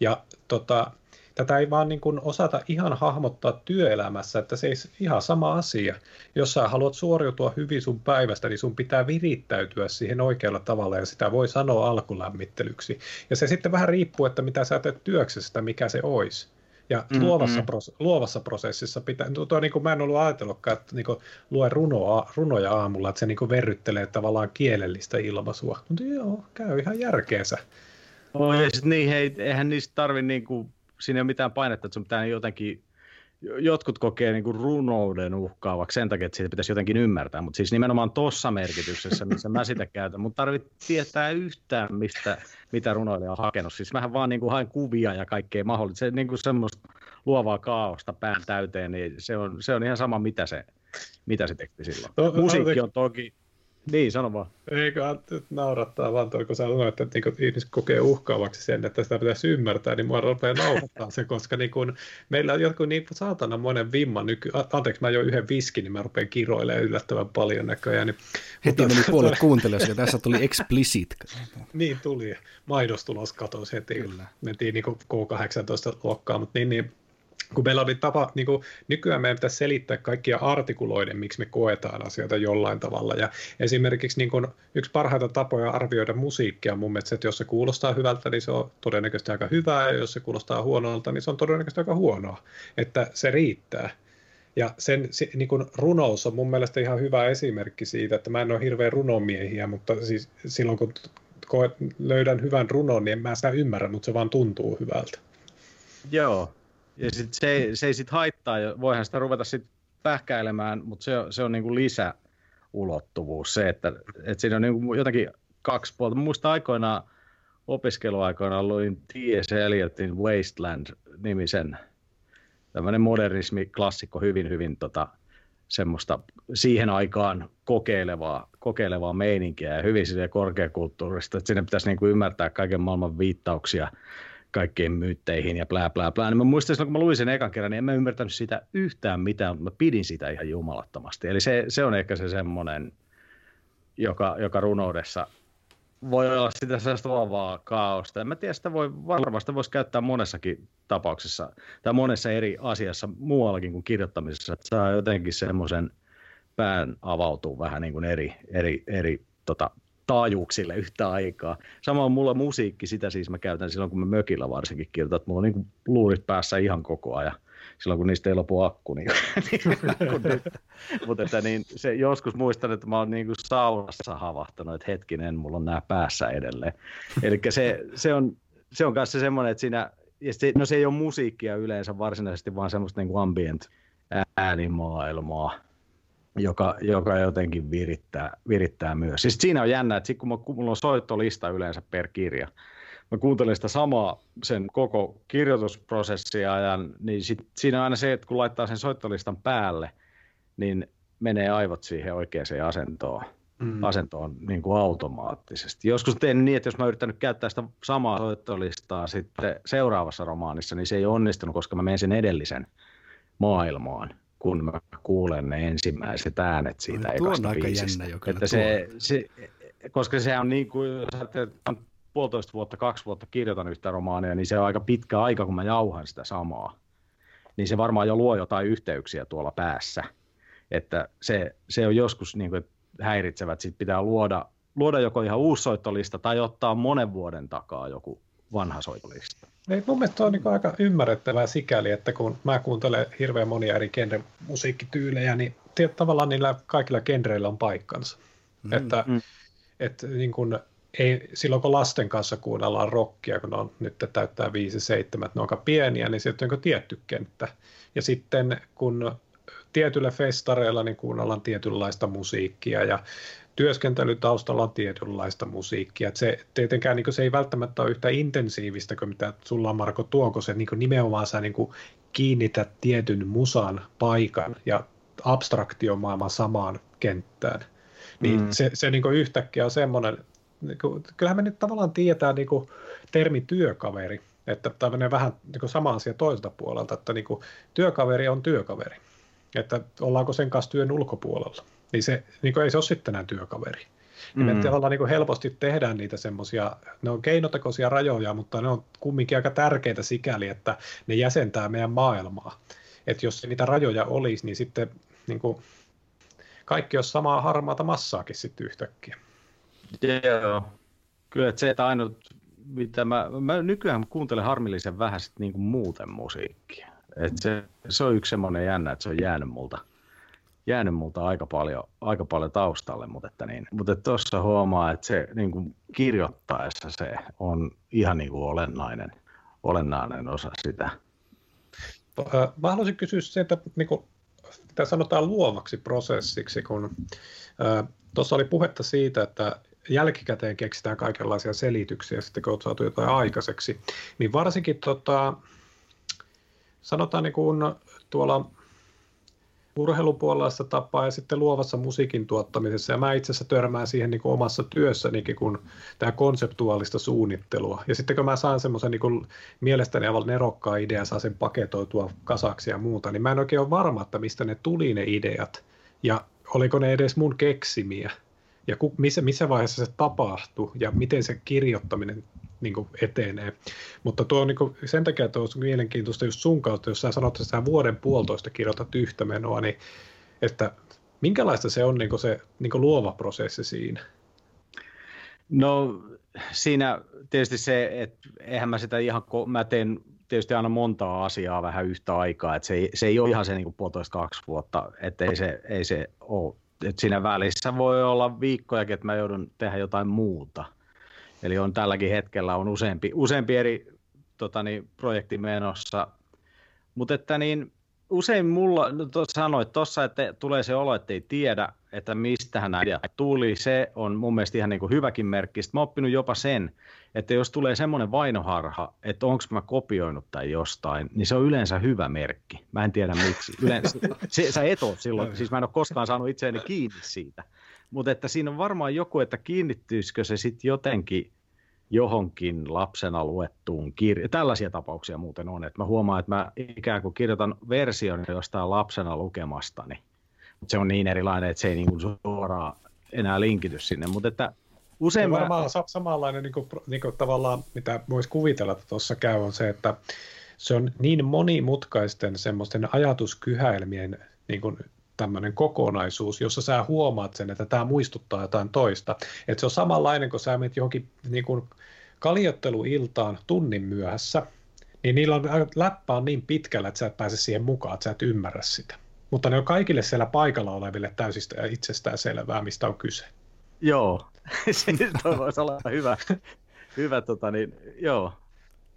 Ja tota, tätä ei vaan niin kuin osata ihan hahmottaa työelämässä, että se ei ihan sama asia. Jos sä haluat suoriutua hyvin sun päivästä, niin sun pitää virittäytyä siihen oikealla tavalla ja sitä voi sanoa alkulämmittelyksi. Ja se sitten vähän riippuu, että mitä sä teet työksestä, mikä se olisi. Ja mm-hmm. luovassa, pros, luovassa prosessissa pitää, tuo, tuo, niin kuin mä en ollut ajatellutkaan, että niin kuin, lue runoa, runoja aamulla, että se niin kuin verryttelee tavallaan kielellistä ilmaisua. Mutta joo, käy ihan järkeensä. Oh, ja sit niin, hei, eihän niistä tarvi niin kuin siinä ei ole mitään painetta, että sun pitää jotenkin, jotkut kokee niin kuin runouden uhkaavaksi sen takia, että siitä pitäisi jotenkin ymmärtää, mutta siis nimenomaan tuossa merkityksessä, missä mä sitä käytän, mutta tarvitse tietää yhtään, mistä, mitä runoilija on hakenut. Siis mähän vaan niin kuin haen kuvia ja kaikkea mahdollista. Se niin kuin semmoista luovaa kaaosta pään täyteen, niin se on, se on ihan sama, mitä se, mitä se teksti silloin. No, Musiikki on toki, niin, sano vaan. Eikö naurattaa vaan toi, kun sä sanoit, että niin ihmiset kokee uhkaavaksi sen, että sitä pitäisi ymmärtää, niin mua rupeaa naurattaa se, koska niin kun, meillä on joku niin saatana monen vimma nyky... Anteeksi, mä jo yhden viskin, niin mä rupean kiroilemaan yllättävän paljon näköjään. Niin, Heti mutta, meni puolet kuuntelijoista, ja tässä tuli explicit. niin tuli. Maidostulos katosi heti. Kyllä. Mentiin niin K18 luokkaan, mutta niin, niin kun meillä oli tapa, niin kuin, nykyään meidän pitäisi selittää kaikkia artikuloiden, miksi me koetaan asioita jollain tavalla. Ja esimerkiksi niin kuin, yksi parhaita tapoja arvioida musiikkia mun mielestä, että jos se kuulostaa hyvältä, niin se on todennäköisesti aika hyvää, ja jos se kuulostaa huonolta, niin se on todennäköisesti aika huonoa. Että se riittää. Ja sen niin kuin runous on mun mielestä ihan hyvä esimerkki siitä, että mä en ole hirveän runomiehiä, mutta siis silloin kun löydän hyvän runon, niin en mä sitä ymmärrä, mutta se vaan tuntuu hyvältä. Joo, ja sit se, ei, se ei sit haittaa, voihan sitä ruveta sit pähkäilemään, mutta se, se on niinku lisäulottuvuus, se, että, että siinä on niinku jotakin kaksi puolta. Muista aikoinaan opiskeluaikoina luin T.S. Eliotin Wasteland-nimisen tämmöinen modernismi-klassikko, hyvin, hyvin tota, semmoista siihen aikaan kokeilevaa, kokeilevaa meininkiä ja hyvin korkeakulttuurista, että sinne pitäisi niin kuin ymmärtää kaiken maailman viittauksia kaikkiin myytteihin ja plää, plää, plää. Niin mä muistan silloin, kun mä luin sen ekan kerran, niin en mä ymmärtänyt sitä yhtään mitään, mutta mä pidin sitä ihan jumalattomasti. Eli se, se on ehkä se semmoinen, joka, joka runoudessa voi olla sitä sellaista luovaa kaaosta. En mä tiedä, sitä voi, varmasti voisi käyttää monessakin tapauksessa tai monessa eri asiassa muuallakin kuin kirjoittamisessa, että saa jotenkin semmoisen pään avautuu vähän niin kuin eri, eri, eri tota, taajuuksille yhtä aikaa. Sama on mulla musiikki, sitä siis mä käytän silloin, kun mä mökillä varsinkin kirjoitan, että mulla on niin luurit päässä ihan koko ajan. Silloin, kun niistä ei lopu akku, niin, niin Mutta että niin, se, joskus muistan, että mä oon niin kuin saunassa havahtanut, että hetkinen, mulla on nämä päässä edelleen. Eli se, se on, se on kanssa semmoinen, että siinä, ja se, no se ei ole musiikkia yleensä varsinaisesti, vaan semmoista niin kuin ambient äänimaailmaa, joka, joka jotenkin virittää, virittää myös. Siis siinä on jännä, että kun mulla on soittolista yleensä per kirja, mä kuuntelen sitä samaa sen koko kirjoitusprosessia ajan, niin sit, siinä on aina se, että kun laittaa sen soittolistan päälle, niin menee aivot siihen oikeaan asentoon, mm. asentoon niin kuin automaattisesti. Joskus teen niin, että jos mä yritän käyttää sitä samaa soittolistaa sitten seuraavassa romaanissa, niin se ei onnistunut, koska mä menen sen edellisen maailmaan kun mä kuulen ne ensimmäiset äänet siitä no, ekasta aika biisistä. Jännä, että se, se, koska se on niin kuin, jos on puolitoista vuotta, kaksi vuotta kirjoitan yhtä romaania, niin se on aika pitkä aika, kun mä jauhan sitä samaa. Niin se varmaan jo luo jotain yhteyksiä tuolla päässä. Että se, se on joskus niin kuin häiritsevä, että sit pitää luoda, luoda joko ihan uusi soittolista tai ottaa monen vuoden takaa joku vanha soittolista. Ei, mun mielestä on niin aika ymmärrettävää sikäli, että kun mä kuuntelen hirveän monia eri genre musiikkityylejä, niin tavallaan niillä kaikilla genreillä on paikkansa. Mm, että mm. Et, niin kun, ei, silloin kun lasten kanssa kuunnellaan rockia, kun ne on nyt täyttää 5 7 ne on aika pieniä, niin se on niin tietty kenttä. Ja sitten kun tietyillä festareilla niin kuunnellaan tietynlaista musiikkia ja työskentelytaustalla on tietynlaista musiikkia. Että se, tietenkään niin se ei välttämättä ole yhtä intensiivistä kuin mitä sulla Marko tuo, kun se niin nimenomaan sä niin kiinnität tietyn musan paikan ja abstraktiomaailman samaan kenttään. Niin mm. se, se niin yhtäkkiä on semmoinen, niin kuin, kyllähän me nyt tavallaan tietää niin kuin, termi työkaveri, että tämä menee vähän niin kuin sama asia toiselta puolelta, että niin kuin, työkaveri on työkaveri, että ollaanko sen kanssa työn ulkopuolella niin se niin kuin ei se ole sitten enää työkaveri. Mm. me tavallaan niin kuin helposti tehdään niitä semmoisia, ne on keinotekoisia rajoja, mutta ne on kumminkin aika tärkeitä sikäli, että ne jäsentää meidän maailmaa. Että jos niitä rajoja olisi, niin sitten niin kuin, kaikki olisi samaa harmaata massaakin sitten yhtäkkiä. Joo. Kyllä, että se, että ainut, mitä mä, mä nykyään kuuntelen harmillisen vähän sit niin kuin muuten musiikkia. Et se, se on yksi semmoinen jännä, että se on jäänyt multa – jäänyt multa aika paljon, aika paljon taustalle, mutta että niin, mutta tuossa huomaa, että se niin kuin kirjoittaessa se on ihan niin kuin olennainen, olennainen osa sitä. Mä haluaisin kysyä että niin kuin, mitä sanotaan luovaksi prosessiksi, kun tuossa oli puhetta siitä, että jälkikäteen keksitään kaikenlaisia selityksiä sitten, kun on saatu jotain aikaiseksi, niin varsinkin tota, sanotaan niin kuin tuolla urheilupuolella tapaa ja sitten luovassa musiikin tuottamisessa. Ja mä itse asiassa törmään siihen niin kuin omassa työssänikin, kun tämä konseptuaalista suunnittelua. Ja sitten kun mä saan semmoisen niin mielestäni aivan nerokkaan idea, saa sen paketoitua kasaksi ja muuta, niin mä en oikein ole varma, että mistä ne tuli ne ideat. Ja oliko ne edes mun keksimiä. Ja ku, missä, missä vaiheessa se tapahtui ja miten se kirjoittaminen niin kuin etenee. Mutta tuo niin kuin, sen takia, että on mielenkiintoista just sun kautta, jos sä sanot, että sä vuoden puolitoista kirjoitat yhtä menoa, niin että minkälaista se on niin kuin se niin kuin luova prosessi siinä? No siinä tietysti se, että eihän mä sitä ihan, mä teen tietysti aina montaa asiaa vähän yhtä aikaa, että se ei, se ei ole ihan se niin puolitoista kaksi vuotta, että ei se, ei se ole, että siinä välissä voi olla viikkojakin, että mä joudun tehdä jotain muuta – Eli on tälläkin hetkellä on useampi, useampi eri tota niin, projekti menossa. Mutta että niin, usein mulla, no sanoit tuossa, että tulee se olo, että ei tiedä, että mistähän nämä ideat tuli, se on mun mielestä ihan niin kuin hyväkin merkki. Sitten mä oon oppinut jopa sen, että jos tulee semmoinen vainoharha, että onko mä kopioinut tai jostain, niin se on yleensä hyvä merkki. Mä en tiedä miksi. Yleensä, se, sä et silloin, siis mä en ole koskaan saanut itseäni kiinni siitä. Mutta että siinä on varmaan joku, että kiinnittyisikö se sitten jotenkin johonkin lapsena luettuun kirjaan. Tällaisia tapauksia muuten on, että mä huomaan, että mä ikään kuin kirjoitan version jostain lapsena lukemastani. Mutta se on niin erilainen, että se ei niin kuin suoraan enää linkity sinne. Mutta että usein mä... varmaan samanlainen niin kuin, niin kuin tavallaan, mitä voisi kuvitella, että tuossa käy, on se, että se on niin monimutkaisten semmoisten ajatuskyhäilmien niin kuin tämmöinen kokonaisuus, jossa sä huomaat sen, että tämä muistuttaa jotain toista. Että se on samanlainen, kun sä menet johonkin niin kuin kaljotteluiltaan tunnin myöhässä, niin niillä on läppä on niin pitkällä, että sä et pääse siihen mukaan, että sä et ymmärrä sitä. Mutta ne on kaikille siellä paikalla oleville täysistä ja itsestään selvää, mistä on kyse. Joo, se voisi olla hyvä, hyvä tota niin, joo.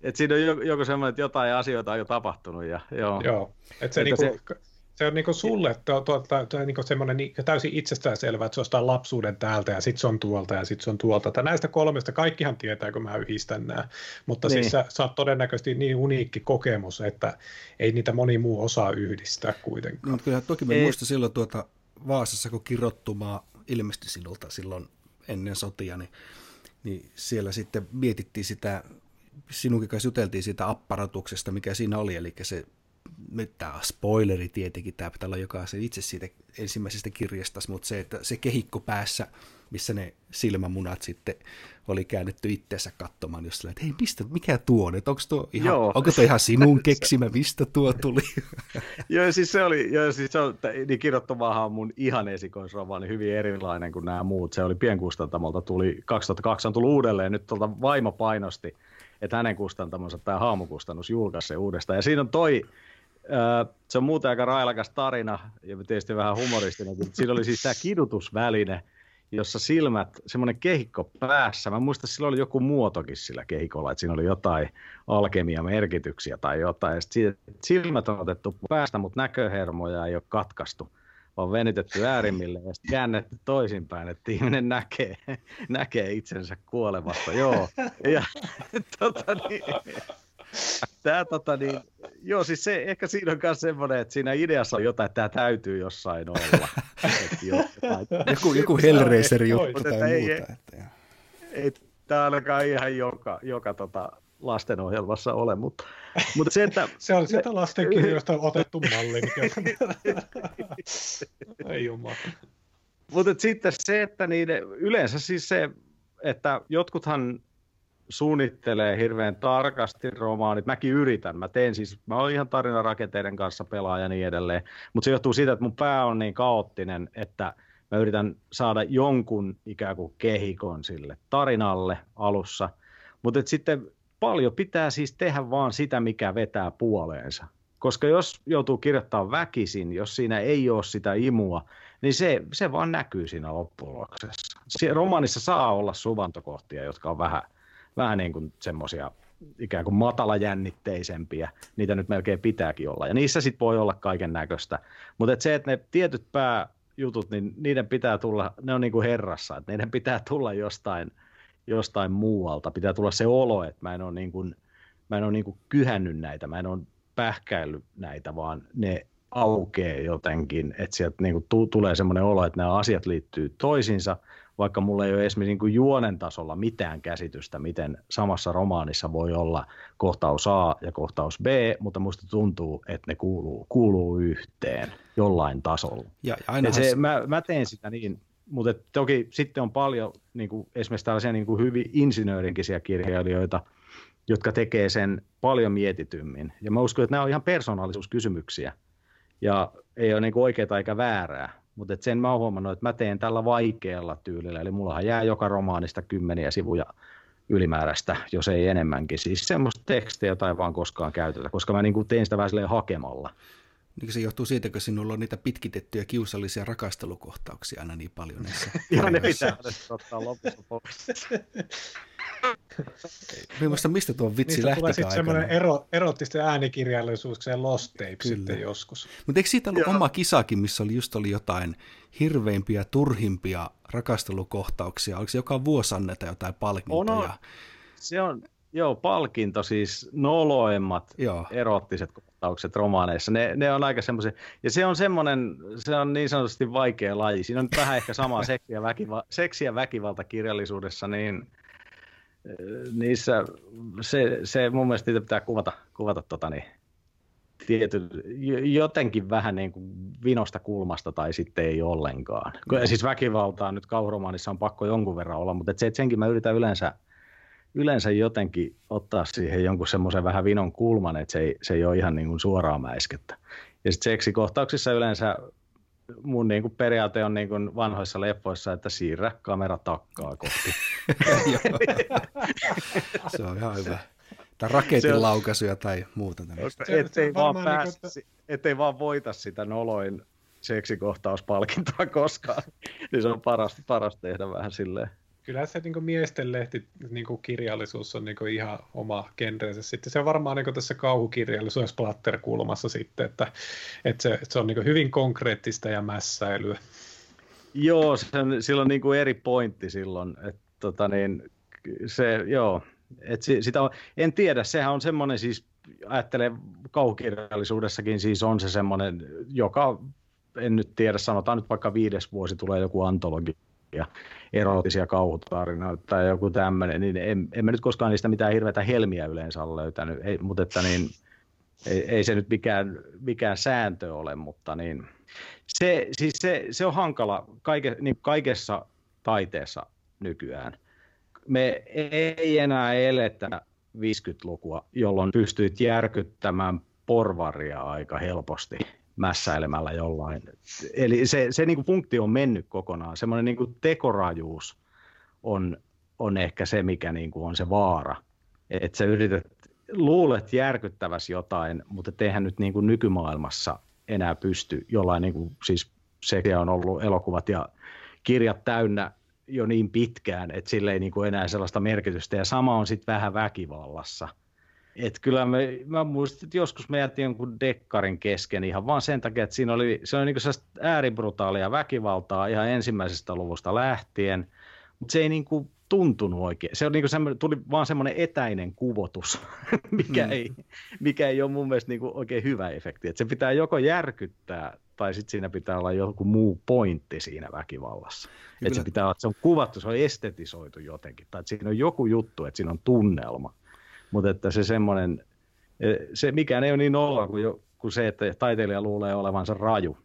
Et siinä on joku semmoinen, että jotain asioita on jo tapahtunut. Ja, joo. joo. Et se, että niinku, se se on niin sulle to, to, to, to, niin semmoinen täysin itsestäänselvä, että se on jostain lapsuuden täältä ja sitten se on tuolta ja sitten se on tuolta. Tai näistä kolmesta kaikkihan tietää, kun mä yhdistän nämä. Mutta siis niin. siis sä, sä oot todennäköisesti niin uniikki kokemus, että ei niitä moni muu osaa yhdistää kuitenkaan. No, kyllä toki mä muistan silloin tuota Vaasassa, kun kirottumaa ilmestyi sinulta silloin ennen sotia, niin, niin siellä sitten mietittiin sitä, sinunkin kanssa juteltiin siitä apparatuksesta, mikä siinä oli, eli se tämä spoileri tietenkin, tämä pitää olla jokaisen itse siitä ensimmäisestä kirjasta, mutta se, että se kehikko päässä, missä ne silmämunat sitten oli käännetty itseensä katsomaan, jos että hei, mistä, mikä tuo on, onko tuo ihan, joo. onko tuo ihan sinun keksimä, mistä tuo tuli? joo, siis se oli, joo, siis se on, niin kirjoittamaahan on mun ihan esikoisromaani hyvin erilainen kuin nämä muut. Se oli pienkustantamolta, tuli 2002 on tullut uudelleen, nyt tuolta vaimo painosti, että hänen kustantamonsa tämä haamukustannus julkaisi uudestaan. Ja siinä on toi, se on muuten aika railakas tarina ja tietysti vähän humoristinen. Siinä oli siis tämä kidutusväline, jossa silmät, semmoinen kehikko päässä. Mä muistan, sillä oli joku muotokin sillä kehikolla, että siinä oli jotain alkemia-merkityksiä tai jotain. Ja silmät on otettu päästä, mutta näköhermoja ei ole katkaistu on venytetty äärimmille ja käännetty toisinpäin, että ihminen näkee, näkee itsensä kuolevasta. Joo. Ja, tota niin, Tämä, tota, niin, joo, siis se, ehkä siinä on myös semmoinen, että siinä ideassa on jotain, että tämä täytyy jossain olla. jo, jotain, joku, joku Hellraiser juttu tai ei, muuta. Että, ei, ei tämä ainakaan ihan joka, joka tota, lastenohjelmassa ole, mutta, mutta se, että... se on sieltä lastenkirjoista otettu malli, mikä... ei jumala. Mutta sitten se, että niin, yleensä siis se, että jotkuthan suunnittelee hirveän tarkasti romaanit. Mäkin yritän. Mä teen siis, mä oon ihan tarinarakenteiden kanssa pelaaja ja niin edelleen. Mutta se johtuu siitä, että mun pää on niin kaoottinen, että mä yritän saada jonkun ikään kuin kehikon sille tarinalle alussa. Mutta sitten paljon pitää siis tehdä vaan sitä, mikä vetää puoleensa. Koska jos joutuu kirjoittamaan väkisin, jos siinä ei ole sitä imua, niin se, se vaan näkyy siinä lopputuloksessa. Romaanissa saa olla suvantokohtia, jotka on vähän – vähän niin kuin semmoisia ikään kuin matalajännitteisempiä, niitä nyt melkein pitääkin olla. Ja niissä sitten voi olla kaiken näköistä. Mutta et se, että ne tietyt pääjutut, niin niiden pitää tulla, ne on niin kuin herrassa, että niiden pitää tulla jostain, jostain muualta. Pitää tulla se olo, että mä en ole, niin kuin, mä en ole niin kuin kyhännyt näitä, mä en ole pähkäillyt näitä, vaan ne aukeaa jotenkin, että sieltä niin kuin tulee semmoinen olo, että nämä asiat liittyy toisiinsa – vaikka mulla ei ole esimerkiksi niin kuin juonen tasolla mitään käsitystä, miten samassa romaanissa voi olla kohtaus A ja kohtaus B, mutta musta tuntuu, että ne kuuluu, kuuluu yhteen jollain tasolla. Ja, ja se, mä, mä teen sitä niin, mutta toki sitten on paljon niin kuin, esimerkiksi tällaisia niin kuin hyvin insinöörinkisiä kirjailijoita, jotka tekee sen paljon mietitymmin. Ja mä uskon, että nämä on ihan persoonallisuuskysymyksiä. Ja ei ole niin kuin oikeaa eikä väärää, mutta sen mä oon huomannut, että mä teen tällä vaikealla tyylillä, eli mullahan jää joka romaanista kymmeniä sivuja ylimääräistä, jos ei enemmänkin. Siis semmoista tekstiä, jota ei vaan koskaan käytetä, koska mä niin kuin teen sitä vähän hakemalla. Niin se johtuu siitä, kun sinulla on niitä pitkitettyjä kiusallisia rakastelukohtauksia aina niin paljon näissä. Joo, ne pitää ottaa lopussa pois. Mielestäni mistä tuo vitsi Niistä tulee sitten semmoinen ero, erottisten äänikirjallisuus, se Lost Tape Kyllä. sitten joskus. Mutta eikö siitä ollut Joo. oma kisakin, missä oli just oli jotain hirveimpiä, turhimpia rakastelukohtauksia? Oliko se joka vuosi anneta jotain palkintoja? On, on. Se on, joo, palkinto siis noloimmat joo. erottiset kohtaukset romaaneissa. Ne, ne on aika semmoisia, ja se on semmoinen, se on niin sanotusti vaikea laji. Siinä on nyt vähän ehkä samaa seksiä, väkiva, seksiä väkivalta kirjallisuudessa, niin niissä se, se mun mielestä niitä pitää kuvata, kuvata tota niin, tiety, jotenkin vähän niin kuin vinosta kulmasta tai sitten ei ollenkaan. No. Siis väkivaltaa nyt kauhuromaanissa on pakko jonkun verran olla, mutta se, että senkin mä yritän yleensä, yleensä jotenkin ottaa siihen jonkun semmoisen vähän vinon kulman, että se ei, se ei ole ihan niin kuin suoraa mäiskettä. Ja sitten seksikohtauksissa yleensä mun niin kuin periaate on niin kuin vanhoissa leffoissa, että siirrä kamera takkaa kohti. se on ihan hyvä. Tai raketin laukaisuja tai muuta tämmöistä. Ettei vaan, niin pääs, niin ettei vaan voita sitä noloin seksikohtauspalkintoa koskaan. niin se on paras, paras tehdä vähän silleen kyllä se niin miesten lehti niin kirjallisuus on niin ihan oma genrensä. Sitten se on varmaan niin tässä kauhukirjallisuus Platter-kulmassa sitten, että, että se, että se on niin hyvin konkreettista ja mässäilyä. Joo, se on, sillä on niin eri pointti silloin. Että, tota niin, se, joo, että sitä on, en tiedä, sehän on semmoinen siis, ajattelen kauhukirjallisuudessakin siis on se semmoinen, joka, en nyt tiedä, sanotaan nyt vaikka viides vuosi tulee joku antologi ja erotisia kauhutarinoita tai joku tämmöinen, niin en, en mä nyt koskaan niistä mitään hirveätä helmiä yleensä ole löytänyt, ei, mutta että niin, ei, ei, se nyt mikään, mikään sääntö ole, mutta niin, se, siis se, se on hankala kaike, niin kaikessa taiteessa nykyään. Me ei enää eletä 50-lukua, jolloin pystyit järkyttämään porvaria aika helposti mässäilemällä jollain. Eli se, se niin kuin funktio on mennyt kokonaan. Semmoinen niin kuin tekorajuus on, on ehkä se, mikä niin kuin on se vaara. Että sä yrität, luulet järkyttäväsi jotain, mutta tehän nyt niin kuin nykymaailmassa enää pysty jollain, niin kuin, siis sekä on ollut elokuvat ja kirjat täynnä jo niin pitkään, että sille ei niin kuin enää sellaista merkitystä. Ja sama on sitten vähän väkivallassa – et kyllä me, mä muistin, että joskus me jätin jonkun dekkarin kesken ihan vaan sen takia, että siinä oli, se oli niin ääribrutaalia väkivaltaa ihan ensimmäisestä luvusta lähtien, mutta se ei niin kuin tuntunut oikein. Se on niin kuin tuli vaan semmoinen etäinen kuvotus, mikä, mm. ei, mikä ei ole mun mielestä niin kuin oikein hyvä efekti. Et se pitää joko järkyttää tai sitten siinä pitää olla joku muu pointti siinä väkivallassa. Että se pitää olla, että se on kuvattu, se on estetisoitu jotenkin, tai että siinä on joku juttu, että siinä on tunnelma. Mutta että se semmoinen, e, se mikään ei ole niin olla kuin, jo, kuin se, että taiteilija luulee olevansa raju.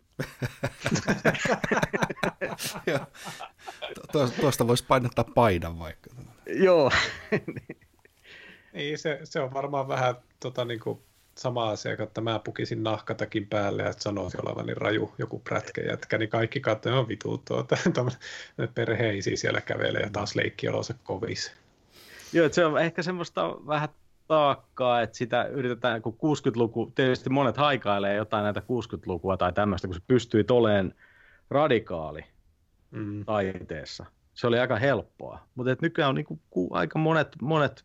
tuosta voisi painottaa paidan vaikka. Joo. niin, se, se on varmaan vähän tota, niin kuin sama asia, että mä pukisin nahkatakin päälle ja sanoisin olevani raju joku prätkäjätkä, niin kaikki katsoo, on vitu tuota, perheisiä siellä kävelee ja taas leikkiolonsa kovis. Joo, se on ehkä semmoista vähän taakkaa, että sitä yritetään, kun 60-luku, tietysti monet haikailee jotain näitä 60-lukua tai tämmöistä, kun se pystyi toleen radikaali mm. taiteessa. Se oli aika helppoa, mutta nykyään on niin kuin, aika monet, monet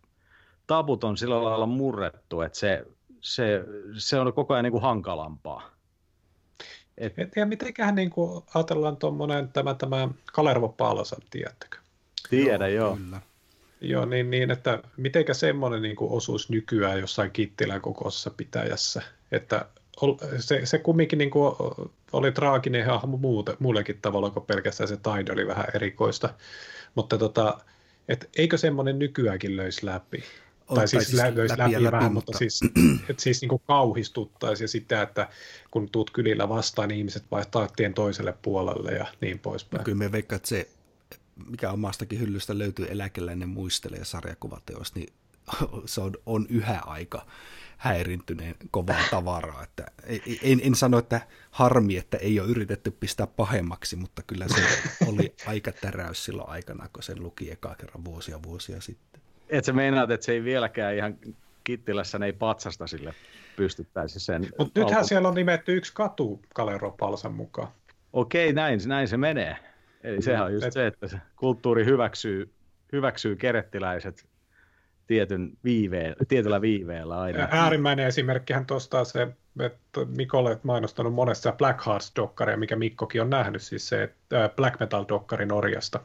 tabut on sillä lailla murrettu, että se, se, se on koko ajan niin kuin hankalampaa. Et... Ja mitenköhän niin kuin ajatellaan tuommoinen tämä, tämä Kalervo Paalosan, tiedättekö? Tiedän, joo. joo. Kyllä. Joo, niin, niin että mitenkä semmoinen niin osuus nykyään jossain Kittilän kokoisessa pitäjässä, että se, se kumminkin niin kuin oli traaginen hahmo muute, muullekin tavalla kuin pelkästään se taide oli vähän erikoista, mutta tota, et eikö semmoinen nykyäänkin löisi läpi? On, tai siis, siis löisi läpi, läpi, läpi vähän, mutta, mutta siis, et siis niin kuin kauhistuttaisi ja sitä, että kun tuut kylillä vastaan, niin ihmiset vaihtaa tien toiselle puolelle ja niin poispäin. No kyllä me veikkaan, että se mikä omastakin hyllystä löytyy eläkeläinen muistelee sarjakuvateos, niin se on, on yhä aika häirintyneen kovaa tavaraa. Että en, en sano, että harmi, että ei ole yritetty pistää pahemmaksi, mutta kyllä se oli aika täräys silloin aikana, kun sen luki eka kerran vuosia vuosia sitten. Et sä meinaat, että se ei vieläkään ihan Kittilässä ne ei patsasta sille pystyttäisi sen. Mutta nythän alku... siellä on nimetty yksi katu Kalero Palsan mukaan. Okei, näin, näin se menee. Eli sehän on just et... se, että se kulttuuri hyväksyy, hyväksyy kerettiläiset tietyn viiveen, tietyllä viiveellä aina. Äärimmäinen esimerkkihän tuosta se, että Mikolle mainostanut monessa Black Hearts-dokkaria, mikä Mikkokin on nähnyt, siis se että Black Metal-dokkari Norjasta.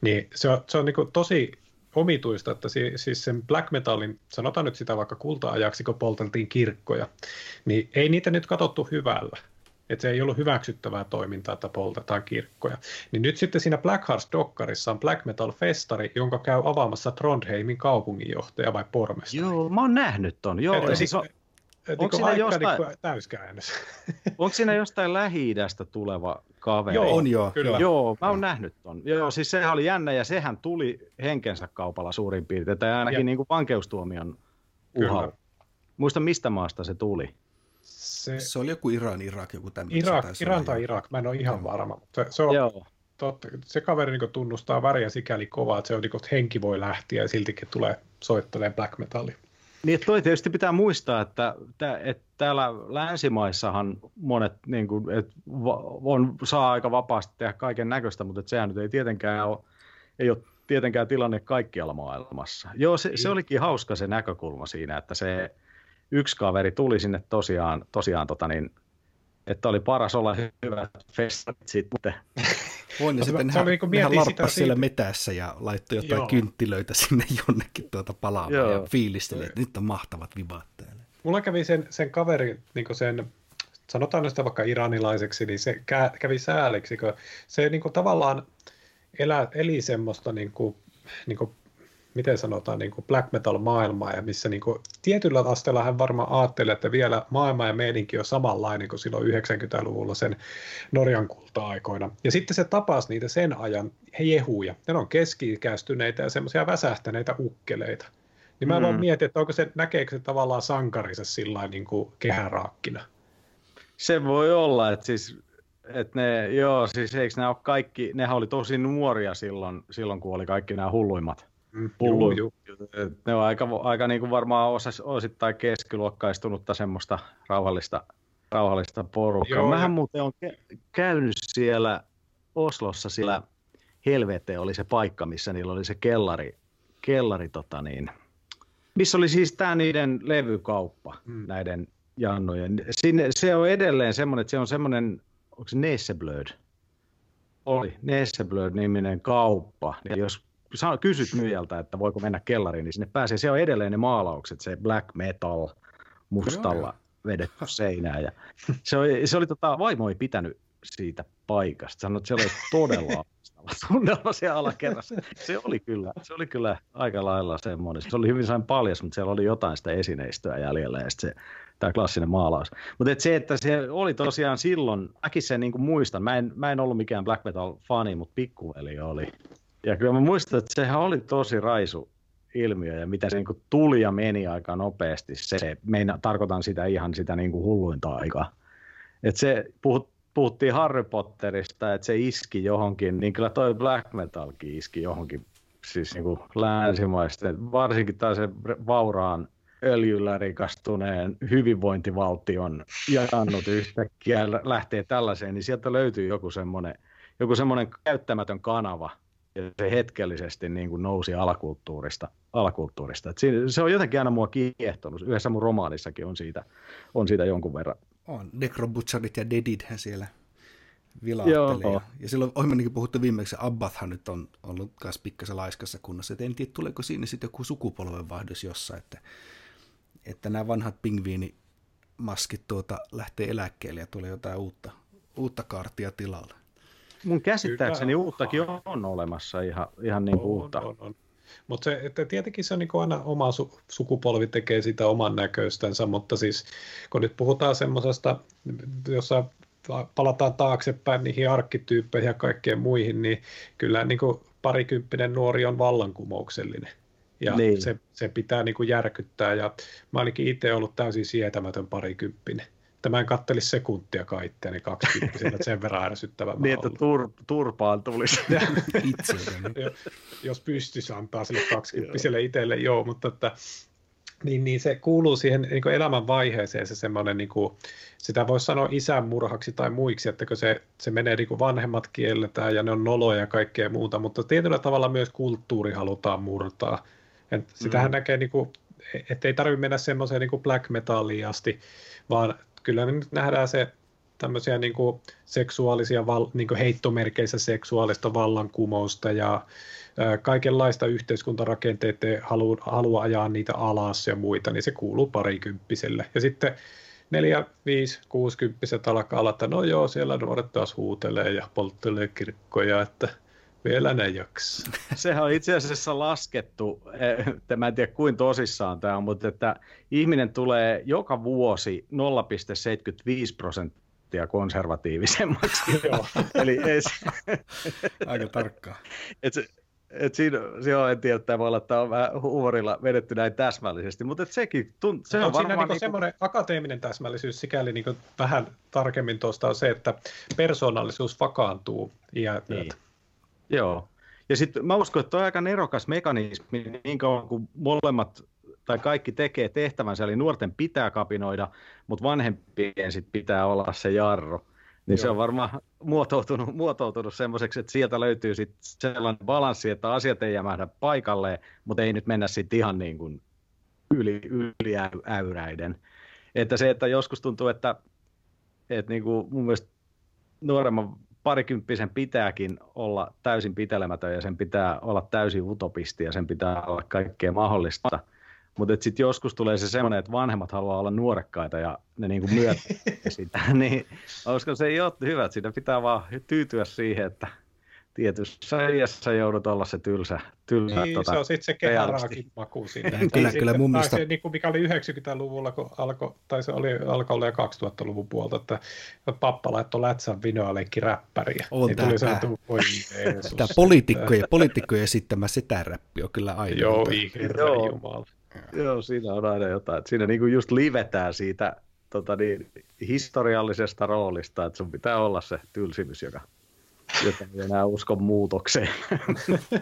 Niin se on, se on niin tosi omituista, että siis sen black metalin, sanotaan nyt sitä vaikka kulta-ajaksi, kun polteltiin kirkkoja, niin ei niitä nyt katsottu hyvällä. Että se ei ollut hyväksyttävää toimintaa, että poltetaan kirkkoja. Niin nyt sitten siinä Black Hearts-dokkarissa on Black Metal-festari, jonka käy avaamassa Trondheimin kaupunginjohtaja vai pormestari. Joo, mä oon nähnyt ton. Joo, Eli, siis on, onko siinä jostain, niin täyskäännös. onko siinä jostain lähi tuleva kaveri? Joo, on joo. Kyllä. Joo, mä oon nähnyt ton. Joo, siis sehän oli jännä ja sehän tuli henkensä kaupalla suurin piirtein, tai ainakin niin kuin vankeustuomion uhalla. Muista mistä maasta se tuli? Se, se oli joku Iran, Irak, joku tämmöinen. Irak, Iran tai Irak, mä en ole ihan varma, mutta se, on, Joo. Totta, se kaveri niin tunnustaa väriä sikäli kovaa, että se on niin että henki voi lähteä ja siltikin tulee soittelemaan black metalli. Niin, toi tietysti pitää muistaa, että, että täällä länsimaissahan monet niin kuin, että on, saa aika vapaasti tehdä kaiken näköistä, mutta että sehän nyt ei tietenkään ole, ei ole tietenkään tilanne kaikkialla maailmassa. Joo, se, se olikin hauska se näkökulma siinä, että se yksi kaveri tuli sinne tosiaan, tosiaan tota niin, että oli paras olla hyvät festarit sitten. Voin ne sitten se niin nehän larppas siellä siitä. metässä ja laittoi jotain Joo. kynttilöitä sinne jonnekin tuota palaamaan Joo. ja fiilisteli, että nyt on mahtavat vibat täällä. Mulla kävi sen, sen kaveri, niin sen, sanotaan nyt vaikka iranilaiseksi, niin se kävi sääliksi, kun se niin kuin tavallaan elä, eli semmoista niin kuin, niin kuin miten sanotaan, niin kuin black metal-maailmaa, ja missä niin kuin, tietyllä asteella hän varmaan ajattelee, että vielä maailma ja meininki on samanlainen kuin silloin 90-luvulla sen Norjan kulta-aikoina. Ja sitten se tapasi niitä sen ajan jehuja. Ne on keski-ikäistyneitä ja semmoisia väsähtäneitä ukkeleita. Niin mä mm. vaan mietin, että onko se, näkeekö se tavallaan sankarinsa sillä niin kuin kehäraakkina. Se voi olla, että siis että ne, joo, siis eikö nämä ole kaikki, nehän oli tosi nuoria silloin, silloin kun oli kaikki nämä hulluimmat Mm, hullu. Juu, juu. Ne on aika, aika niin kuin varmaan osas, osittain keskiluokkaistunutta semmoista rauhallista, rauhallista porukkaa. Joo, Mähän ja... muuten on käynyt siellä Oslossa, siellä Helvete oli se paikka, missä niillä oli se kellari, kellari tota niin, missä oli siis tämä niiden levykauppa, mm. näiden jannojen. Sinne, se on edelleen semmoinen, että se on semmoinen, onko se Nesseblöd? Oli, Nesseblöd-niminen kauppa. Ja jos kysyt myyjältä, että voiko mennä kellariin, niin sinne pääsee. Se on edelleen ne maalaukset, se black metal mustalla vedetty seinään. Ja se oli, se oli tota, vaimo ei pitänyt siitä paikasta. Sanoit, että se oli todella tunnelma siellä alakerrassa. Se oli kyllä, se oli kyllä aika lailla semmoinen. Se oli hyvin sain paljas, mutta siellä oli jotain sitä esineistöä jäljellä ja se, tämä klassinen maalaus. Mutta et se, että se oli tosiaan silloin, mäkin sen niin muistan, mä en, mä en ollut mikään black metal fani, mutta pikkuveli oli. Ja kyllä mä muistan, että sehän oli tosi raisu ilmiö ja mitä se niin kuin tuli ja meni aika nopeasti. Se, meina, tarkoitan sitä ihan sitä niin kuin hulluinta aikaa. Että se, puhut, puhuttiin Harry Potterista, että se iski johonkin, niin kyllä toi Black Metalkin iski johonkin siis niin länsimaisten, varsinkin taas se vauraan öljyllä rikastuneen hyvinvointivaltion jannut yhtäkkiä lähtee tällaiseen, niin sieltä löytyy joku semmoinen, joku semmoinen käyttämätön kanava, ja se hetkellisesti niin kuin nousi alakulttuurista. alakulttuurista. Et siinä, se on jotenkin aina mua kiehtonut. Yhdessä mun romaanissakin on siitä, on siitä jonkun verran. On, Necrobutcherit ja Deadithän siellä vilahtelee. Joo. Ja silloin ohjelmankin puhuttu viimeksi, Abbathan nyt on ollut myös pikkasen laiskassa kunnossa. Et en tiedä, tuleeko siinä sitten joku sukupolvenvaihdos jossain, että, että nämä vanhat pingviinimaskit tuota lähtee eläkkeelle ja tulee jotain uutta, uutta kaartia tilalle. Mun käsittääkseni Kyllä. uuttakin on, on olemassa ihan, ihan niin kuin uutta. On, on. Mutta se, että tietenkin se on niin aina oma su- sukupolvi tekee sitä oman näköistänsä, mutta siis kun nyt puhutaan semmoisesta, jossa palataan taaksepäin niihin arkkityyppeihin ja kaikkeen muihin, niin kyllä niin kuin parikymppinen nuori on vallankumouksellinen. Ja niin. se, se pitää niin kuin järkyttää. Ja mä ainakin itse ollut täysin sietämätön parikymppinen että mä en katteli sekuntia itseäni kaksikymppisenä, sen verran ärsyttävä Niin, että tur, turpaan tulisi. Itse. jos pystyisi antaa sille kaksikymppiselle itselle, joo, mutta että niin, niin se kuuluu siihen niin elämän vaiheeseen se semmoinen, niin kuin, sitä voisi sanoa isän murhaksi tai muiksi, että kun se, se menee niin kuin vanhemmat kielletään ja ne on noloja ja kaikkea muuta, mutta tietyllä tavalla myös kulttuuri halutaan murtaa. Et sitähän mm. näkee, niin kuin, että ei tarvitse mennä semmoiseen niin kuin black metalliin asti, vaan kyllä nyt nähdään se tämmöisiä niin kuin seksuaalisia, niin kuin heittomerkeissä seksuaalista vallankumousta ja kaikenlaista yhteiskuntarakenteet haluaa halu ajaa niitä alas ja muita, niin se kuuluu parikymppiselle. Ja sitten neljä, viisi, kuusikymppiset alkaa olla, että no joo, siellä nuoret taas huutelee ja polttelee kirkkoja, että vielä ne jaksaa. Sehän on itse asiassa laskettu, että mä en tiedä kuin tosissaan tämä on, mutta että ihminen tulee joka vuosi 0,75 prosenttia konservatiivisemmaksi. Joo. Eli ei se... Aika tarkkaa. Et se, et siinä, siinä en tiedä, että voi olla, että on vähän huumorilla vedetty näin täsmällisesti, mutta et sekin tunt, se on, on varmaan... Siinä niin semmoinen akateeminen täsmällisyys sikäli niin vähän tarkemmin tuosta on se, että persoonallisuus vakaantuu iän niin. Joo. Ja sitten mä uskon, että on aika nerokas mekanismi niin kauan kuin molemmat tai kaikki tekee tehtävänsä, eli nuorten pitää kapinoida, mutta vanhempien sit pitää olla se jarro. Niin Joo. se on varmaan muotoutunut, muotoutunut semmoiseksi, että sieltä löytyy sit sellainen balanssi, että asiat ei jämähdä paikalleen, mutta ei nyt mennä sitten ihan niin kuin yli, yli äyräiden. Että se, että joskus tuntuu, että, että niin kuin mun mielestä nuoremman parikymppisen pitääkin olla täysin pitelemätön ja sen pitää olla täysin utopisti ja sen pitää olla kaikkea mahdollista – mutta sitten joskus tulee se semmoinen, että vanhemmat haluaa olla nuorekkaita ja ne niinku myötä sitä. niin koska se ei ole hyvä, että siinä pitää vaan tyytyä siihen, että tietyssä iässä joudut olla se tylsä. tylsä niin, tota, se on sitten se kehäraakin maku siinä. kyllä, kyllä mun mielestä... Se, niin kuin mikä oli 90-luvulla, kun alkoi, tai se oli, alkoi olla 2000-luvun puolta, että pappa laittoi lätsän vinoaleikki räppäriä. On niin tämä, tämä, tämä poliitikkojen, poliitikkojen esittämä setäräppi on kyllä aina. Joo, herra jumala. Joo, siinä on aina jotain. Siinä niin kuin just livetään siitä tota niin, historiallisesta roolista, että sun pitää olla se tylsimys, joka, joka ei enää usko muutokseen.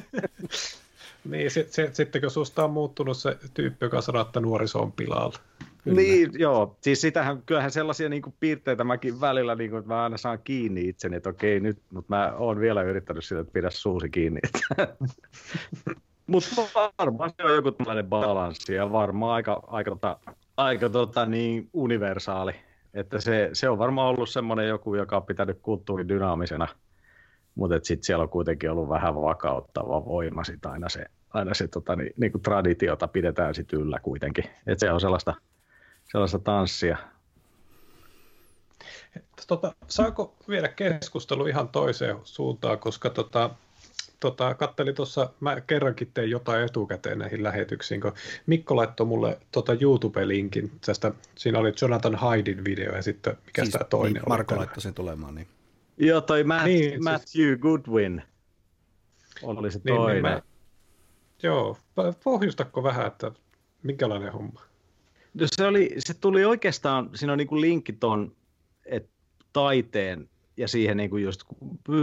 niin, sit, sit, sitten kun susta on muuttunut se tyyppi, joka sanoo, että nuoriso on pilalla. Kyllä. Niin, joo. Siis sitähän, kyllähän sellaisia niin kuin, piirteitä mäkin välillä, niin kuin, että mä aina saan kiinni itseni, että okei nyt, mutta mä oon vielä yrittänyt sitä, että pidä suusi kiinni. Mutta varmaan se on joku tällainen balanssi ja varmaan aika, aika, tota, aika tota, niin universaali. Että se, se on varmaan ollut semmoinen joku, joka on pitänyt kulttuurin dynaamisena, mutta sitten siellä on kuitenkin ollut vähän vakauttava voima sit aina se, aina se tota, niin, niin kuin traditiota pidetään sit yllä kuitenkin. Et se on sellaista, sellaista tanssia. Tota, saako viedä keskustelu ihan toiseen suuntaan, koska tota, tota, kattelin tuossa, mä kerrankin tein jotain etukäteen näihin lähetyksiin, kun Mikko laittoi mulle tota YouTube-linkin tästä, siinä oli Jonathan Haidin video ja sitten mikä siis, tämä toinen niin, oli. Marko laittoi sen tulemaan, niin. Joo, toi Matt, niin, siis- Matthew siis... Goodwin oli se toinen. Niin, niin mä, joo, pohjustako vähän, että minkälainen homma? No se, oli, se tuli oikeastaan, siinä on niin kuin linkki tuon taiteen ja siihen niin kuin just,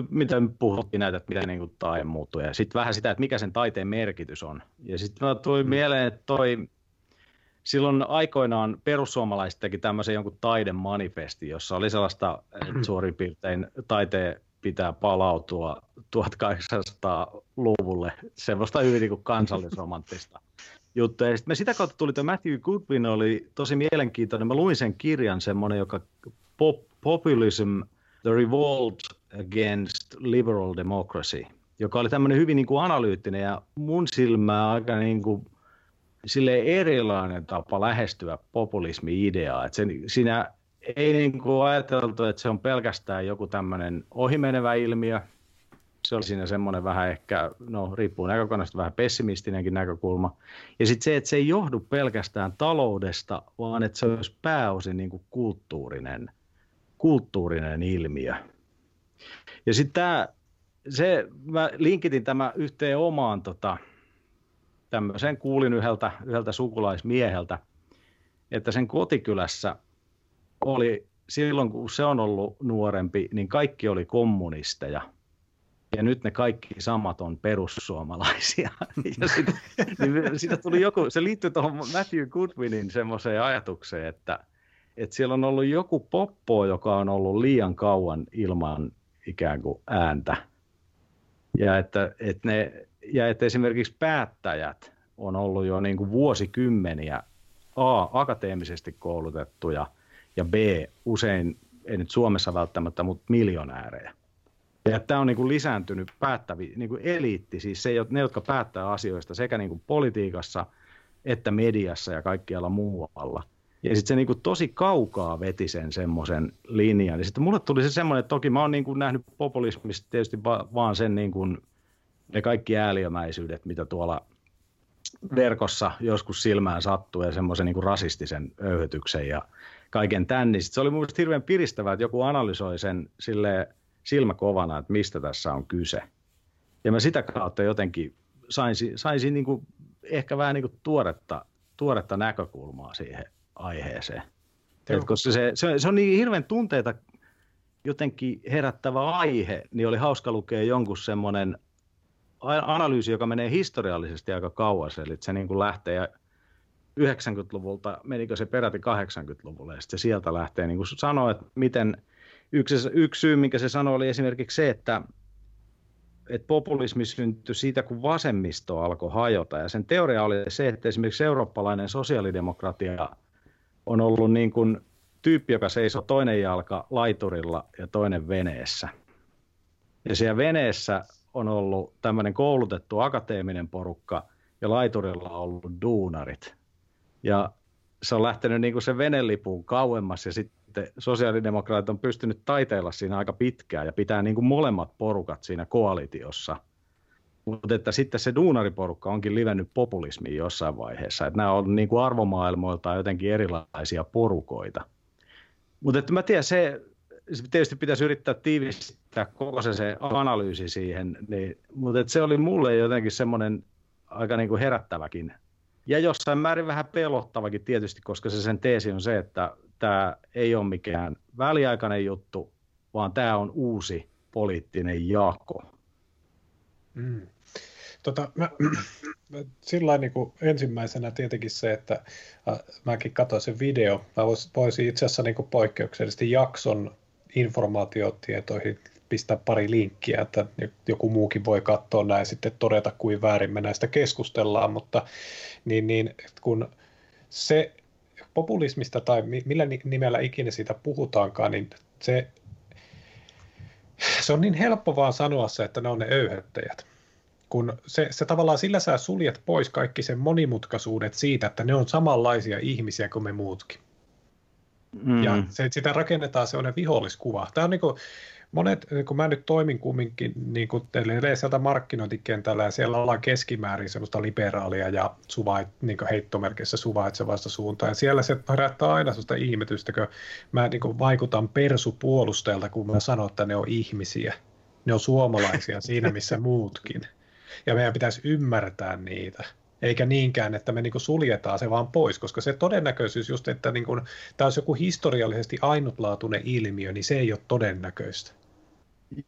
mitä puhuttiin näitä, että miten niin kuin taide muuttuu, ja sitten vähän sitä, että mikä sen taiteen merkitys on. Ja sitten tuli mm. mieleen, että toi, silloin aikoinaan perussuomalaiset teki tämmöisen jonkun taidemanifesti, jossa oli sellaista, että suurin piirtein taiteen pitää palautua 1800-luvulle, semmoista hyvin niin kuin kansallisromanttista juttua. Ja sitten me sitä kautta tuli, että Matthew Goodwin oli tosi mielenkiintoinen. Mä luin sen kirjan, semmoinen, joka pop, Populism The Revolt Against Liberal Democracy, joka oli tämmöinen hyvin niin kuin analyyttinen ja mun silmää aika niin kuin sille erilainen tapa lähestyä populismi-ideaa. Että sen, siinä ei niin kuin ajateltu, että se on pelkästään joku tämmöinen ohimenevä ilmiö. Se oli siinä semmoinen vähän ehkä, no riippuu näkökannasta, vähän pessimistinenkin näkökulma. Ja sitten se, että se ei johdu pelkästään taloudesta, vaan että se olisi pääosin niin kuin kulttuurinen – kulttuurinen ilmiö. Ja sitten tämä, se, mä linkitin tämä yhteen omaan tota, tämmöisen, kuulin yhdeltä, yhdeltä sukulaismieheltä, että sen kotikylässä oli silloin, kun se on ollut nuorempi, niin kaikki oli kommunisteja. ja nyt ne kaikki samat on perussuomalaisia. ja siitä, niin siitä tuli joku, se liittyy tuohon Matthew Goodwinin semmoiseen ajatukseen, että, että siellä on ollut joku poppo, joka on ollut liian kauan ilman ikään kuin ääntä. Ja että, että, ne, ja että esimerkiksi päättäjät on ollut jo niin kuin vuosikymmeniä A, akateemisesti koulutettuja ja B, usein, ei nyt Suomessa välttämättä, mutta miljonäärejä. Ja tämä on niin kuin lisääntynyt päättävi, niin kuin eliitti, siis se, ne, jotka päättää asioista sekä niin kuin politiikassa että mediassa ja kaikkialla muualla. Ja sitten se niin kuin tosi kaukaa veti sen semmoisen linjan. Ja sitten mulle tuli se semmoinen, että toki mä oon niin kuin nähnyt populismista tietysti va- vaan sen niin kuin, ne kaikki ääliömäisyydet, mitä tuolla verkossa joskus silmään sattuu ja semmoisen niin rasistisen öyhytyksen ja kaiken tämän. Niin se oli mun hirveän piristävää, että joku analysoi sen silleen, silmä kovana, että mistä tässä on kyse. Ja mä sitä kautta jotenkin saisin, saisin niin kuin ehkä vähän niin kuin tuoretta, tuoretta näkökulmaa siihen aiheeseen. Et koska se, se, se on niin hirveän tunteita jotenkin herättävä aihe, niin oli hauska lukea jonkun semmoinen analyysi, joka menee historiallisesti aika kauas, eli se niin kuin lähtee 90-luvulta, menikö se peräti 80-luvulle, ja sitten sieltä lähtee niin kuin sanoa, että miten – yksi, yksi syy, minkä se sanoi, oli esimerkiksi se, että, että populismi syntyi siitä, kun vasemmisto alkoi hajota. Ja sen teoria oli se, että esimerkiksi eurooppalainen sosiaalidemokratia on ollut niin kuin tyyppi, joka seisoo toinen jalka laiturilla ja toinen veneessä. Ja siellä veneessä on ollut tämmöinen koulutettu akateeminen porukka ja laiturilla on ollut duunarit. Ja se on lähtenyt niin kuin se venelipuun kauemmas ja sitten sosiaalidemokraatit on pystynyt taiteilla siinä aika pitkään ja pitää niin kuin molemmat porukat siinä koalitiossa. Mutta että sitten se duunariporukka onkin livennyt populismiin jossain vaiheessa. Että nämä on niin kuin arvomaailmoiltaan jotenkin erilaisia porukoita. Mutta että mä tiedän, se tietysti pitäisi yrittää tiivistää koko se, se analyysi siihen, niin, mutta että se oli mulle jotenkin semmoinen aika niin kuin herättäväkin ja jossain määrin vähän pelottavakin tietysti, koska se sen teesi on se, että tämä ei ole mikään väliaikainen juttu, vaan tämä on uusi poliittinen jako. Mm. Tota, mä, sillä niin kuin ensimmäisenä tietenkin se, että äh, mäkin katsoin sen video. Mä vois, voisin itse asiassa niin kuin poikkeuksellisesti jakson informaatiotietoihin pistää pari linkkiä, että joku muukin voi katsoa näin sitten todeta, kuin väärin me näistä keskustellaan, mutta niin, niin kun se populismista tai millä nimellä ikinä siitä puhutaankaan, niin se, se on niin helppo vaan sanoa se, että ne on ne öyhöttäjät. Kun se, se tavallaan sillä sä suljet pois kaikki sen monimutkaisuudet siitä, että ne on samanlaisia ihmisiä kuin me muutkin. Mm. Ja se, sitä rakennetaan sellainen viholliskuva. Tämä on niin kuin, monet, kun mä nyt toimin kumminkin niin kuin sieltä markkinointikentällä ja siellä ollaan keskimäärin sellaista liberaalia ja suvait, niin heittomerkissä suvaitsevasta suuntaan. Ja siellä se herättää aina sellaista ihmetystä, kun mä niin kuin vaikutan persupuolustajalta, kun mä sanon, että ne on ihmisiä. Ne on suomalaisia siinä, missä muutkin. Ja meidän pitäisi ymmärtää niitä eikä niinkään, että me niin suljetaan se vaan pois, koska se todennäköisyys just, että niin kuin, tämä olisi joku historiallisesti ainutlaatuinen ilmiö, niin se ei ole todennäköistä.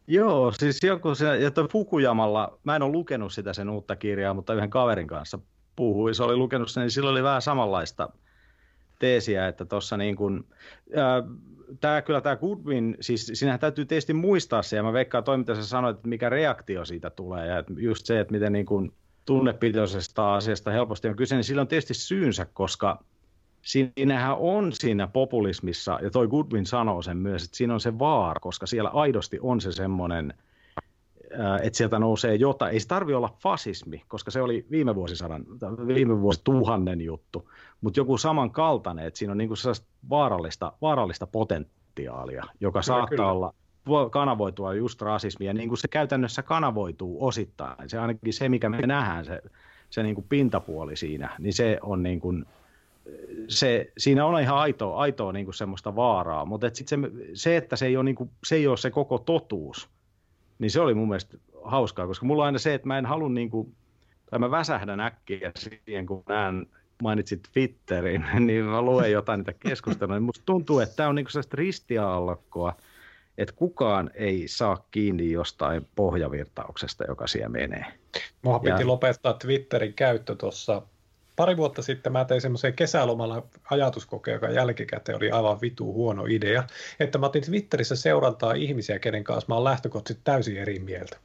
Joo, siis joku se, ja toi Fukuyamalla, mä en ole lukenut sitä sen uutta kirjaa, mutta yhden kaverin kanssa puhui, se oli lukenut sen, niin sillä oli vähän samanlaista teesiä, että tuossa niin kuin, tämä kyllä tämä Goodwin, siis sinähän täytyy tietysti muistaa se, ja mä veikkaan toimintansa sanoit, että mikä reaktio siitä tulee, ja just se, että miten niin kuin tunnepitoisesta asiasta helposti on kyse, niin sillä on tietysti syynsä, koska siinähän on siinä populismissa, ja toi Goodwin sanoo sen myös, että siinä on se vaara, koska siellä aidosti on se semmoinen, että sieltä nousee jotain. Ei se tarvi olla fasismi, koska se oli viime vuosisadan, viime vuosituhannen juttu, mutta joku samankaltainen, että siinä on niinku sellaista vaarallista, vaarallista potentiaalia, joka kyllä, saattaa kyllä. olla kanavoitua just rasismia, niin kuin se käytännössä kanavoituu osittain. Se ainakin se, mikä me nähdään, se, se niin kuin pintapuoli siinä, niin se on niin kuin, se, siinä on ihan aitoa, aitoa niin kuin semmoista vaaraa, mutta et sit se, se, että se ei, ole niin kuin, se ei ole se koko totuus, niin se oli mun mielestä hauskaa, koska mulla on aina se, että mä en halua niin kuin, tai mä väsähdän äkkiä siihen, kun näen, mainitsit Twitterin, niin mä luen jotain niitä keskusteluja, niin musta tuntuu, että tämä on niin sellaista ristiaallokkoa, että kukaan ei saa kiinni jostain pohjavirtauksesta, joka siellä menee. Mua piti ja... lopettaa Twitterin käyttö tuossa pari vuotta sitten mä tein semmoisen kesälomalla ajatuskokeen, joka jälkikäteen oli aivan vitu huono idea, että mä otin Twitterissä seurantaa ihmisiä, kenen kanssa mä oon lähtökohtaisesti täysin eri mieltä.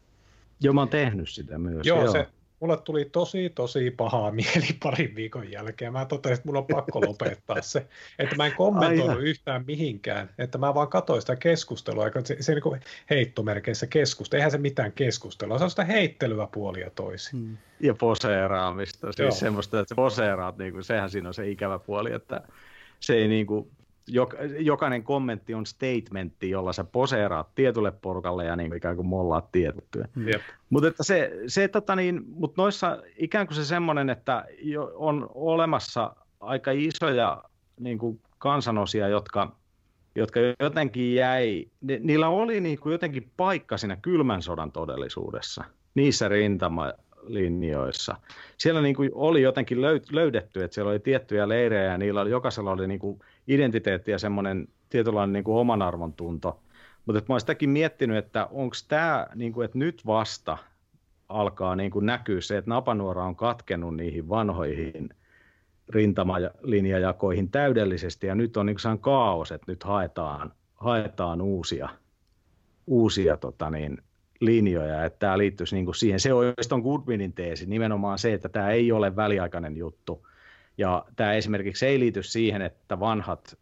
Joo, mä oon tehnyt sitä myös. Joo, joo. se mulle tuli tosi, tosi pahaa mieli parin viikon jälkeen. Mä totesin, että mun on pakko lopettaa se. Että mä en kommentoinut Aivan. yhtään mihinkään. Että mä vaan katsoin sitä keskustelua. Se, se niin heittomerkeissä keskustelu. Eihän se mitään keskustelua. Se on sitä heittelyä puolia toisin. Hmm. Ja poseeraamista. Siis Joo. semmoista, että poseeraat, niin kuin, sehän siinä on se ikävä puoli, että se ei niin kuin, jokainen kommentti on statementti, jolla sä poseeraat tietylle porukalle ja niin ikään kuin mollaat tiettyä. Yep. Mutta että se, se tota niin, mut noissa ikään kuin se semmoinen, että on olemassa aika isoja niin kuin kansanosia, jotka, jotka jotenkin jäi, ni, niillä oli niin kuin jotenkin paikka siinä kylmän sodan todellisuudessa, niissä rintamalinjoissa. Siellä niin kuin oli jotenkin löydetty, että siellä oli tiettyjä leirejä ja niillä oli, jokaisella oli niin kuin identiteetti ja semmoinen tietynlainen niin kuin oman arvon tunto. Mutta mä oon sitäkin miettinyt, että onko tämä, niin kuin, että nyt vasta alkaa niin kuin näkyä se, että napanuora on katkenut niihin vanhoihin rintamalinjajakoihin täydellisesti ja nyt on niin kuin kaos, että nyt haetaan, haetaan uusia, uusia tota niin, linjoja, että tämä liittyisi niin kuin siihen. Se tuon Goodwinin teesi, nimenomaan se, että tämä ei ole väliaikainen juttu, ja tämä esimerkiksi ei liity siihen, että vanhat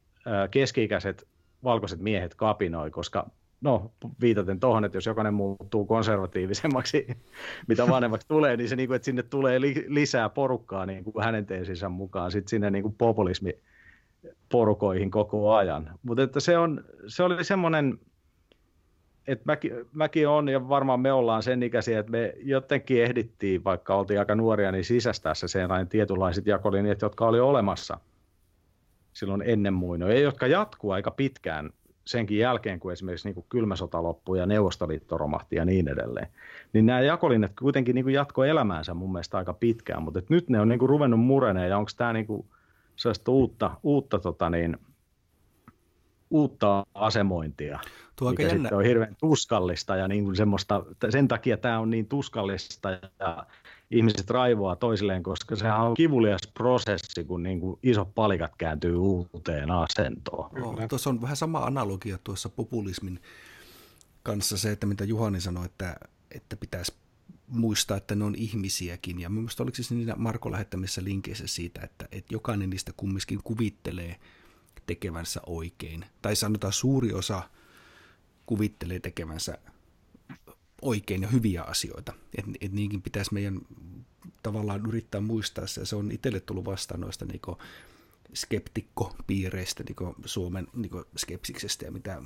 keski-ikäiset valkoiset miehet kapinoi, koska no viitaten tuohon, että jos jokainen muuttuu konservatiivisemmaksi, mitä vanhemmaksi tulee, niin se niin kuin, että sinne tulee li- lisää porukkaa niin kuin hänen teesinsä mukaan sitten sinne niin kuin populismi porukoihin koko ajan. Mutta että se, on, se oli semmoinen että mäkin, mäkin on ja varmaan me ollaan sen ikäisiä, että me jotenkin ehdittiin, vaikka oltiin aika nuoria, niin sisästää se sellainen tietynlaiset jakolinjat, jotka oli olemassa silloin ennen muinoja, jotka jatkuu aika pitkään senkin jälkeen, kun esimerkiksi niin kuin kylmä sota loppui ja Neuvostoliitto romahti ja niin edelleen. Niin nämä jakolinjat kuitenkin niin jatkoi elämäänsä mun mielestä aika pitkään, mutta nyt ne on niin kuin ruvennut mureneen ja onko tämä niin kuin sellaista uutta, uutta tota niin, uutta asemointia, Tuo mikä jännä. on hirveän tuskallista ja niin kuin semmoista, sen takia tämä on niin tuskallista ja ihmiset raivoaa toisilleen, koska sehän on kivulias prosessi, kun niin kuin isot palikat kääntyy uuteen asentoon. Oh, tuossa on vähän sama analogia tuossa populismin kanssa se, että mitä Juhani sanoi, että, että pitäisi muistaa, että ne on ihmisiäkin. Ja mielestäni oliko se siinä Marko lähettämissä linkeissä siitä, että, että jokainen niistä kumminkin kuvittelee – tekevänsä oikein. Tai sanotaan suuri osa kuvittelee tekevänsä oikein ja hyviä asioita. Et, et niinkin pitäisi meidän tavallaan yrittää muistaa se. Se on itselle tullut vastaan noista niinku skeptikkopiireistä, niinku Suomen niinku skepsiksestä ja mitä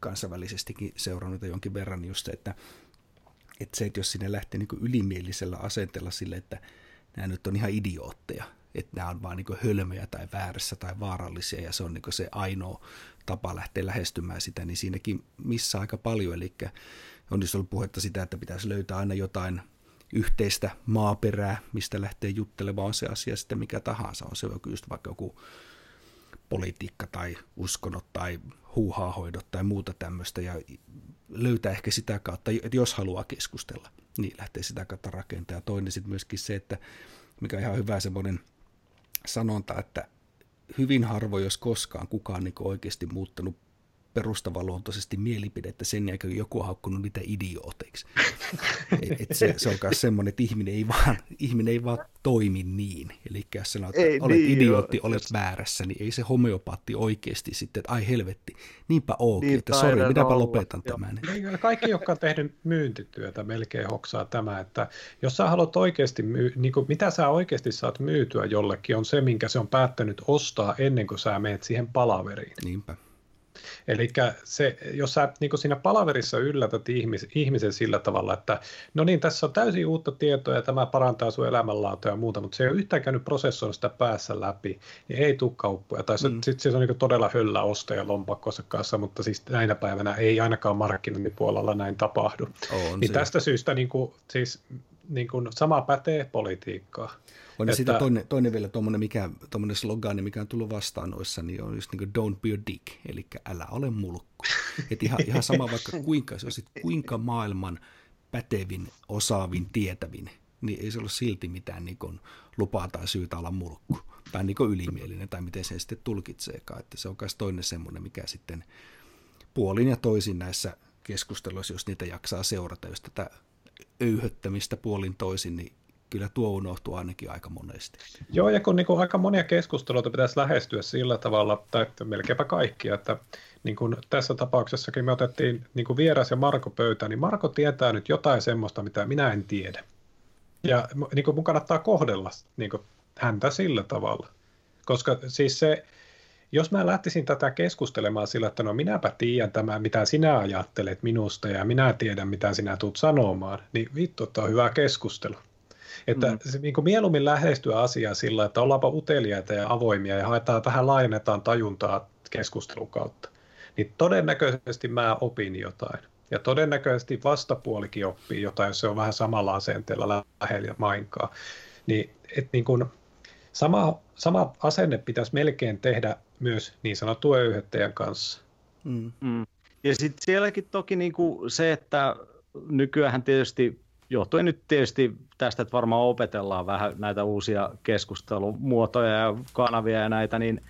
kansainvälisestikin seurannut jonkin verran just se, että, että se, että jos sinne lähtee niinku ylimielisellä asenteella sille, että nämä nyt on ihan idiootteja, että nämä on vaan niin hölmöjä tai väärässä tai vaarallisia ja se on niin se ainoa tapa lähteä lähestymään sitä, niin siinäkin missä aika paljon. Eli on just ollut puhetta sitä, että pitäisi löytää aina jotain yhteistä maaperää, mistä lähtee juttelemaan se asia sitten mikä tahansa. On se just vaikka joku politiikka tai uskonnot tai huuhaahoidot tai muuta tämmöistä ja löytää ehkä sitä kautta, että jos haluaa keskustella, niin lähtee sitä kautta rakentamaan. Ja toinen sitten myöskin se, että mikä on ihan hyvä semmoinen sanonta, että hyvin harvoin, jos koskaan kukaan niin oikeasti muuttanut perustavanluontoisesti mielipidettä sen jälkeen, kun joku on haukkunut niitä idiooteiksi. Et, et se, se on myös semmoinen, että ihminen ei, vaan, ihminen ei vaan toimi niin. Eli jos sanoo, että ei, olet niin, idiootti, jo. olet väärässä, niin ei se homeopaatti oikeasti sitten, että ai helvetti, niinpä ookin, niin, että sori, minäpä olla. lopetan jo. tämän. Niin, kaikki, jotka on tehnyt myyntityötä, melkein hoksaa tämä, että jos sä haluat oikeasti, myy- niin kuin, mitä sä oikeasti saat myytyä jollekin, on se, minkä se on päättänyt ostaa ennen kuin sä menet siihen palaveriin. Niinpä. Eli se, jos sä niin siinä palaverissa yllätät ihmis, ihmisen sillä tavalla, että no niin, tässä on täysin uutta tietoa ja tämä parantaa sun elämänlaatua ja muuta, mutta se ei ole yhtään käynyt prosessoida sitä päässä läpi, niin ei tule kauppoja. Tai se, mm. sit, se on niin todella höllä ostaja lompakkonsa kanssa, mutta siis näinä päivänä ei ainakaan markkinointipuolella näin tapahdu. On niin se. tästä syystä niin kuin, siis niin kuin, sama pätee politiikkaa. On että... sitä toinen, toinen vielä tuommoinen, mikä, tuommoinen slogani, mikä on tullut vastaan noissa, niin on just niin kuin don't be a dick, eli älä ole mulkku. Et ihan, ihan sama vaikka kuinka, se olisi kuinka maailman pätevin, osaavin, tietävin, niin ei se ole silti mitään niin kuin lupaa tai syytä olla mulkku. Tai niin kuin ylimielinen, tai miten se sitten tulkitseekaan. Että se on myös toinen semmoinen, mikä sitten puolin ja toisin näissä keskusteluissa, jos niitä jaksaa seurata, jos tätä öyhöttämistä puolin toisin, niin kyllä tuo unohtuu ainakin aika monesti. Joo, ja kun niin kuin aika monia keskusteluita pitäisi lähestyä sillä tavalla, tai melkeinpä kaikkia, että niin kuin tässä tapauksessakin me otettiin niin kuin vieras ja Marko pöytään, niin Marko tietää nyt jotain semmoista, mitä minä en tiedä. Ja niin kuin mun kannattaa kohdella niin kuin häntä sillä tavalla. Koska siis se, jos mä lähtisin tätä keskustelemaan sillä, että no minäpä tiedän tämä, mitä sinä ajattelet minusta ja minä tiedän, mitä sinä tulet sanomaan, niin vittu, että on hyvä keskustelu. Että mm. se, niin kuin mieluummin lähestyä asiaa sillä, että ollaanpa uteliaita ja avoimia ja haetaan vähän laajennetaan tajuntaa keskustelun kautta. Niin todennäköisesti mä opin jotain. Ja todennäköisesti vastapuolikin oppii jotain, jos se on vähän samalla asenteella lähellä mainkaa. Niin, et niin kuin, sama, sama asenne pitäisi melkein tehdä myös niin sanottu öyhöttäjän kanssa. Mm. Mm. Ja sitten sielläkin toki niin kuin se, että nykyään tietysti, johtuen nyt tietysti tästä, että varmaan opetellaan vähän näitä uusia keskustelumuotoja ja kanavia ja näitä, niin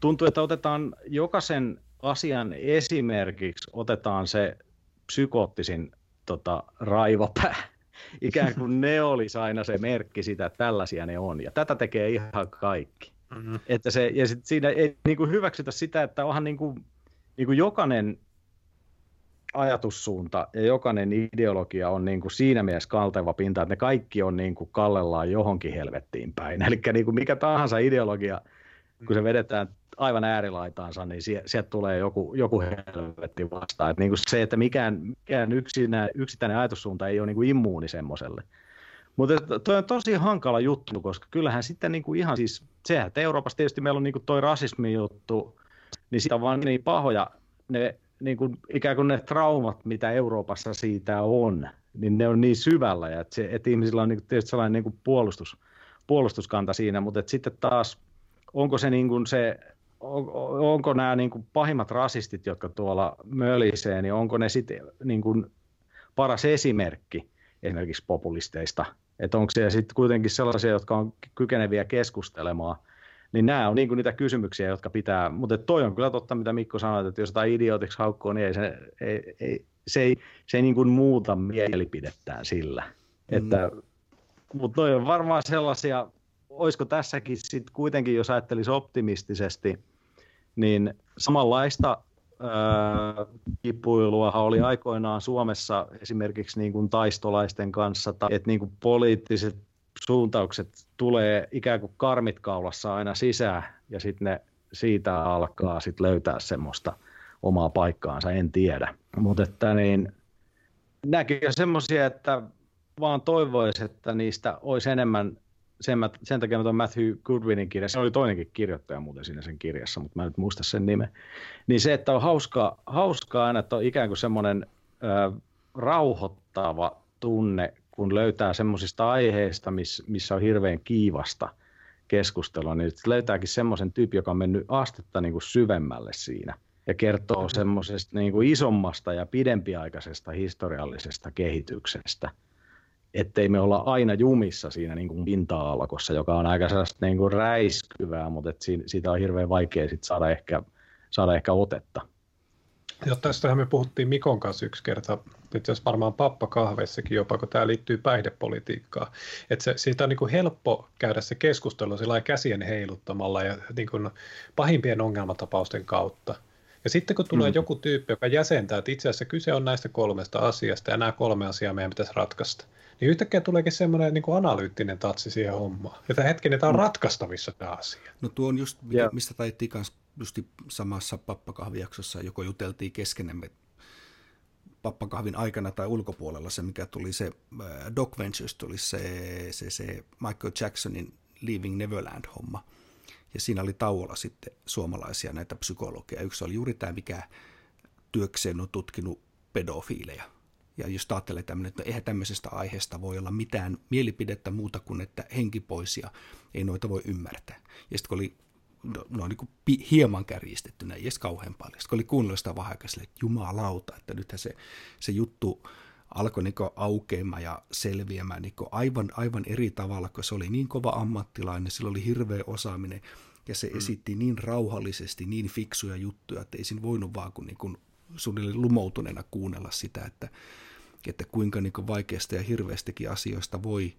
tuntuu, että otetaan jokaisen asian esimerkiksi, otetaan se psykoottisin tota, raivopää. Ikään kuin ne olisi aina se merkki sitä, että tällaisia ne on. Ja tätä tekee ihan kaikki. Mm-hmm. Että se, ja sit siinä ei niin kuin hyväksytä sitä, että onhan niin kuin, niin kuin jokainen ajatussuunta ja jokainen ideologia on niin kuin siinä mielessä kalteva pinta, että ne kaikki on niin kuin kallellaan johonkin helvettiin päin. Eli niin kuin mikä tahansa ideologia, kun se vedetään aivan äärilaitaansa, niin sieltä tulee joku, joku helvetti vastaan. Että niin kuin se, että mikään, mikään yksinä, yksittäinen ajatussuunta ei ole niin kuin immuuni semmoiselle. Mutta toi on tosi hankala juttu, koska kyllähän sitten niin kuin ihan siis, sehän, että Euroopassa tietysti meillä on niin kuin toi rasismi juttu, niin sitä on vaan niin pahoja ne niin kuin, ikään kuin ne traumat, mitä Euroopassa siitä on, niin ne on niin syvällä, ja että, se, että ihmisillä on niin kuin, tietysti sellainen niin kuin puolustus, puolustuskanta siinä, mutta että sitten taas, onko se, niin kuin se on, onko nämä niin kuin pahimmat rasistit, jotka tuolla mölisee, niin onko ne sitten niin kuin paras esimerkki esimerkiksi populisteista, että onko se sitten kuitenkin sellaisia, jotka on kykeneviä keskustelemaan, niin nämä on niin kuin niitä kysymyksiä, jotka pitää, mutta toi on kyllä totta, mitä Mikko sanoi, että jos jotain idiotiksi haukkuu, niin ei se, ei, ei, se ei, se ei niin kuin muuta mielipidettään sillä. Mm. Että, mutta toi on varmaan sellaisia, olisiko tässäkin sitten kuitenkin, jos ajattelisi optimistisesti, niin samanlaista ää, kipuilua oli aikoinaan Suomessa esimerkiksi niin kuin taistolaisten kanssa, että niin kuin poliittiset suuntaukset tulee ikään kuin karmit kaulassa aina sisään, ja sitten ne siitä alkaa sit löytää semmoista omaa paikkaansa, en tiedä. Mutta että niin, näkyy semmoisia, että vaan toivoisi, että niistä olisi enemmän sen, mä, sen takia mä tuon Matthew Goodwinin kirja, se oli toinenkin kirjoittaja muuten siinä sen kirjassa, mutta mä nyt muista sen nimen, niin se, että on hauskaa, hauskaa aina, että on ikään kuin semmoinen ö, rauhoittava tunne, kun löytää semmoisista aiheista, miss, missä on hirveän kiivasta keskustelua, niin löytääkin semmoisen tyyppi, joka on mennyt astetta niin kuin syvemmälle siinä ja kertoo semmoisesta niin kuin isommasta ja pidempiaikaisesta historiallisesta kehityksestä – ettei me olla aina jumissa siinä niin kuin pinta-alkossa, joka on aika sellaista niin kuin räiskyvää, mutta että siitä on hirveän vaikea sit saada, ehkä, saada ehkä otetta. Ja tästähän me puhuttiin Mikon kanssa yksi kerta, itse asiassa varmaan pappakahveissakin jopa, kun tämä liittyy päihdepolitiikkaan. Että se, siitä on niin kuin helppo käydä se keskustelu sillä käsien heiluttamalla ja niin kuin pahimpien ongelmatapausten kautta. Ja sitten kun tulee mm. joku tyyppi, joka jäsentää, että itse asiassa kyse on näistä kolmesta asiasta ja nämä kolme asiaa meidän pitäisi ratkaista, niin yhtäkkiä tuleekin semmoinen niin kuin analyyttinen tatsi siihen hommaan. Että hetken, tämä on mm. ratkaistavissa tämä asia. No tuo on just, yeah. mistä taittiin kanssa just samassa pappakahvijaksossa, joko juteltiin keskenemme pappakahvin aikana tai ulkopuolella se, mikä tuli se äh, Doc Ventures, tuli se, se, se Michael Jacksonin Leaving Neverland-homma. Ja siinä oli tauolla sitten suomalaisia näitä psykologeja. Yksi oli juuri tämä, mikä työkseen on tutkinut pedofiileja Ja jos ajattelee tämmöinen, että eihän tämmöisestä aiheesta voi olla mitään mielipidettä muuta kuin, että henki pois ja ei noita voi ymmärtää. Ja sitten kun oli no, no niin kuin hieman kärjistettynä, ei edes kauhean paljon. Sitten kun oli kuunnellut sitä vähän että jumalauta, että nythän se, se juttu alkoi niin aukeamaan ja selviämään niin aivan, aivan eri tavalla, kun se oli niin kova ammattilainen, sillä oli hirveä osaaminen, ja se mm. esitti niin rauhallisesti, niin fiksuja juttuja, että ei siinä voinut vaan kuin, niin kuin suunnilleen lumoutuneena kuunnella sitä, että, että kuinka niin kuin vaikeasta ja hirveästikin asioista voi,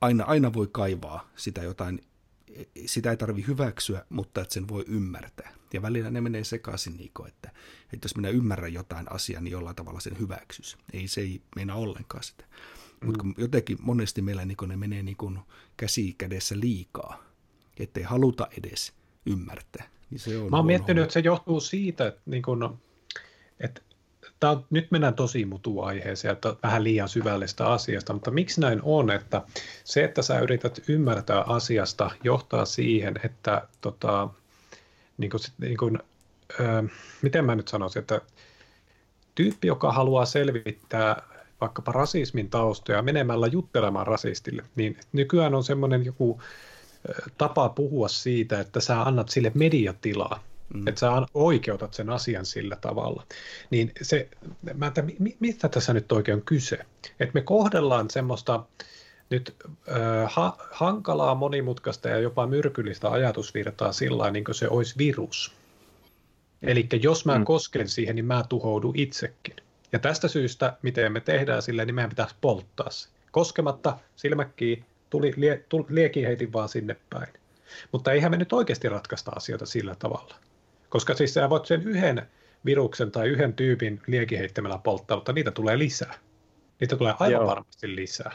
aina, aina voi kaivaa sitä jotain, sitä ei tarvi hyväksyä, mutta että sen voi ymmärtää. Ja välillä ne menee sekaisin, kuin, että, että jos minä ymmärrän jotain asiaa, niin jollain tavalla sen hyväksys. Ei se ei meinaa ollenkaan sitä. Mm. Mutta jotenkin monesti meillä niin ne menee niin kuin käsi kädessä liikaa, ettei haluta edes ymmärtää. Niin se on Mä oon miettinyt, että se johtuu siitä, että, niin kun, että tää on, nyt mennään tosi mutuaiheeseen, että vähän liian syvällistä asiasta, mutta miksi näin on, että se, että sä yrität ymmärtää asiasta, johtaa siihen, että tota, niin kuin, niin kuin, ö, miten mä nyt sanoisin, että tyyppi, joka haluaa selvittää vaikkapa rasismin taustoja menemällä juttelemaan rasistille, niin nykyään on semmoinen joku tapa puhua siitä, että sä annat sille mediatilaa, mm. että sä oikeutat sen asian sillä tavalla. Niin se, mä että, mistä tässä nyt oikein on kyse? Että me kohdellaan semmoista nyt äh, ha, hankalaa, monimutkaista ja jopa myrkyllistä ajatusvirtaa sillä niin kuin se olisi virus. Eli jos mä mm. kosken siihen, niin mä tuhoudun itsekin. Ja tästä syystä, miten me tehdään sille, niin meidän pitäisi polttaa se. Koskematta silmäkkiin, tuli, lie, tuli, liekin heitin vaan sinne päin. Mutta eihän me nyt oikeasti ratkaista asioita sillä tavalla. Koska siis sä voit sen yhden viruksen tai yhden tyypin liekiheittämällä polttaa, mutta niitä tulee lisää. Niitä tulee aivan Joo. varmasti lisää.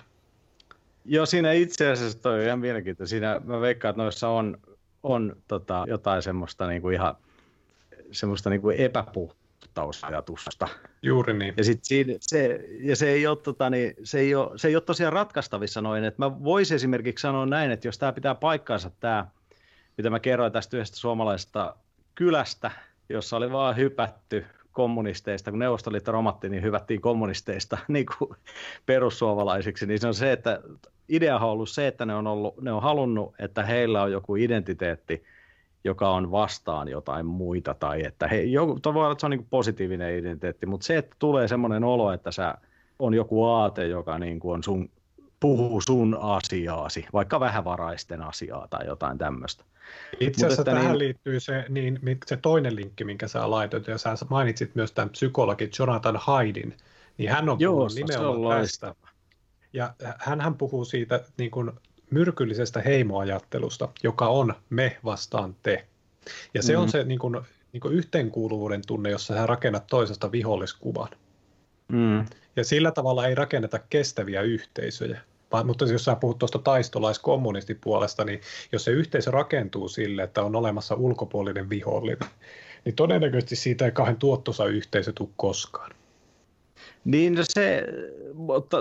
Joo, siinä itse asiassa toi on ihan mielenkiintoista. Siinä mä veikkaan, että noissa on, on tota, jotain semmoista niinku ihan semmoista niinku epäpuhtausajatusta. Juuri niin. Ja, sit siinä, se, ja se, ei ole, tota, niin, se, ei ole, se ei ole tosiaan ratkaistavissa noin. Että mä voisin esimerkiksi sanoa näin, että jos tämä pitää paikkaansa tämä, mitä mä kerroin tästä yhdestä suomalaisesta kylästä, jossa oli vaan hypätty kommunisteista, kun Neuvostoliitto romatti, niin hyvättiin kommunisteista niin kuin perussuomalaisiksi, niin se on se, että idea on ollut se, että ne on, ollut, ne on halunnut, että heillä on joku identiteetti, joka on vastaan jotain muita, tai että he, joku, voi olla, että se on niin kuin positiivinen identiteetti, mutta se, että tulee semmoinen olo, että sä on joku aate, joka niin kuin on sun, puhuu sun asiaasi, vaikka vähävaraisten asiaa tai jotain tämmöistä. Itse asiassa tähän niin... liittyy se, niin, se toinen linkki, minkä sä laitoit, ja sä mainitsit myös tämän psykologi Jonathan Haidin, niin hän on Joo, puhunut nimenomaan tästä. Ja hän puhuu siitä niin kuin myrkyllisestä heimoajattelusta, joka on me vastaan te. Ja se mm. on se niin kuin, niin kuin yhteenkuuluvuuden tunne, jossa sä rakennat toisesta viholliskuvan. Mm. Ja sillä tavalla ei rakenneta kestäviä yhteisöjä. Mutta jos sä puhut tuosta taistolaiskommunistipuolesta, niin jos se yhteisö rakentuu sille, että on olemassa ulkopuolinen vihollinen, niin todennäköisesti siitä ei kahden tuottosa yhteisö tule koskaan. Niin no se,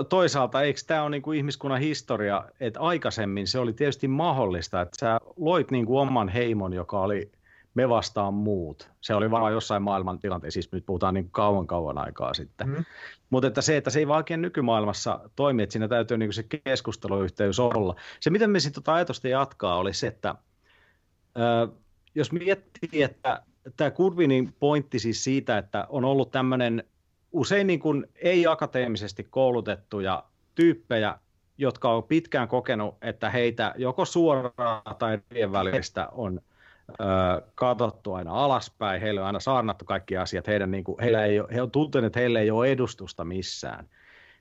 toisaalta eikö tämä ole niin kuin ihmiskunnan historia, että aikaisemmin se oli tietysti mahdollista, että sä loit niin kuin oman heimon, joka oli me vastaan muut. Se oli vaan jossain maailman tilanteessa, siis nyt puhutaan niin kauan kauan aikaa sitten. Mm. Mutta että se, että se ei vaan oikein nykymaailmassa toimi, että siinä täytyy niin se keskusteluyhteys olla. Se, miten me sitten tota ajatusta jatkaa, oli se, että ö, jos miettii, että tämä Kurvinin pointti siis siitä, että on ollut tämmöinen usein niin kuin ei-akateemisesti koulutettuja tyyppejä, jotka on pitkään kokenut, että heitä joko suoraan tai rien välistä on katsottu aina alaspäin, heille on aina saarnattu kaikki asiat, heidän, niin kuin, heillä ei ole, he on tunteneet, että heillä ei ole edustusta missään.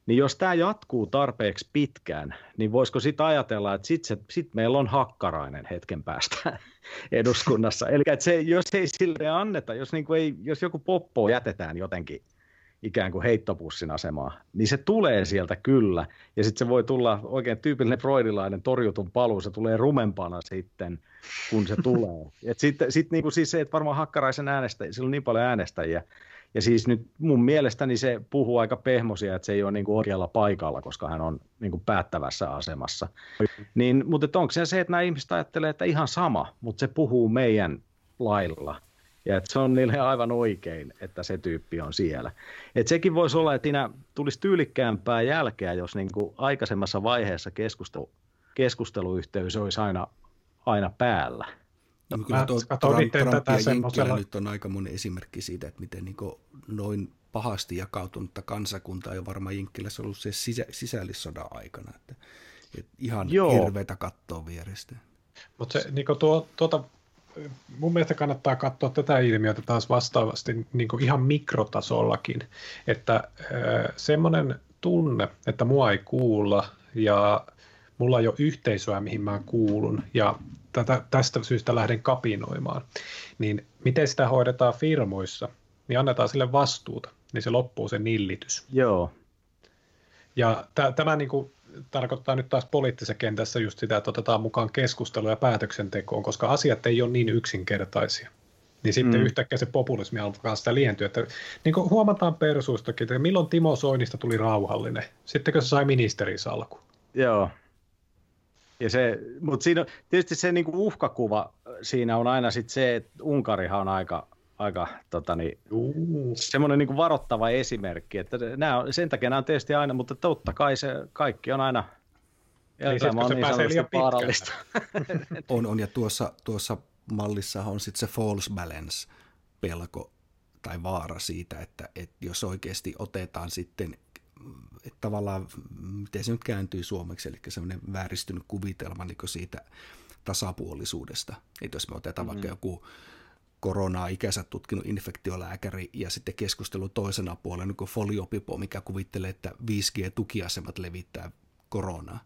Niin jos tämä jatkuu tarpeeksi pitkään, niin voisiko sitten ajatella, että sitten sit meillä on hakkarainen hetken päästä eduskunnassa. Eli että se, jos ei sille anneta, jos, niin kuin ei, jos joku poppo jätetään jotenkin ikään kuin heittopussin asemaa, niin se tulee sieltä kyllä. Ja sitten se voi tulla oikein tyypillinen freudilainen torjutun paluu, se tulee rumempana sitten, kun se tulee. Et sitten sit niinku siis se, että varmaan Hakkaraisen äänestäjiä, sillä on niin paljon äänestäjiä, ja siis nyt mun mielestäni se puhuu aika pehmosia, että se ei ole niin kuin oikealla paikalla, koska hän on niin kuin päättävässä asemassa. Niin, mutta onko se se, että nämä ihmiset ajattelee, että ihan sama, mutta se puhuu meidän lailla. Ja että se on niille aivan oikein, että se tyyppi on siellä. Et sekin voisi olla, että siinä tulisi tyylikkäämpää jälkeä, jos niin kuin aikaisemmassa vaiheessa keskustelu, keskusteluyhteys olisi aina, aina päällä. No, kyllä tuo Trump, Trump ja semmoisella... nyt on aika monen esimerkki siitä, että miten niin noin pahasti jakautunutta kansakuntaa jo varmaan Jenkkilässä ollut se sisä, sisällissodan aikana. Että, että ihan Joo. hirveätä kattoa vierestä. Mutta niin tuo, tuota, mun mielestä kannattaa katsoa tätä ilmiötä taas vastaavasti niin ihan mikrotasollakin, että äh, semmoinen tunne, että mua ei kuulla ja mulla ei ole yhteisöä, mihin mä kuulun ja tätä, tästä syystä lähden kapinoimaan, niin miten sitä hoidetaan firmoissa, niin annetaan sille vastuuta, niin se loppuu se nillitys. Joo. Ja t- tämä niin kuin, tarkoittaa nyt taas poliittisessa kentässä just sitä, että otetaan mukaan keskustelua ja päätöksentekoon, koska asiat ei ole niin yksinkertaisia. Niin sitten mm. yhtäkkiä se populismi alkaa sitä lientyä. Että, niin kuin huomataan persuistakin, että milloin Timo Soinista tuli rauhallinen, sittenkö se sai ministerisalku. Joo. Ja se, mutta siinä, tietysti se niin kuin uhkakuva siinä on aina sit se, että Unkarihan on aika, aika tota niin, semmoinen niin varoittava esimerkki, että nämä on, sen takia nämä on tietysti aina, mutta totta kai se kaikki on aina elämä on niin sanotusti vaarallista. on, on, ja tuossa, tuossa mallissa on sitten se false balance pelko tai vaara siitä, että, että jos oikeasti otetaan sitten että tavallaan, miten se nyt kääntyy suomeksi, eli semmoinen vääristynyt kuvitelma niin siitä tasapuolisuudesta. Että jos me otetaan mm-hmm. vaikka joku koronaa ikänsä tutkinut infektiolääkäri ja sitten keskustelu toisena puolella, niin kuin foliopipo, mikä kuvittelee, että 5G-tukiasemat levittää koronaa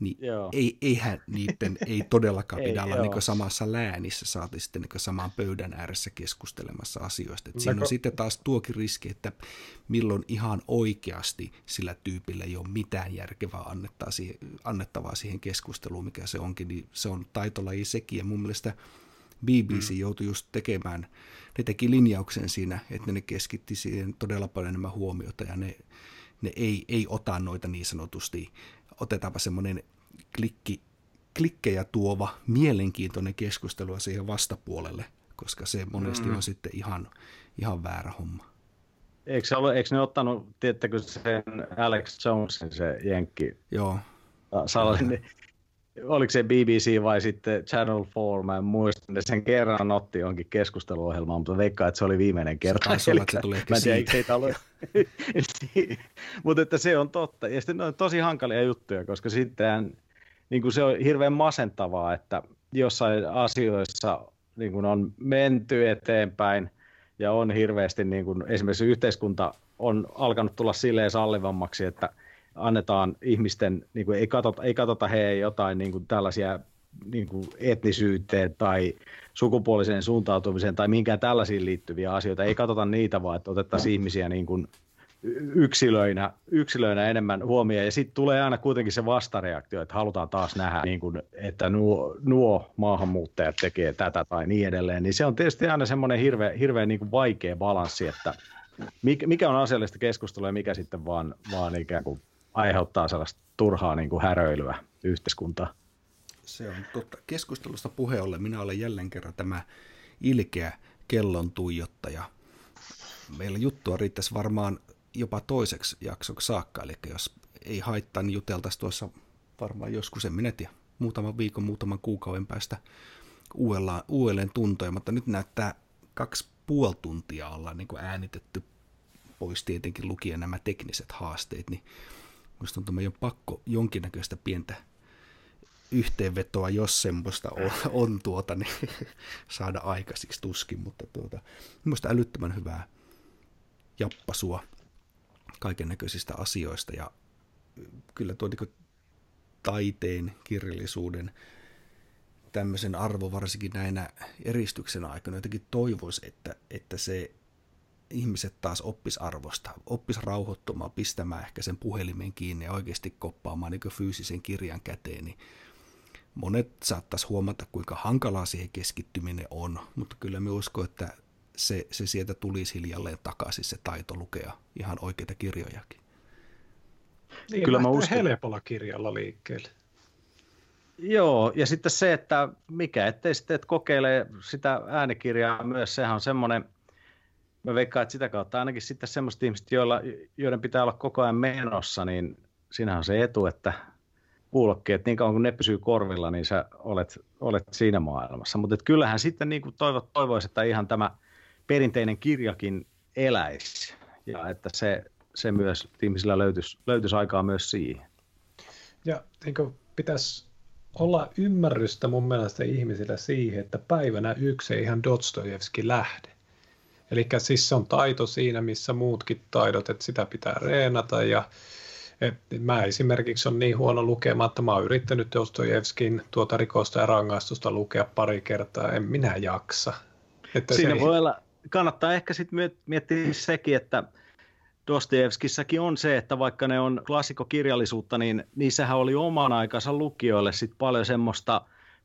niin joo. ei, eihän niiden ei todellakaan pidä ei, olla niin samassa läänissä, saati sitten niin samaan pöydän ääressä keskustelemassa asioista. Et siinä on sitten taas tuokin riski, että milloin ihan oikeasti sillä tyypillä ei ole mitään järkevää annettavaa siihen keskusteluun, mikä se onkin, niin se on taitolaji sekin. Ja mun mielestä BBC mm. joutui just tekemään, ne teki linjauksen siinä, että ne keskitti siihen todella paljon enemmän huomiota ja ne, ne ei, ei ota noita niin sanotusti otetaanpa semmoinen klikki, klikkejä tuova mielenkiintoinen keskustelu siihen vastapuolelle, koska se monesti mm. on sitten ihan, ihan väärä homma. Eikö, ole, eikö ne ottanut, tiettäkö sen Alex Jonesin, se jenkki? Joo. Salainen, oliko se BBC vai sitten Channel 4, mä en muista, ne sen kerran otti jonkin keskusteluohjelmaan, mutta veikkaan, että se oli viimeinen kerta. Se olla, että se mä en tiedä, siitä. Ollut... mutta että se on totta. Ja sitten on tosi hankalia juttuja, koska sitten niin kuin se on hirveän masentavaa, että jossain asioissa niin kuin on menty eteenpäin ja on hirveästi, niin kuin esimerkiksi yhteiskunta on alkanut tulla silleen sallivammaksi, että – annetaan ihmisten, niin kuin ei, katsota, ei katsota he jotain niin kuin tällaisia niin kuin etnisyyteen tai sukupuoliseen suuntautumiseen tai minkään tällaisiin liittyviä asioita. Ei katsota niitä, vaan että otettaisiin ihmisiä niin kuin yksilöinä, yksilöinä enemmän huomioon. Ja sitten tulee aina kuitenkin se vastareaktio, että halutaan taas nähdä, niin kuin, että nuo, nuo maahanmuuttajat tekee tätä tai niin edelleen. Niin se on tietysti aina semmoinen hirveän hirveä niin kuin vaikea balanssi, että mikä on asiallista keskustelua ja mikä sitten vaan, vaan ikään kuin aiheuttaa sellaista turhaa niin kuin häröilyä yhteiskuntaa. Se on totta. Keskustelusta puheolle minä olen jälleen kerran tämä ilkeä kellon tuijottaja. Meillä juttua riittäisi varmaan jopa toiseksi jaksoksi saakka, eli jos ei haittaa, niin juteltaisiin tuossa varmaan joskus, en minä tiedä, muutaman viikon, muutaman kuukauden päästä uudelleen, uudelleen tuntoja, mutta nyt näyttää kaksi puoli tuntia ollaan niin kuin äänitetty pois tietenkin lukien nämä tekniset haasteet, niin Minusta tuntuu, meidän on pakko jonkinnäköistä pientä yhteenvetoa, jos semmoista on, on tuota, niin saada aikaisiksi tuskin, mutta tuota, minusta älyttömän hyvää jappasua kaiken näköisistä asioista ja kyllä tuo niin taiteen, kirjallisuuden, tämmöisen arvo varsinkin näinä eristyksen aikana jotenkin toivoisi, että, että se ihmiset taas oppis arvosta, oppis rauhoittumaan, pistämään ehkä sen puhelimen kiinni ja oikeasti koppaamaan niin fyysisen kirjan käteen, niin monet saattaisi huomata, kuinka hankalaa siihen keskittyminen on, mutta kyllä me uskon, että se, se sieltä tulisi hiljalleen takaisin se taito lukea ihan oikeita kirjojakin. Niin, kyllä mä uskon. helpolla kirjalla liikkeelle. Joo, ja sitten se, että mikä ettei sitten et kokeile sitä äänikirjaa myös, sehän on semmoinen, mä veikkaan, että sitä kautta ainakin sitten semmoiset ihmiset, joilla, joiden pitää olla koko ajan menossa, niin siinähän on se etu, että kuulokkeet, niin kauan kuin ne pysyy korvilla, niin sä olet, olet siinä maailmassa. Mutta kyllähän sitten niin toivo, toivoisi, että ihan tämä perinteinen kirjakin eläisi ja että se, se myös ihmisillä löytyisi, löytyisi aikaa myös siihen. Ja niin pitäisi olla ymmärrystä mun mielestä ihmisillä siihen, että päivänä yksi ei ihan Dostoevski lähde. Eli siis se on taito siinä, missä muutkin taidot, että sitä pitää reenata ja et mä esimerkiksi on niin huono lukema, että mä oon yrittänyt Dostojevskin tuota rikosta ja rangaistusta lukea pari kertaa, en minä jaksa. Että Siinä se... voi olla, kannattaa ehkä sitten miettiä sekin, että Dostoevskissakin on se, että vaikka ne on klassikokirjallisuutta, niin niissähän oli oman aikansa lukijoille sit paljon semmoista,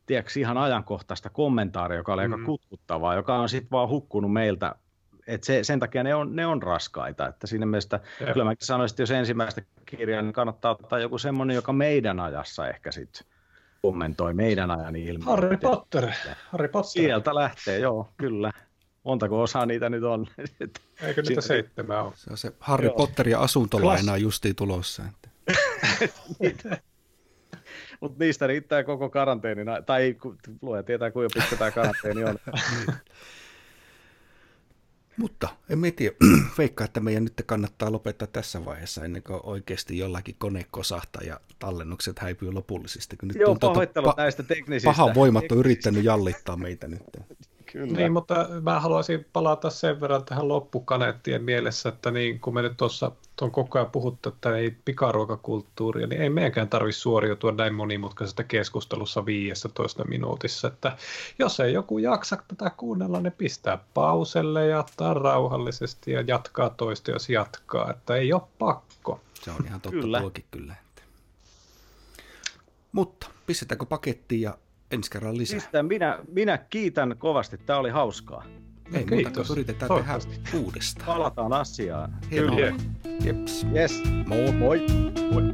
tiedätkö, ihan ajankohtaista kommentaaria, joka oli mm. aika kutkuttavaa, joka on sitten vaan hukkunut meiltä. Et se, sen takia ne on, ne on raskaita. Että siinä mielessä, ja. kyllä mäkin sanoisin, että jos ensimmäistä kirjaa, niin kannattaa ottaa joku semmoinen, joka meidän ajassa ehkä sitten kommentoi meidän ajan ilmiöitä. Harry Potter. Harry Potter. Sieltä lähtee, joo, kyllä montako osaa niitä nyt on. Eikö niitä seitsemää ole? Se on se Harry Joo. Potter ja asuntolaina justiin tulossa. Mutta niistä riittää koko karanteeni, tai luoja tietää kuinka pitkä tämä karanteeni on. Mutta en tiedä, veikkaa, että meidän nyt kannattaa lopettaa tässä vaiheessa ennen kuin oikeasti jollakin kone kosahtaa ja tallennukset häipyy lopullisesti. Kun nyt Joo, pahoittelut pa- näistä teknisistä. Pahan voimat on yrittänyt jallittaa meitä nyt. Kyllä. Niin, mutta mä haluaisin palata sen verran tähän loppukaneettien mielessä, että niin, kun me nyt tuossa on koko ajan puhuttu, että ei pikaruokakulttuuria, niin ei meidänkään tarvitse suoriutua näin monimutkaisesta keskustelussa 15 minuutissa. Että jos ei joku jaksa tätä kuunnella, niin pistää pauselle ja ottaa rauhallisesti ja jatkaa toista, jos jatkaa. Että ei ole pakko. Se on ihan totta kyllä. kyllä. Mutta pistetäänkö pakettiin ja ensi kerran lisää. Pistän, minä, minä kiitän kovasti, tämä oli hauskaa. Ei Kiitos. muuta kuin yritetään tehdä uudestaan. Palataan asiaan. Hienoa. Kyllä. Jeps. Yes. Moi. Moi. Moi.